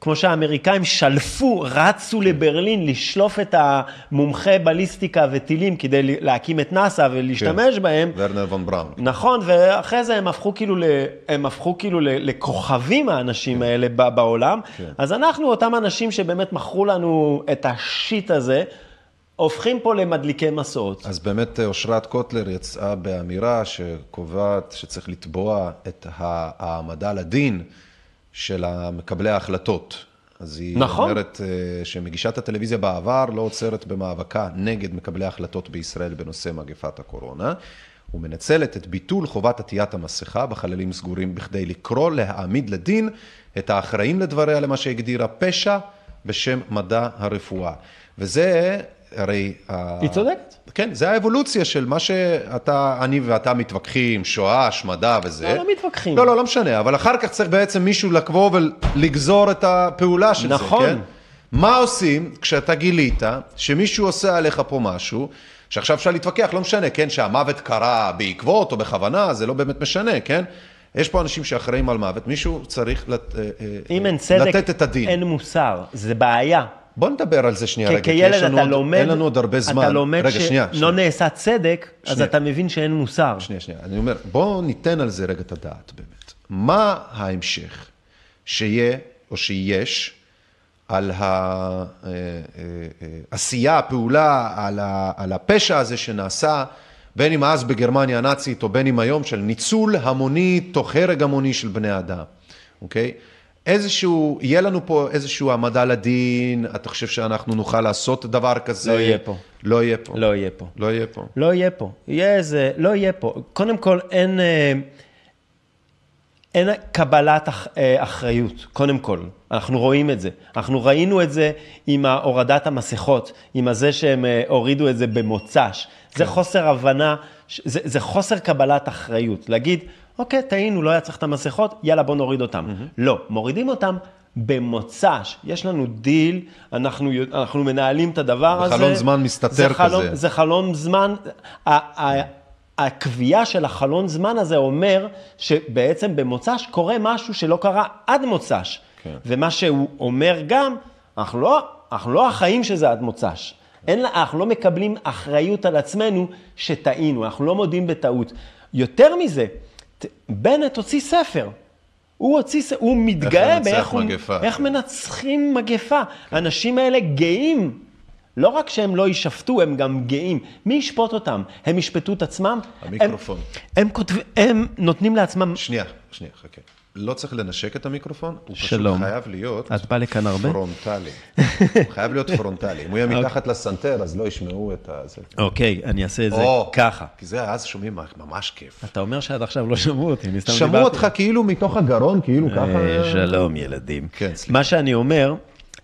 כן. כמו שהאמריקאים שלפו, רצו לברלין לשלוף את המומחה בליסטיקה וטילים כדי להקים את נאס"א ולהשתמש כן. בהם. ורנר וון בראון. נכון, ואחרי זה הם הפכו כאילו, ל... הם הפכו כאילו ל... לכוכבים האנשים האלה ב... בעולם. כן. אז אנחנו, אותם אנשים שבאמת מכרו לנו את השיט הזה, הופכים פה למדליקי מסעות. אז באמת אושרת קוטלר יצאה באמירה שקובעת שצריך לתבוע את העמדה לדין של מקבלי ההחלטות. אז היא נכון. אומרת אה, שמגישת הטלוויזיה בעבר לא עוצרת במאבקה נגד מקבלי ההחלטות בישראל בנושא מגפת הקורונה, ומנצלת את ביטול חובת עטיית המסכה בחללים סגורים בכדי לקרוא להעמיד לדין את האחראים לדבריה למה שהגדירה פשע בשם מדע הרפואה. וזה הרי... ה- היא צודקת. כן, זה האבולוציה של מה שאתה, אני ואתה מתווכחים, שואה, השמדה וזה. לא, לא מתווכחים. לא, לא, לא משנה, אבל אחר כך צריך בעצם מישהו לבוא ולגזור את הפעולה של נכון. זה, כן? מה עושים כשאתה גילית שמישהו עושה עליך פה משהו, שעכשיו אפשר להתווכח, לא משנה, כן, שהמוות קרה בעקבות או בכוונה, זה לא באמת משנה, כן? יש פה אנשים שאחראים על מוות, מישהו צריך לת, אה, אה, אם אין צדק, לתת את הדין. אין מוסר. זה בעיה. בוא נדבר על זה שנייה רגע, כי יש לנו אתה עוד, לומד, אין לנו עוד הרבה זמן. אתה לומד רגע, שנייה, שלא שנייה. נעשה צדק, אז שנייה. אתה מבין שאין מוסר. שנייה, שנייה. אני אומר, בואו ניתן על זה רגע את הדעת באמת. מה ההמשך שיהיה או שיש על העשייה, הפעולה, על ה- על הפשע הזה שנעשה, בין אם אז בגרמניה הנאצית או בין אם היום, של ניצול המוני תוך הרג המוני של בני אדם, אוקיי? איזשהו, יהיה לנו פה איזשהו העמדה לדין, אתה חושב שאנחנו נוכל לעשות דבר כזה? לא יהיה פה. לא יהיה פה. לא יהיה פה. לא יהיה פה. לא יהיה פה. יהיה איזה, לא יהיה פה. קודם כל, אין, אה, אין קבלת אח, אה, אחריות, קודם כל. אנחנו רואים את זה. אנחנו ראינו את זה עם הורדת המסכות, עם הזה שהם אה, הורידו את זה במוצ"ש. זה חוסר הבנה, זה, זה חוסר קבלת אחריות. להגיד, אוקיי, טעינו, לא היה צריך את המסכות, יאללה, בוא נוריד אותם. לא, מורידים אותם. במוצ"ש, יש לנו דיל, אנחנו, אנחנו מנהלים את הדבר הזה. בחלון זמן מסתתר זה חלון, כזה. זה חלון זמן, הקביעה של החלון זמן הזה אומר שבעצם במוצ"ש קורה משהו שלא קרה עד מוצ"ש. כן. ומה שהוא אומר גם, אנחנו לא, אנחנו לא החיים שזה עד מוצ"ש. אין, אנחנו לא מקבלים אחריות על עצמנו שטעינו, אנחנו לא מודים בטעות. יותר מזה, בנט הוציא ספר. הוא הוציא, ס- הוא מתגאה באיך הוא- מגפה. איך מנצחים מגפה. האנשים האלה גאים. לא רק שהם לא יישפטו, הם גם גאים. מי ישפוט אותם? הם ישפטו את עצמם? המיקרופון. הם, הם, כותב, הם נותנים לעצמם... שנייה, שנייה, חכה. לא צריך לנשק את המיקרופון, הוא שלום. פשוט חייב להיות את באה לכאן הרבה? פרונטלי. הוא חייב להיות פרונטלי. אם הוא יהיה מתחת לסנטר, אז לא ישמעו את הזה. אוקיי, אני אעשה את זה ככה. כי זה אז שומעים ממש כיף. אתה אומר שעד עכשיו לא שמעו אותי, אני סתם שמעו דיברתי. אותך כאילו מתוך הגרון, כאילו ככה... אה, שלום ילדים. כן, סליחה. מה שאני אומר,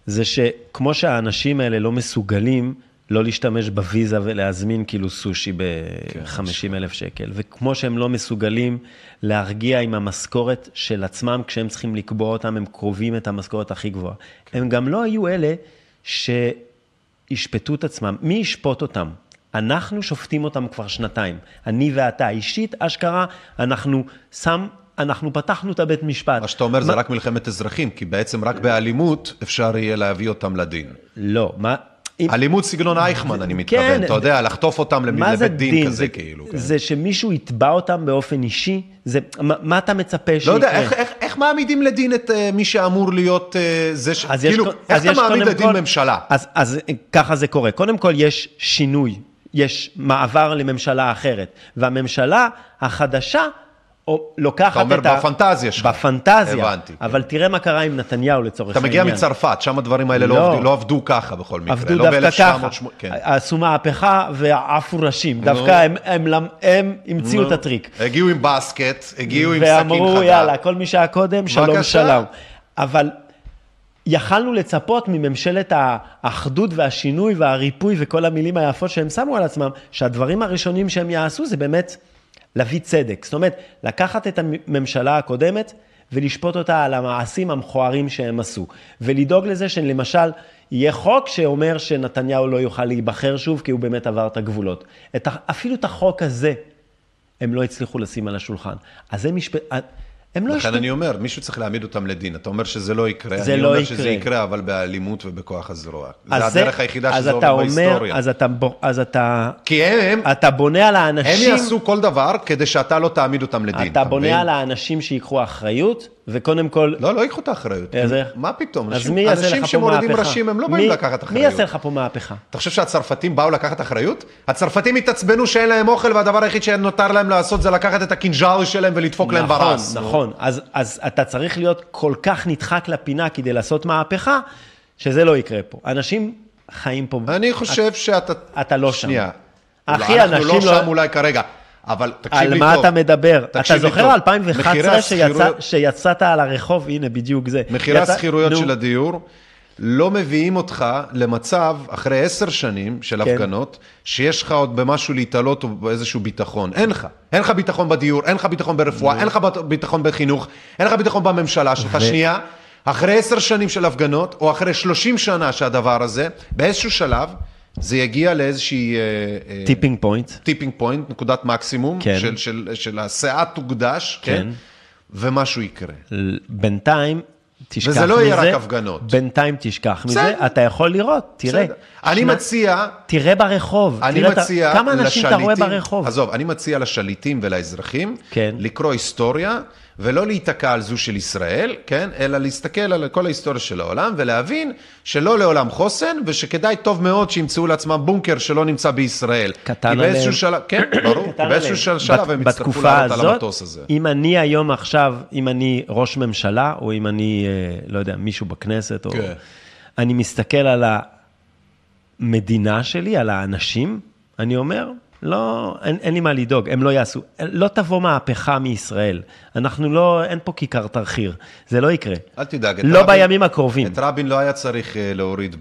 זה שכמו שהאנשים האלה לא מסוגלים לא להשתמש בוויזה ולהזמין כאילו סושי ב-50 אלף שקל, וכמו שהם לא מסוגלים להרגיע עם המשכורת של עצמם, כשהם צריכים לקבוע אותם, הם קרובים את המשכורת הכי גבוהה. הם גם לא היו אלה שישפטו את עצמם. מי ישפוט אותם? אנחנו שופטים אותם כבר שנתיים. אני ואתה אישית, אשכרה, אנחנו שם, אנחנו פתחנו את הבית משפט. מה שאתה אומר זה מה- רק מלחמת אזרחים, כי בעצם רק באלימות אפשר יהיה להביא אותם לדין. לא, מה... אם- אלימות סגנון אייכמן, אני מתכוון, כן, אתה יודע, לחטוף אותם לבית דין דין? כזה, זה, כאילו. כן. זה שמישהו יתבע אותם באופן אישי? זה, מה, מה אתה מצפה לא שיקרה? יודע, איך- איך- איך מעמידים לדין את אה, מי שאמור להיות אה, זה ש... אז כאילו, איך אתה מעמיד לדין כל- ממשלה? אז, אז ככה זה קורה. קודם כל יש שינוי, יש מעבר לממשלה אחרת, והממשלה החדשה או, לוקחת אתה אומר את ה... בפנטזיה שלך. בפנטזיה. הבנתי, כן. אבל תראה מה קרה עם נתניהו לצורך אתה העניין. מגיע מצרפת, שם הדברים האלה לא לא. עבדו- לא עבדו ככה בכל מקרה. עבדו לא דווקא ככה. ב-1980, כן. עשו מהפכה ועפו ראשים. דווקא הם, הם, הם, הם המציאו את הטריק. הגיעו עם בסקט, הגיעו עם סכין חדה. ואמרו, יאללה, כל מי שהיה קודם, שלום בבקשה. שלום. אבל יכלנו לצפות מממשלת האחדות והשינוי והריפוי וכל המילים היפות שהם שמו על עצמם, שהדברים הראשונים שהם יעשו זה באמת להביא צדק. זאת אומרת, לקחת את הממשלה הקודמת ולשפוט אותה על המעשים המכוערים שהם עשו. ולדאוג לזה שלמשל, יהיה חוק שאומר שנתניהו לא יוכל להיבחר שוב, כי הוא באמת עבר את הגבולות. את, אפילו את החוק הזה הם לא הצליחו לשים על השולחן. אז זה משפט... הם לא לכן. אני אומר, מישהו צריך להעמיד אותם לדין. אתה אומר שזה לא יקרה. זה אני לא אומר יקרה. שזה יקרה, אבל באלימות ובכוח הזרוע. זה הדרך היחידה שזה עובד אומר, בהיסטוריה. אז אתה, ב- אז אתה, כי הם, אתה בונה על הם האנשים, יעשו כל דבר כדי שאתה לא תעמיד אותם לדין. אתה? בונה על האנשים שיקחו אחריות, וקודם כל, לא, לא ייקחו את האחריות. אז איך? מה פתאום? אז אנשים- מי יעשה לך פה אנשים מהפכה? שמורידים ראשים, הם לא באים לקחת אחריות. מי יעשה לך פה מהפכה? אתה חושב שהצרפתים באו לקחת אחריות? הצרפתים התעצבנו שאין להם אוכל והדבר היחיד שנותר להם לעשות זה לקחת את הקינג'אר שלהם ולדפוק להם נכון, ברס. נכון. אז, אז אתה צריך להיות כל כך נדחק לפינה כדי לעשות מהפכה, שזה לא יקרה פה. אנשים חיים פה. אני חושב שאתה... אתה לא שם. שנייה. אחי, אנחנו אנשים לא לא- שם אולי כרגע. אבל תקשיב לי על טוב. מה אתה מדבר? אתה זוכר טוב. 2011 מחירי שיצא, השכירויות- שיצאת על הרחוב? הנה, בדיוק זה. מחירי השכירויות של הדיור לא מביאים אותך למצב, אחרי עשר שנים של כן. הפגנות, שיש לך עוד במשהו להיתלות או באיזשהו ביטחון. אין לך. אין לך ביטחון בדיור, אין לך ביטחון ברפואה, אין לך ביטחון בחינוך, אין לך ביטחון בממשלה שלך. ו- שנייה, אחרי עשר שנים של הפגנות, או אחרי שלושים שנה שהדבר הזה, באיזשהו שלב, זה יגיע לאיזושהי... tipping point. tipping point, נקודת מקסימום, כן. של, של, של הסאה תוגדש, כן. כן. ומשהו יקרה. בינתיים, תשכח מזה. וזה לא יהיה רק הפגנות. בינתיים תשכח מזה, בסדר. אתה יכול לראות, תראה. בסדר. אני מציע, תראה ברחוב. אני תראה מציע כמה אנשים אתה רואה לשליטים- ברחוב? עזוב, אני מציע לשליטים ולאזרחים, כן. לקרוא היסטוריה, ולא להיתקע על זו של ישראל, כן? אלא להסתכל על כל ההיסטוריה של העולם, ולהבין שלא לעולם חוסן, ושכדאי טוב מאוד שימצאו לעצמם בונקר שלא נמצא בישראל. קטן כי באיזשהו עליהם. שלב, כן, ברור, באיזשהו של- שלב הם יצטרכו לעלות על המטוס הזה. אם אני היום עכשיו, אם אני ראש ממשלה, או אם אני, אה, לא יודע, מישהו בכנסת, או... כן. אני מסתכל על המדינה שלי, על האנשים, אני אומר, לא, אין, אין לי מה לדאוג, הם לא יעשו. לא תבוא מהפכה מישראל. אנחנו לא, אין פה כיכר תרחיר, זה לא יקרה. אל תדאג. לא רבין- בימים הקרובים. את רבין לא היה צריך אה, להוריד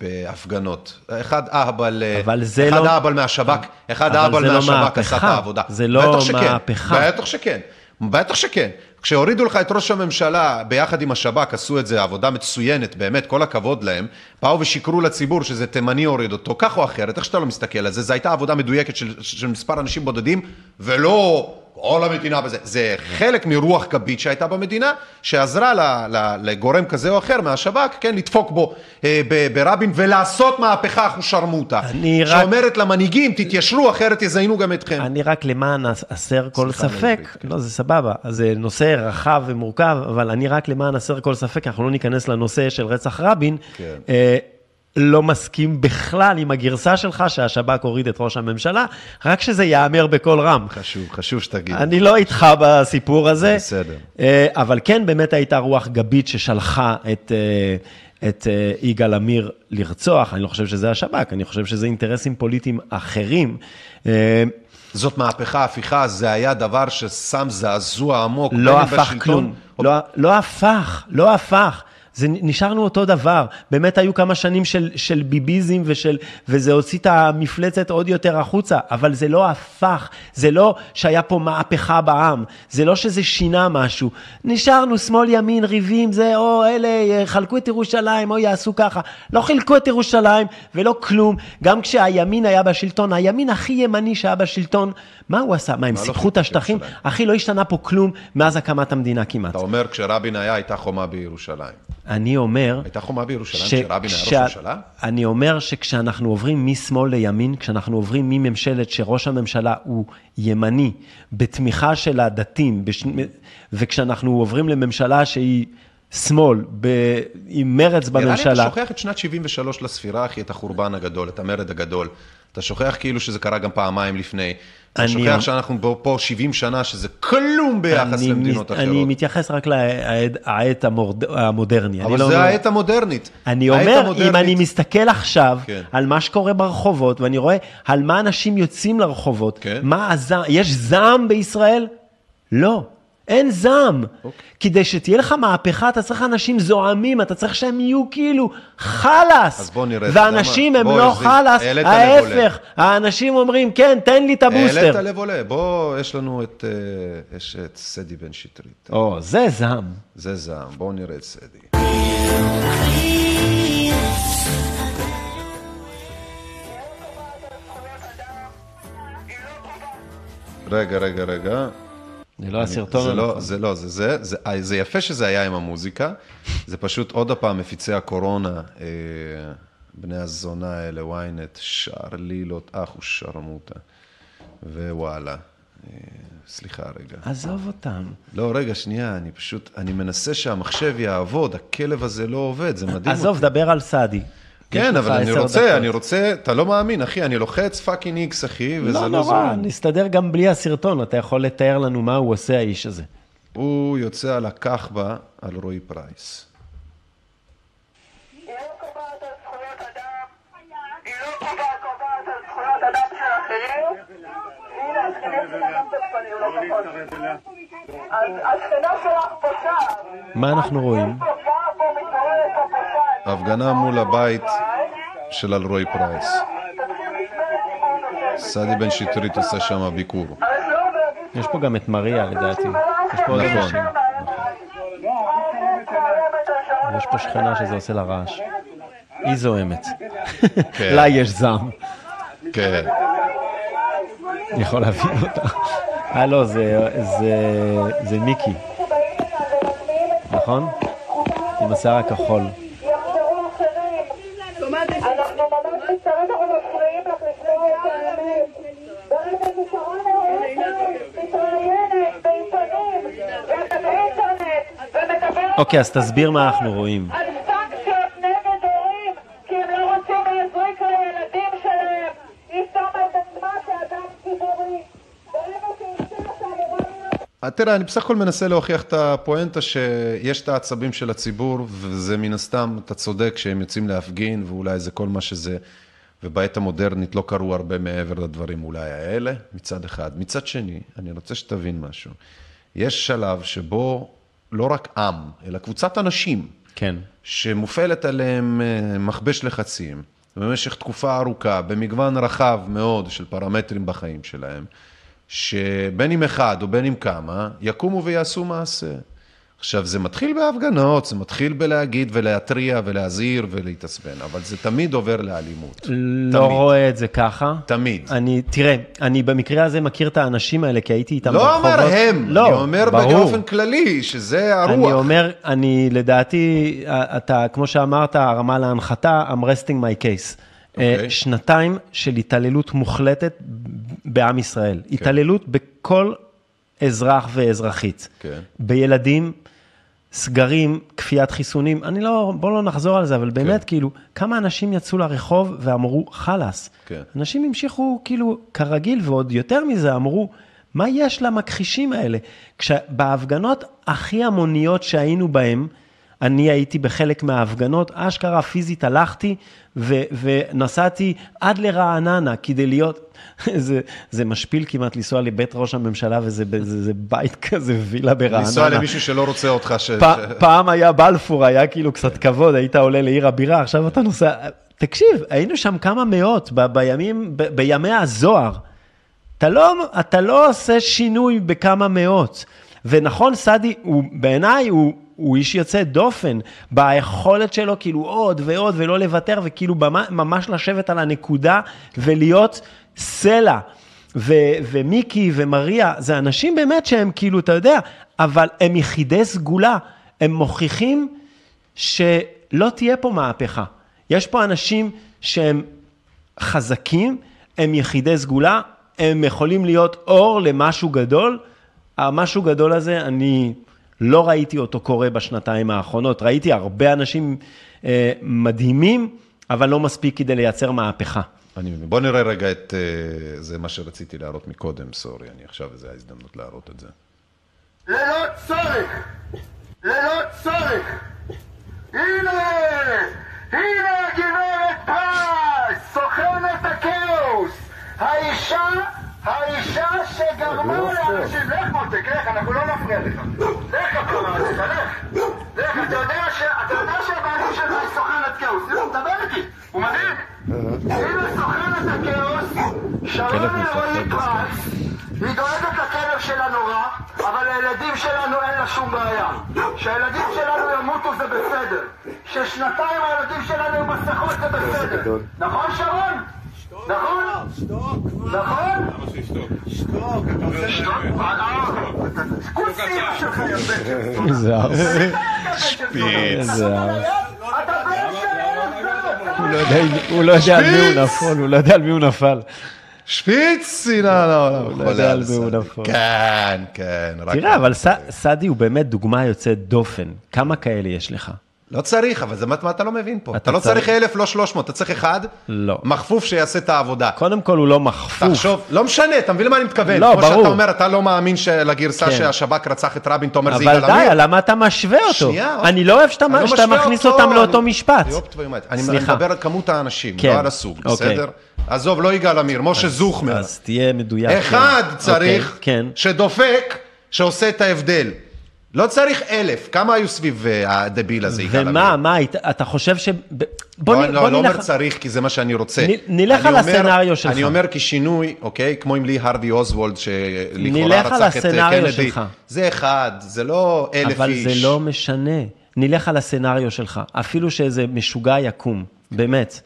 בהפגנות. אחד אהבל, אה, אבל זה אחד לא- אהבל מהשב"כ, אחד אהבל לא מהשב"כ עשה את מהפכה. העבודה. זה לא בטח שכן, מהפכה. בטח שכן, בטח שכן. כשהורידו לך את ראש הממשלה ביחד עם השב"כ, עשו את זה עבודה מצוינת, באמת, כל הכבוד להם. באו ושיקרו לציבור שזה תימני הוריד אותו, כך או אחרת, איך שאתה לא מסתכל על זה, זו הייתה עבודה מדויקת של, של מספר אנשים בודדים, ולא כל המדינה בזה. זה חלק מרוח גבית שהייתה במדינה, שעזרה ל, ל, לגורם כזה או אחר מהשב"כ, כן, לדפוק בו אה, ב, ברבין ולעשות מהפכה אחושרמוטה. אני רק- שאומרת למנהיגים, תתיישרו, אחרת יזיינו גם אתכם. אני רק למען הסר כל ספק, כן. לא, זה סבבה, זה נושא רחב ומורכב, אבל אני רק למען הסר כל ספק, אנחנו לא ניכנס לנושא של רצח רבין, כן. אה, לא מסכים בכלל עם הגרסה שלך שהשב"כ הוריד את ראש הממשלה, רק שזה ייאמר בקול רם. חשוב, חשוב שתגיד. אני לא איתך בסיפור הזה. בסדר. אה, אבל כן, באמת הייתה רוח גבית ששלחה את, אה, את אה, יגאל עמיר לרצוח. אני לא חושב שזה השב"כ, אני חושב שזה אינטרסים פוליטיים אחרים. זאת מהפכה, הפיכה, זה היה דבר ששם זעזוע עמוק. לא הפך בשלטון כלום. או- לא, לא הפך, לא הפך. זה נשארנו אותו דבר. באמת היו כמה שנים של, של ביביזם ושל, וזה הוציא את המפלצת עוד יותר החוצה, אבל זה לא הפך, זה לא שהיה פה מהפכה בעם, זה לא שזה שינה משהו. נשארנו שמאל ימין ריבים, זה או אלה חלקו את ירושלים או יעשו ככה. לא חילקו את ירושלים ולא כלום. גם כשהימין היה בשלטון, הימין הכי ימני שהיה בשלטון, מה הוא עשה? מה, הם לא סיפחו את השטחים? אחי, לא השתנה פה כלום מאז הקמת המדינה כמעט. אתה אומר, כשרבין היה, הייתה חומה בירושלים. אני אומר... הייתה חומה בירושלים ש- כשרבין היה ראש ממשלה? אני אומר שכשאנחנו עוברים משמאל לימין, כשאנחנו עוברים מממשלת שראש הממשלה הוא ימני, בתמיכה של הדתיים, בש... וכשאנחנו עוברים לממשלה שהיא שמאל, ב... עם מרץ נראה לי בממשלה, אתה שוכח את שנת 73 לספירה, אחי, את החורבן הגדול, את המרד הגדול. אתה שוכח כאילו שזה קרה גם פעמיים לפני. אתה אני- שוכח שאנחנו פה- פה 70 שנה, שזה כלום ביחס אני, למדינות אחרות. אני מתייחס רק לעת. המודרני. אבל לא זה אומר- העת המודרנית. אני אומר, אם המודרנית- אני מסתכל עכשיו כן. על מה שקורה ברחובות, ואני רואה על מה אנשים יוצאים לרחובות, כן. מה הזעם, יש זעם בישראל? לא. אין זעם. אוקיי. כדי שתהיה לך מהפכה, אתה צריך אנשים זועמים, אתה צריך שהם יהיו כאילו חלאס. אז בוא נראה, ואנשים? הם לא חלאס, העלית. ההפך. האנשים אומרים, כן, תן לי את העלית הבוסטר. לב עולה. בוא, יש לנו את, אה, יש את סדי בן שטרית. או, זה זעם. זה זעם, בואו נראה את סדי. רגע, רגע, רגע. זה לא הסרטון זה לא. זה לא, זה זה, זה, אה, זה יפה שזה היה עם המוזיקה, זה פשוט עוד הפעם מפיצי הקורונה, אה, בני הזונה האלה, ynet, שר לילות, אח ושרמוטה, ווואלה. אה, סליחה רגע. עזוב אותם. לא, רגע, שנייה, אני פשוט, אני מנסה שהמחשב יעבוד, הכלב הזה לא עובד, זה מדהים. עזוב, אותי. דבר על סעדי. כן, אבל אני רוצה, דקות. אני רוצה, אתה לא מאמין, אחי, אני לוחץ fucking איקס, אחי, וזה לא לא נורא, זורם. נסתדר גם בלי הסרטון, אתה יכול לתאר לנו מה הוא עושה, האיש הזה. הוא יוצא על הכחבה על רועי פרייס. לא לא לא. מה אנחנו רואים? הפגנה מול הבית של אלרועי פרייס. סעדי בן שטרית עושה שם ביקור. יש פה גם את מריה לדעתי. יש פה עוד נכון. אנשים. יש פה שכנה שזה עושה לה רעש. היא זוהמת. כן. לה יש זעם. כן. יכול להבין אותה. אה, לא, זה, זה, זה מיקי, נכון? עם השיער הכחול. אוקיי, אז תסביר מה אנחנו רואים. לא. אה, תראה, אני בסך הכל מנסה להוכיח את הפואנטה שיש את העצבים של הציבור, וזה מן הסתם, אתה צודק שהם יוצאים להפגין, ואולי זה כל מה שזה, ובעת המודרנית לא קרו הרבה מעבר לדברים אולי האלה, מצד אחד. מצד שני, אני רוצה שתבין משהו. יש שלב שבו לא רק עם, אלא קבוצת אנשים, כן. שמופעלת עליהם אה, מכבש לחצים במשך תקופה ארוכה, במגוון רחב מאוד של פרמטרים בחיים שלהם, שבין אם אחד או בין אם כמה, יקומו ויעשו מעשה. עכשיו, זה מתחיל בהפגנות, זה מתחיל בלהגיד ולהתריע ולהזהיר ולהתעצבן, אבל זה תמיד עובר לאלימות. לא תמיד. רואה את זה ככה. תמיד. אני, תראה, אני במקרה הזה מכיר את האנשים האלה, כי הייתי איתם לא ברחובות. אומר הם, לא, אני אומר ברור. באופן כללי, שזה הרוח. אני אומר, אני לדעתי, אתה, כמו שאמרת, הרמה להנחתה, I'm resting my case. אוקיי. אה, שנתיים של התעללות מוחלטת בעם ישראל. כן. התעללות בכל אזרח ואזרחית. כן. בילדים, סגרים, כפיית חיסונים. אני לא, בוא לא נחזור על זה, אבל באמת, כן. כאילו, כמה אנשים יצאו לרחוב ואמרו, חלאס. כן. אנשים המשיכו כאילו כרגיל, ועוד יותר מזה, אמרו, מה יש למכחישים האלה? כשבהפגנות הכי המוניות שהיינו בהן, אני הייתי בחלק מההפגנות, אשכרה פיזית הלכתי ו- ונסעתי עד לרעננה כדי להיות, זה, זה משפיל כמעט לנסוע לבית ראש הממשלה וזה זה, זה בית כזה, וילה ברעננה. לנסוע למישהו שלא רוצה אותך, ש... פ- פעם היה בלפור, היה כאילו קצת כבוד, היית עולה לעיר הבירה, עכשיו אתה נוסע... תקשיב, היינו שם כמה מאות ב- בימים, ב- בימי הזוהר. אתה לא, אתה לא עושה שינוי בכמה מאות. ונכון, סעדי, בעיניי, הוא, הוא איש יוצא דופן ביכולת שלו, כאילו עוד ועוד ולא לוותר, וכאילו ממש לשבת על הנקודה ולהיות סלע. ו- ומיקי ומריה, זה אנשים באמת שהם כאילו, אתה יודע, אבל הם יחידי סגולה. הם מוכיחים שלא תהיה פה מהפכה. יש פה אנשים שהם חזקים, הם יחידי סגולה, הם יכולים להיות אור למשהו גדול. המשהו גדול הזה, אני לא ראיתי אותו קורה בשנתיים האחרונות. ראיתי הרבה אנשים אה, מדהימים, אבל לא מספיק כדי לייצר מהפכה. אני מבין. בוא נראה רגע את... אה, זה מה שרציתי להראות מקודם, סורי, אני עכשיו, זו ההזדמנות להראות את זה. ללא צורך! ללא צורך! הנה! הנה הגברת פרס! סוכנת הכאוס! האישה, האישה שגרמה לאנשים... לך מותק, לך, אנחנו לא נפריע לך. לך, הפרה שלך, לך. לך, אתה יודע שהבעלים שלך היא סוכנת כאוס. הוא מדבר איתי. הוא מדהים. הנה סוכנת הכאוס, שרון אלרועי פרס. היא דואגת לכלב שלה נורא, אבל לילדים שלנו אין לה שום בעיה. שהילדים שלנו ימותו זה בסדר. ששנתיים הילדים שלנו עם מסכות זה בסדר. נכון שרון? נכון? נכון? שתוק, אתה עושה שתוק. כוסים שלך יפה. ארס. שפיץ. הוא לא יודע- הוא לא על מי הוא נפל, הוא לא יודע על מי הוא נפל. שפיץ, הנה, לא, לא, לא יודע על מי הוא נפל. כן, כן. תראה, אבל סעדי הוא באמת דוגמה יוצאת דופן. כמה כאלה יש לך? לא צריך, אבל זה מה מה אתה לא מבין פה. אתה אתה לא צריך- צריך אלף, לא שלוש מאות, אתה צריך אחד, לא. מכפוף שיעשה את העבודה. קודם כל הוא לא מכפוף. תחשוב, לא משנה, אתה מבין למה אני מתכוון? לא, כמו ברור. שאתה אומר, אתה לא מאמין לגרסה כן. שהשב"כ רצח את רבין, אתה אומר זה אבל. די, למה אתה משווה אותו? שנייה, אני לא אוהב שאתה לא שאתה מכניס אותו, אותם אני- לאותו משפט. אני. מדבר על כמות האנשים, כן, לא על הסוג, אוקיי. בסדר? עזוב, לא יגאל עמיר, משה זוכמר. אז תהיה מדויק. אחד כן. צריך, אוקיי, כן. שדופק, שעושה את ההבדל. לא צריך אלף, כמה היו סביב אה, הדביל הזה, יגאל עמיר? ומה, מה, אתה חושב ש... בוא לא, נ- לא, בוא לא אומר נלך... צריך, כי זה מה שאני רוצה. נלך על הסצנריו שלך. אני אומר כשינוי, אוקיי? כמו עם לי הרווי אוסוולד, שלכאורה נלך רצח את אה, קנדי. שלך. זה אחד, זה לא אלף אבל איש. זה לא משנה. נלך על הסצנריו שלך. אפילו שאיזה משוגע יקום, באמת.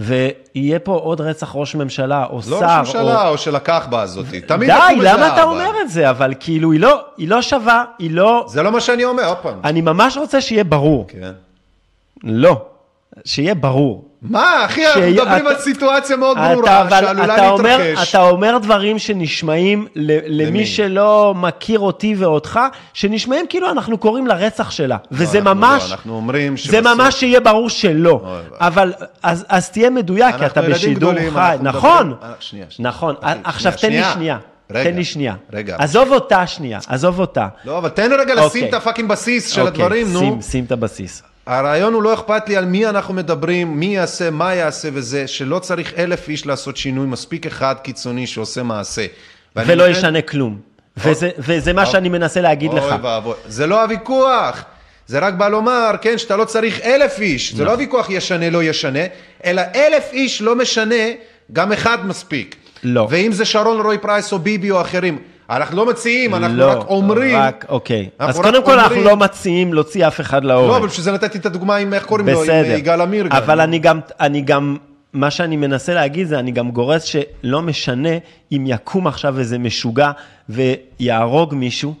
ויהיה פה עוד רצח ראש ממשלה, או לא שר, ראש ממשלה, או של הכחבה הזאת. תמיד די, למה אתה אבא. אומר את זה? אבל כאילו, היא לא, היא לא שווה, היא לא... זה לא מה שאני אומר, עוד פעם. אני ממש רוצה שיהיה ברור. כן. לא. שיהיה ברור. מה, אחי, אנחנו מדברים אתה- על סיטואציה מאוד ברורה, שעלולה להתרחש. אתה אומר דברים שנשמעים למי? שלא מכיר אותי ואותך, שנשמעים כאילו אנחנו קוראים לרצח שלה. וזה אנחנו ממש, לא, אנחנו אומרים זה שבסוף- ממש שיהיה ברור שלא. אבל, אז, תהיה מדויק, כי אתה בשידור חי. נכון, אה. נכון. עכשיו תן לי שנייה. רגע, תן לי שנייה. רגע. עזוב אותה שנייה, עזוב אותה. לא, אבל תן רגע לשים אוקיי. את הפאקינג בסיס של אוקיי, הדברים, נו. שים את הבסיס. הרעיון הוא לא אכפת לי על מי אנחנו מדברים, מי יעשה, מה יעשה וזה, שלא צריך אלף איש לעשות שינוי, מספיק אחד קיצוני שעושה מעשה. ולא נותן- ישנה כלום. וזה, וזה מה שאני מנסה להגיד לך. אוי ואבוי, זה לא הוויכוח. זה רק בא לומר, כן, שאתה לא צריך אלף איש. זה לא הוויכוח ישנה, לא ישנה, אלא אלף איש לא משנה, גם אחד מספיק. לא. ואם זה שרון רוי פרייס או ביבי או אחרים, אנחנו לא מציעים, אנחנו לא, רק אומרים. רק, אוקיי. אנחנו אז רק קודם כל אנחנו אומרים- לא מציעים להוציא אף אחד להורג. לא, אבל בשביל זה נתתי את הדוגמה עם, איך קוראים לו, עם בסדר. אה, יגאל עמיר. גם. אבל אני גם, אני גם, מה שאני מנסה להגיד זה, אני גם גורס שלא משנה אם יקום עכשיו איזה משוגע ויהרוג מישהו,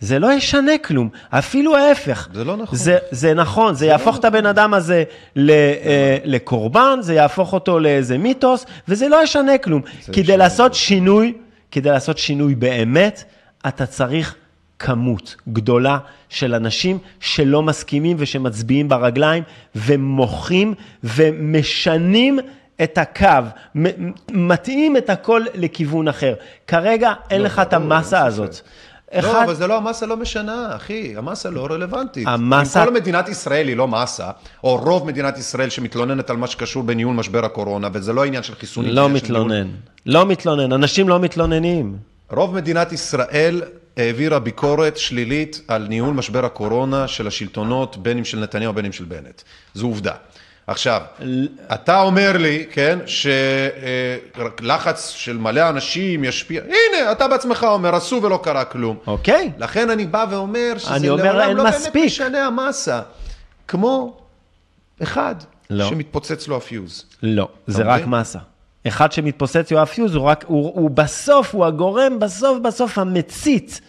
זה לא ישנה כלום, אפילו ההפך. זה לא נכון. זה, זה נכון, זה יהפוך את הבן אדם הזה ל, אה, לקורבן, זה יהפוך אותו לאיזה מיתוס, וזה לא ישנה כלום. כדי ישנה לעשות שינוי, כדי לעשות שינוי באמת, אתה צריך כמות גדולה של אנשים שלא מסכימים ושמצביעים ברגליים ומוחים ומשנים את הקו, מ- מטעים את הכל לכיוון אחר. כרגע אין לך את המסה הזאת. לא, אחד- אבל זה לא, המסה לא משנה, אחי, המסה לא רלוונטית. המסה- אם כל מדינת ישראל היא לא מסה, או רוב מדינת ישראל שמתלוננת על מה שקשור בניהול משבר הקורונה, וזה לא עניין של חיסונים. לא של ניהול- מתלונן, לא מתלונן, אנשים לא מתלוננים. רוב מדינת ישראל העבירה ביקורת שלילית על ניהול משבר הקורונה של השלטונות, בין אם של נתניהו בין אם של בנט. זו עובדה. עכשיו, אתה אומר לי, כן, שלחץ של מלא אנשים ישפיע, הנה, אתה בעצמך אומר, עשו ולא קרה כלום. אוקיי. לכן אני בא ואומר שזה אומר, לעולם לא מספיק. באמת משנה המסה. כמו אחד לא. שמתפוצץ לו הפיוז. לא, זה רק מבין? מסה. אחד שמתפוצץ לו הפיוז, הוא רק, הוא, הוא בסוף, הוא הגורם, בסוף בסוף המצית.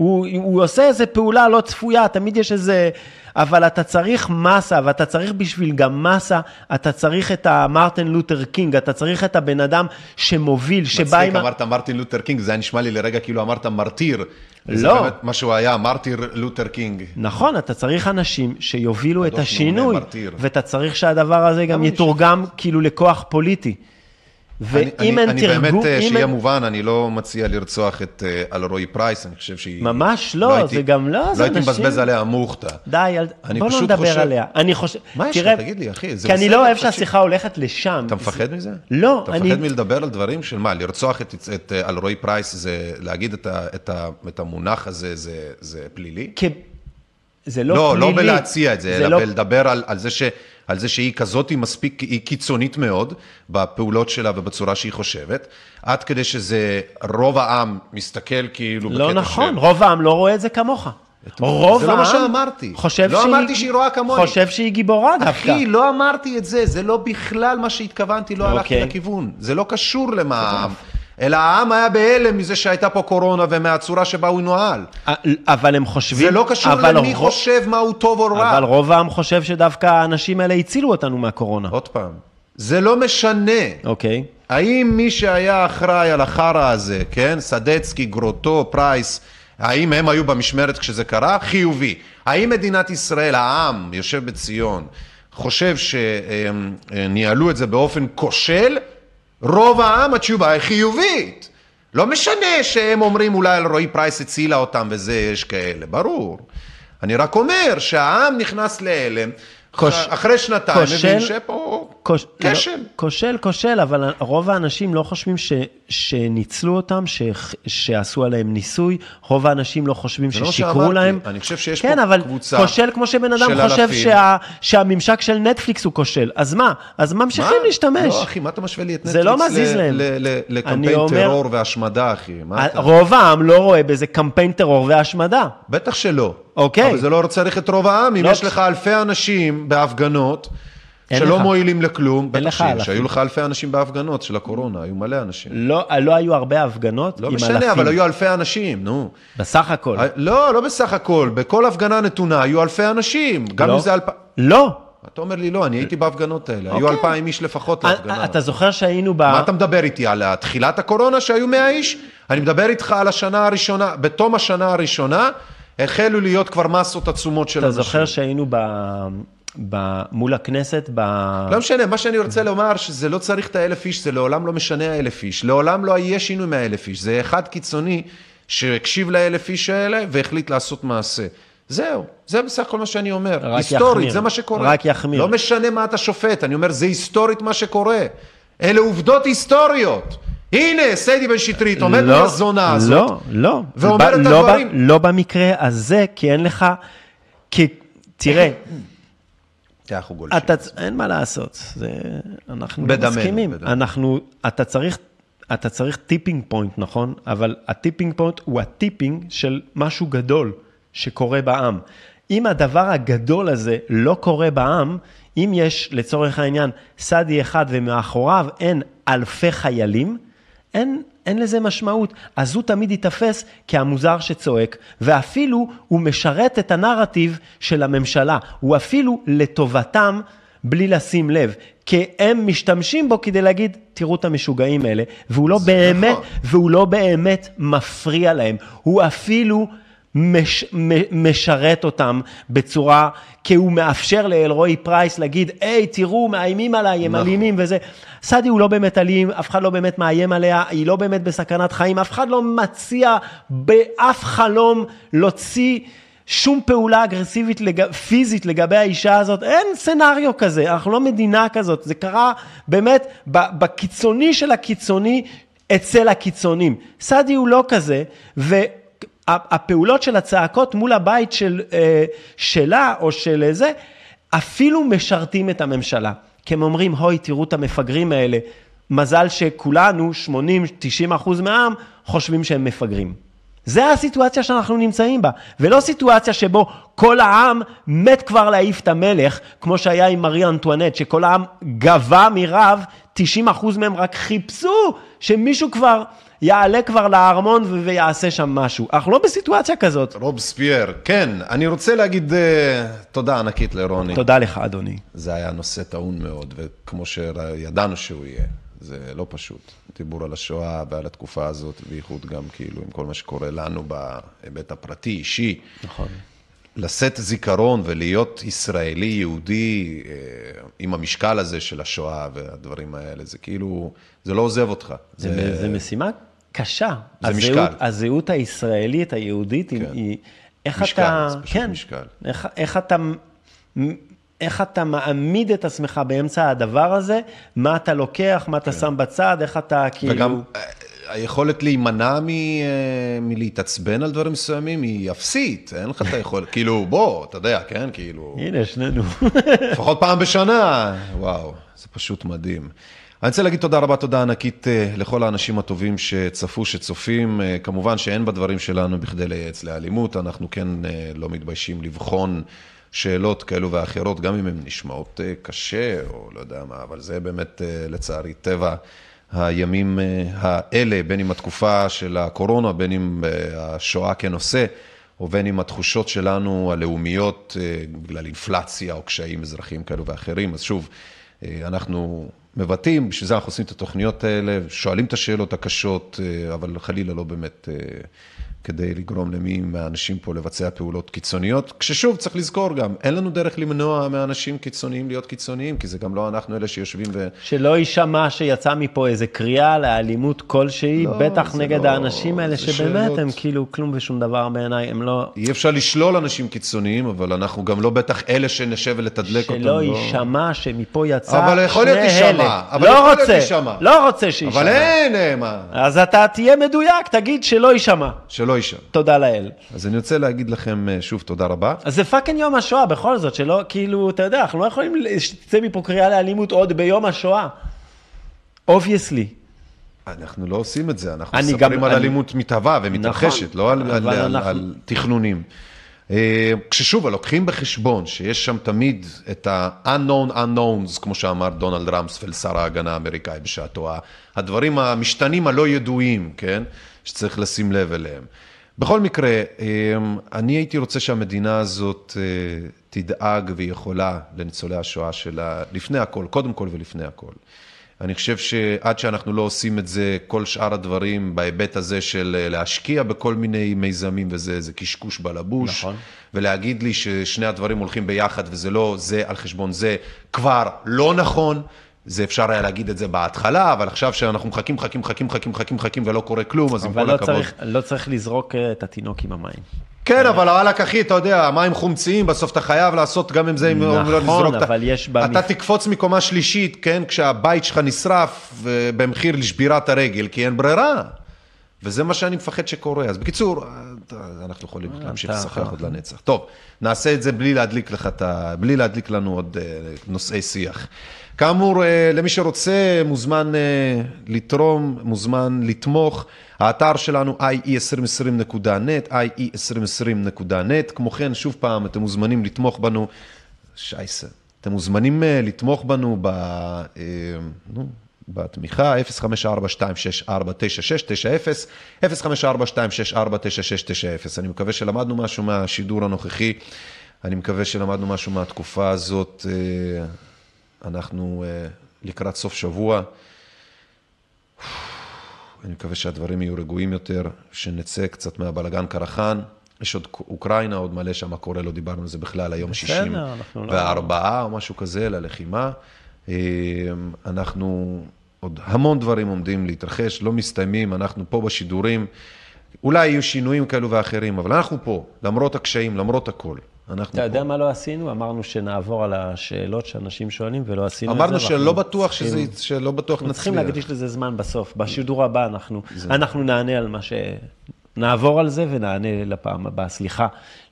הוא, הוא עושה איזה פעולה לא צפויה, תמיד יש איזה... אבל אתה צריך מסה, ואתה צריך בשביל גם מסה, אתה צריך את המרטין לותר קינג, אתה צריך את הבן אדם שמוביל, שבא עם... מצחיק, אמרת מרטין לותר קינג, זה היה נשמע לי לרגע כאילו אמרת מרטיר. לא. באמת מה שהוא היה, מרטיר לותר קינג. נכון, אתה צריך אנשים שיובילו את השינוי. ואתה צריך שהדבר הזה גם אני יתורגם כאילו לכוח פוליטי. אני, ואם אני, אין אני תרגום... באמת, אה, שיהיה מובן, אני לא מציע לרצוח את אה, אלרועי פרייס, אני חושב שהיא... ממש לא, הייתי- זה גם לא, זה לא הייתי אנשים- מבזבז עליה מוכתה. די. אני בוא לא נדבר עליה. אני חושב... מה יש לך? תגיד לי, אחי, זה כי אני בסדר, לא אוהב. שהשיחה הולכת לשם. אתה מפחד מזה? לא, אתה אני... מפחד מלדבר על דברים של מה? לרצוח את, אה, אלרועי פרייס, זה להגיד את, המונח הזה, זה, זה פלילי? זה לא, לא, פלילי. לא בלהציע את זה, אלא לא... בלדבר על, על, זה ש, על זה שהיא כזאת, היא מספיק, היא קיצונית מאוד בפעולות שלה ובצורה שהיא חושבת, עד כדי שזה רוב העם מסתכל כאילו לא בקטע נכון, של... רוב העם לא רואה את זה כמוך. רוב זה לא העם מה שאמרתי. חושב לא שהיא... אמרתי שהיא רואה כמוני. חושב שהיא גיבורה דווקא. אחי, לא אמרתי את זה, זה לא בכלל מה שהתכוונתי, לא הלכתי אוקיי. לכיוון. זה לא קשור למה העם. אלא העם היה בהלם מזה שהייתה פה קורונה ומהצורה שבה הוא נוהל. אבל הם חושבים... זה לא קשור למי רוב- חושב מה הוא טוב או רע. אבל רוב העם חושב שדווקא האנשים האלה הצילו אותנו מהקורונה. עוד פעם, זה לא משנה. אוקיי. האם מי שהיה אחראי על החרא הזה, כן, סדצקי, גרוטו, פרייס, האם הם היו במשמרת כשזה קרה? חיובי. האם מדינת ישראל, העם, יושב בציון, חושב שניהלו את זה באופן כושל? רוב העם התשובה היא חיובית. לא משנה שהם אומרים אולי רועי פרייס הצילה אותם וזה, יש כאלה, ברור. אני רק אומר שהעם נכנס להלם, כוש- אחרי שנתיים כושל- מבין שפה כוש- כשל. לא, כושל, כושל, אבל רוב האנשים לא חושבים ש, שניצלו אותם, ש, שעשו עליהם ניסוי, רוב האנשים לא חושבים זה לא ששיקרו שאמרתי. להם. אני חושב שיש כן, פה אבל קבוצה כושל כמו שבן אדם של חושב אלפים. שה, שהממשק של נטפליקס הוא כושל. אז מה? אז ממשיכים מה? להשתמש. לא, אחי, מה אתה משווה לי את זה נטפליקס לא מזיז ל- להם. ל- ל- לקמפיין אומר- טרור והשמדה, אחי? אתה? רוב העם לא רואה בזה קמפיין טרור והשמדה. בטח שלא. אוקיי. אבל זה לא צריך את רוב העם. אם לא, יש לך אלפי אנשים בהפגנות, שלא לך. מועילים לכלום, בטח שיש. אלפים. היו לך אלפי אנשים בהפגנות של הקורונה, היו מלא אנשים. לא, לא היו הרבה הפגנות לא עם משנה, אלפים. אבל היו אלפי אנשים, נו. בסך הכל. לא, לא בסך הכל. בכל הפגנה נתונה היו אלפי אנשים. גם לא. אם זה אלפ... לא. אתה אומר לי, לא, אני הייתי בהפגנות האלה. היו אוקיי. אלפיים איש לפחות להפגנה. אתה זוכר שהיינו ב... מה אתה מדבר איתי על תחילת הקורונה שהיו 100 איש? אני מדבר איתך על השנה הראשונה, בתום השנה הראשונה החלו להיות כבר מסות עצומות של אתה אנשים. זוכר שהיינו ב... ב... מול הכנסת ב... לא משנה, מה שאני רוצה לומר, שזה לא צריך את האלף איש, זה לעולם לא משנה האלף איש. לעולם לא יהיה שינוי מהאלף איש. זה אחד קיצוני שהקשיב לאלף איש האלה והחליט לעשות מעשה. זהו, זה בסך הכל מה שאני אומר. רק היסטורית, יחמיר. זה מה שקורה. רק יחמיר. לא משנה מה אתה שופט, אני אומר, זה היסטורית מה שקורה. אלה עובדות היסטוריות. הנה, סיידי בן שטרית עומד מול הזונה הזאת. לא, לא. ואומר ב- את לא ב- הדברים. לא במקרה הזה, כי אין לך... כי, תראה, אנחנו גולשים. אתה, אין מה לעשות, זה, אנחנו לא בדמנו, מסכימים. בדמנו. אנחנו, אתה צריך, אתה צריך tipping point, נכון? אבל ה tipping point הוא ה tipping של משהו גדול שקורה בעם. אם הדבר הגדול הזה לא קורה בעם, אם יש לצורך העניין סעדי אחד ומאחוריו אין אלפי חיילים, אין, אין לזה משמעות. אז הוא תמיד ייתפס כהמוזר שצועק, ואפילו הוא משרת את הנרטיב של הממשלה. הוא אפילו לטובתם בלי לשים לב. כי הם משתמשים בו כדי להגיד, תראו את המשוגעים האלה, והוא לא באמת, נכון. והוא לא באמת מפריע להם. הוא אפילו מש, מ, משרת אותם בצורה, כי הוא מאפשר לאלרועי פרייס להגיד, היי, תראו, מאיימים עליי, הם נכון. אלימים וזה. סעדי הוא לא באמת אלים, אף אחד לא באמת מאיים עליה, היא לא באמת בסכנת חיים, אף אחד לא מציע באף חלום להוציא שום פעולה אגרסיבית, לג... פיזית לגבי האישה הזאת, אין סצנריו כזה, אנחנו לא מדינה כזאת, זה קרה באמת בקיצוני של הקיצוני אצל הקיצונים. סעדי הוא לא כזה, והפעולות של הצעקות מול הבית של, אה, שלה או של זה, אפילו משרתים את הממשלה. כי הם אומרים, הוי, תראו את המפגרים האלה. מזל שכולנו, 80-90 אחוז מהעם, חושבים שהם מפגרים. זה הסיטואציה שאנחנו נמצאים בה, ולא סיטואציה שבו כל העם מת כבר להעיף את המלך, כמו שהיה עם מרי אנטואנט, שכל העם גבה מרב, 90 אחוז מהם רק חיפשו שמישהו כבר יעלה כבר לארמון ו- ויעשה שם משהו. אנחנו לא בסיטואציה כזאת. רוב ספייר, כן, אני רוצה להגיד אה, תודה ענקית לרוני. תודה לך, אדוני. זה היה נושא טעון מאוד, וכמו שידענו שהוא יהיה, זה לא פשוט. דיבור על השואה ועל התקופה הזאת, בייחוד גם כאילו עם כל מה שקורה לנו בהיבט הפרטי, אישי. נכון. לשאת זיכרון ולהיות ישראלי, יהודי, אה, עם המשקל הזה של השואה והדברים האלה, זה כאילו, זה לא עוזב אותך. זה, זה משימה קשה. זה הזהות, משקל. הזהות הישראלית, היהודית, כן. היא... איך משקל, אתה... זה פשוט כן. משקל. איך, איך אתה... איך אתה מעמיד את עצמך באמצע הדבר הזה, מה אתה לוקח, מה אתה שם בצד, איך אתה כאילו... וגם אה, היכולת להימנע מ, אה, מלהתעצבן על דברים מסוימים היא אפסית, אין לך את היכולת, כאילו, בוא, אתה יודע, כן, כאילו, הנה, שנינו. לפחות פעם בשנה, וואו, זה פשוט מדהים. אני רוצה להגיד תודה רבה, תודה ענקית אה, לכל האנשים הטובים שצפו, שצופים. אה, כמובן שאין בדברים שלנו בכדי לייעץ לאלימות, אנחנו כן אה, לא מתביישים לבחון שאלות כאלו ואחרות, גם אם הן נשמעות קשה, או לא יודע מה, אבל זה באמת, לצערי, טבע הימים האלה, בין אם התקופה של הקורונה, בין אם אה, השואה כנושא. ובין אם התחושות שלנו הלאומיות בגלל אינפלציה או קשיים אזרחיים כאלו ואחרים. אז שוב, אנחנו מבטאים, בשביל זה אנחנו עושים את התוכניות האלה, שואלים את השאלות הקשות, אה, אבל חלילה לא באמת אה, כדי לגרום למי מהאנשים פה לבצע פעולות קיצוניות. כששוב, צריך לזכור גם, אין לנו דרך למנוע מאנשים קיצוניים להיות קיצוניים, כי זה גם לא אנחנו אלה שיושבים ו... שלא יישמע שיצא מפה איזה קריאה לאלימות כלשהי, לא, בטח נגד לא- האנשים האלה, שבאמת שאלות. הם כאילו כלום ושום דבר בעיניי, הם לא... אי אפשר לשלול אנשים קיצוניים, אבל אנחנו גם לא בטח אלה שנשב ולתדלק אותם. שלא לא- יישמע שמפה יצא אבל יכול להיות שני יישמע, אלה. אבל יכול לא להיות רוצה, יישמע. לא רוצה שיישמע. אבל אין, מה, אז אתה תהיה מדויק, תגיד שלא יישמע. שלא יישמע. תודה לאל. אז אני רוצה להגיד לכם אה, שוב תודה רבה. אז זה fucking יום השואה, בכל זאת, שלא, כאילו, אתה יודע, אנחנו לא יכולים שתצא מפה קריאה לאלימות עוד ביום השואה. obviously. אנחנו לא עושים את זה, אנחנו מספרים גם- על אני- אלימות מתהווה ומתרחשת, נכון, לא על, על, על, אנחנו- על תכנונים. אה, כששוב, לוקחים בחשבון שיש שם תמיד את ה-unknown unknowns, כמו שאמר דונלד רמספלד, שר ההגנה האמריקאי בשעתו, הדברים המשתנים הלא ידועים, כן? שצריך לשים לב אליהם. בכל מקרה, אה, אני הייתי רוצה שהמדינה הזאת אה, תדאג ויכולה לניצולי השואה שלה, לפני הכל, קודם כל ולפני הכל. אני חושב שעד שאנחנו לא עושים את זה, כל שאר הדברים בהיבט הזה של אה, להשקיע בכל מיני מיזמים וזה, זה קשקוש בלבוש. נכון. ולהגיד לי ששני הדברים הולכים ביחד וזה לא זה על חשבון זה, כבר לא נכון. זה אפשר היה להגיד את זה בהתחלה, אבל עכשיו שאנחנו מחכים, מחכים, מחכים, מחכים, מחכים, מחכים ולא קורה כלום, אז עם אבל כל לא הכבוד. צריך, לא צריך לזרוק אה, את התינוק עם המים. כן, אבל וואלכ, אחי, אתה יודע, המים חומציים, בסוף אתה חייב לעשות גם עם זה, אם לא נכון, לזרוק את ה- אבל יש אתה תקפוץ מקומה שלישית, כן, כשהבית שלך נשרף אה, במחיר לשבירת הרגל, כי אין ברירה. וזה מה שאני מפחד שקורה. אז בקיצור, אה, אנחנו יכולים להמשיך אתה- לשחק עוד לנצח. טוב, נעשה את זה בלי להדליק לך. בלי להדליק לנו עוד אה, נושאי שיח. כאמור, אה, למי שרוצה, מוזמן אה, לתרום, מוזמן לתמוך. האתר שלנו ie2020.net, ie2020.net. כמו כן, שוב פעם, אתם מוזמנים לתמוך בנו. שייסה. אתם מוזמנים אה, לתמוך בנו ב... נו, בתמיכה, 054-264-9690, 054-264-9690. אני מקווה שלמדנו משהו מהשידור הנוכחי, אני מקווה שלמדנו משהו מהתקופה הזאת. אנחנו אה, לקראת סוף שבוע. אני מקווה שהדברים יהיו רגועים יותר, שנצא קצת מהבלגן קרחן. יש עוד אוקראינה, עוד מלא שם קורה, לא דיברנו על זה בכלל, היום בסדר, 60 אנחנו לא- וארבעה או משהו כזה ללחימה. אה, אנחנו, עוד המון דברים עומדים להתרחש, לא מסתיימים, אנחנו פה בשידורים. אולי יהיו שינויים כאלו ואחרים, אבל אנחנו פה, למרות הקשיים, למרות הכל. אנחנו אתה פה. יודע מה לא עשינו? אמרנו שנעבור על השאלות שאנשים שואלים, ולא עשינו את זה. אמרנו שלא בטוח שזה, שלא בטוח אנחנו צריכים נצליח. להקדיש לזה זמן בסוף. בשידור הבא אנחנו, אנחנו נענה על מה ש... נעבור על זה ונענה לפעם הבאה. סליחה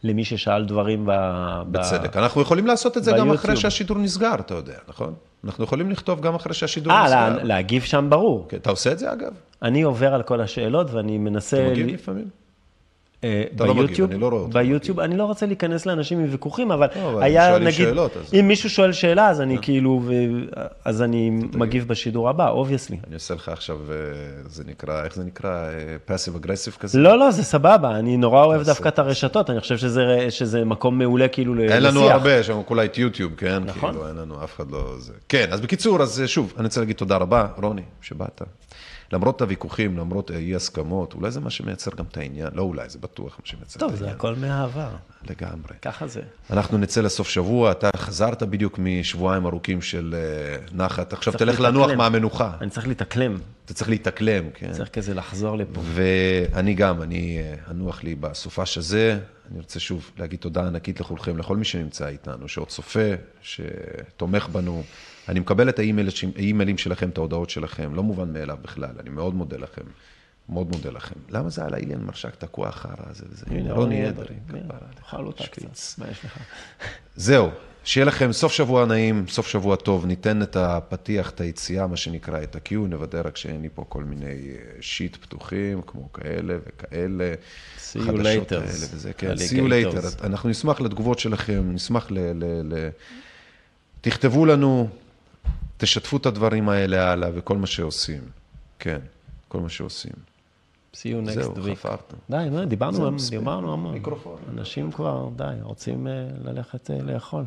למי ששאל דברים ב... ב- בצדק. אנחנו יכולים לעשות את זה גם ביוטיוב. אחרי שהשידור נסגר, אתה יודע, נכון? אנחנו יכולים לכתוב גם אחרי שהשידור אה, נסגר. לה, להגיב שם ברור. כן, אתה עושה את זה אגב? אני עובר על כל השאלות ואני מנסה... אתה מגיב לפעמים? אה, אתה לא מגיב, ביוטיוב, אני לא רואה אותך ביוטיוב, אני לא רוצה להיכנס לאנשים עם ויכוחים, אבל לא, היה, נגיד, שאלות, אז- אם מישהו שואל שאלה, אז אני כאילו, ו- אז אני מגיב בשידור הבא, obviously. אני עושה לך עכשיו, אה, זה נקרא, איך זה נקרא? passive aggressive כזה? לא, לא, זה סבבה, אני נורא אוהב דווקא את הרשתות, אני חושב שזה, שזה מקום מעולה כאילו לשיח. אין לנו הרבה, יש לנו כולה את יוטיוב, כן? נכון. כאילו, אין לנו, אף אחד לא... זה. כן, אז בקיצור, אז אה, שוב, אני רוצה להגיד תודה רבה, רוני, שבאת. למרות הוויכוחים, למרות אי הסכמות, אולי זה מה שמייצר גם את העניין, לא אולי, זה בטוח מה שמייצר טוב, את זה העניין. הכל מהעבר, לגמרי. ככה זה. אנחנו נצא לסוף שבוע, אתה חזרת בדיוק משבועיים ארוכים של אה, נחת, עכשיו תלך לנוח. מהמנוחה, אני צריך להתאקלם, אתה צריך להתאקלם, כן. צריך כזה לחזור לפה. ואני גם, אני אה, אנוח לי בסופש הזה. אני רוצה שוב להגיד תודה ענקית לכולכם, לכל מי שנמצא איתנו, שעוד צופה, שתומך בנו. אני מקבל את האימייל- האימיילים שלכם, את ההודעות שלכם, לא מובן מאליו בכלל, אני מאוד מודה לכם. מאוד מודה לכם. למה זה על האיליאן מרשק תקוע חרא הזה וזה? הנה, רוני אדרי, כפרה עליך, אותה. קצת, מה יש לך? זהו, שיהיה לכם סוף שבוע נעים, סוף שבוע טוב, ניתן את הפתיח, את היציאה, מה שנקרא, את ה-Q, נוודא רק שאין לי פה כל מיני אה, שיט פתוחים, כמו כאלה וכאלה. See you later, וזה, כן, see you later. אנחנו נשמח לתגובות שלכם, נשמח ל תכתבו לנו, תשתפו את הדברים האלה הלאה וכל מה שעושים. כן, כל מה שעושים. See you זהו, next week. חפרנו. די, נו, דיברנו זהו. דיברנו המון. מיקרופון. אנשים כבר, די, רוצים אה, ללכת אה, לאכול.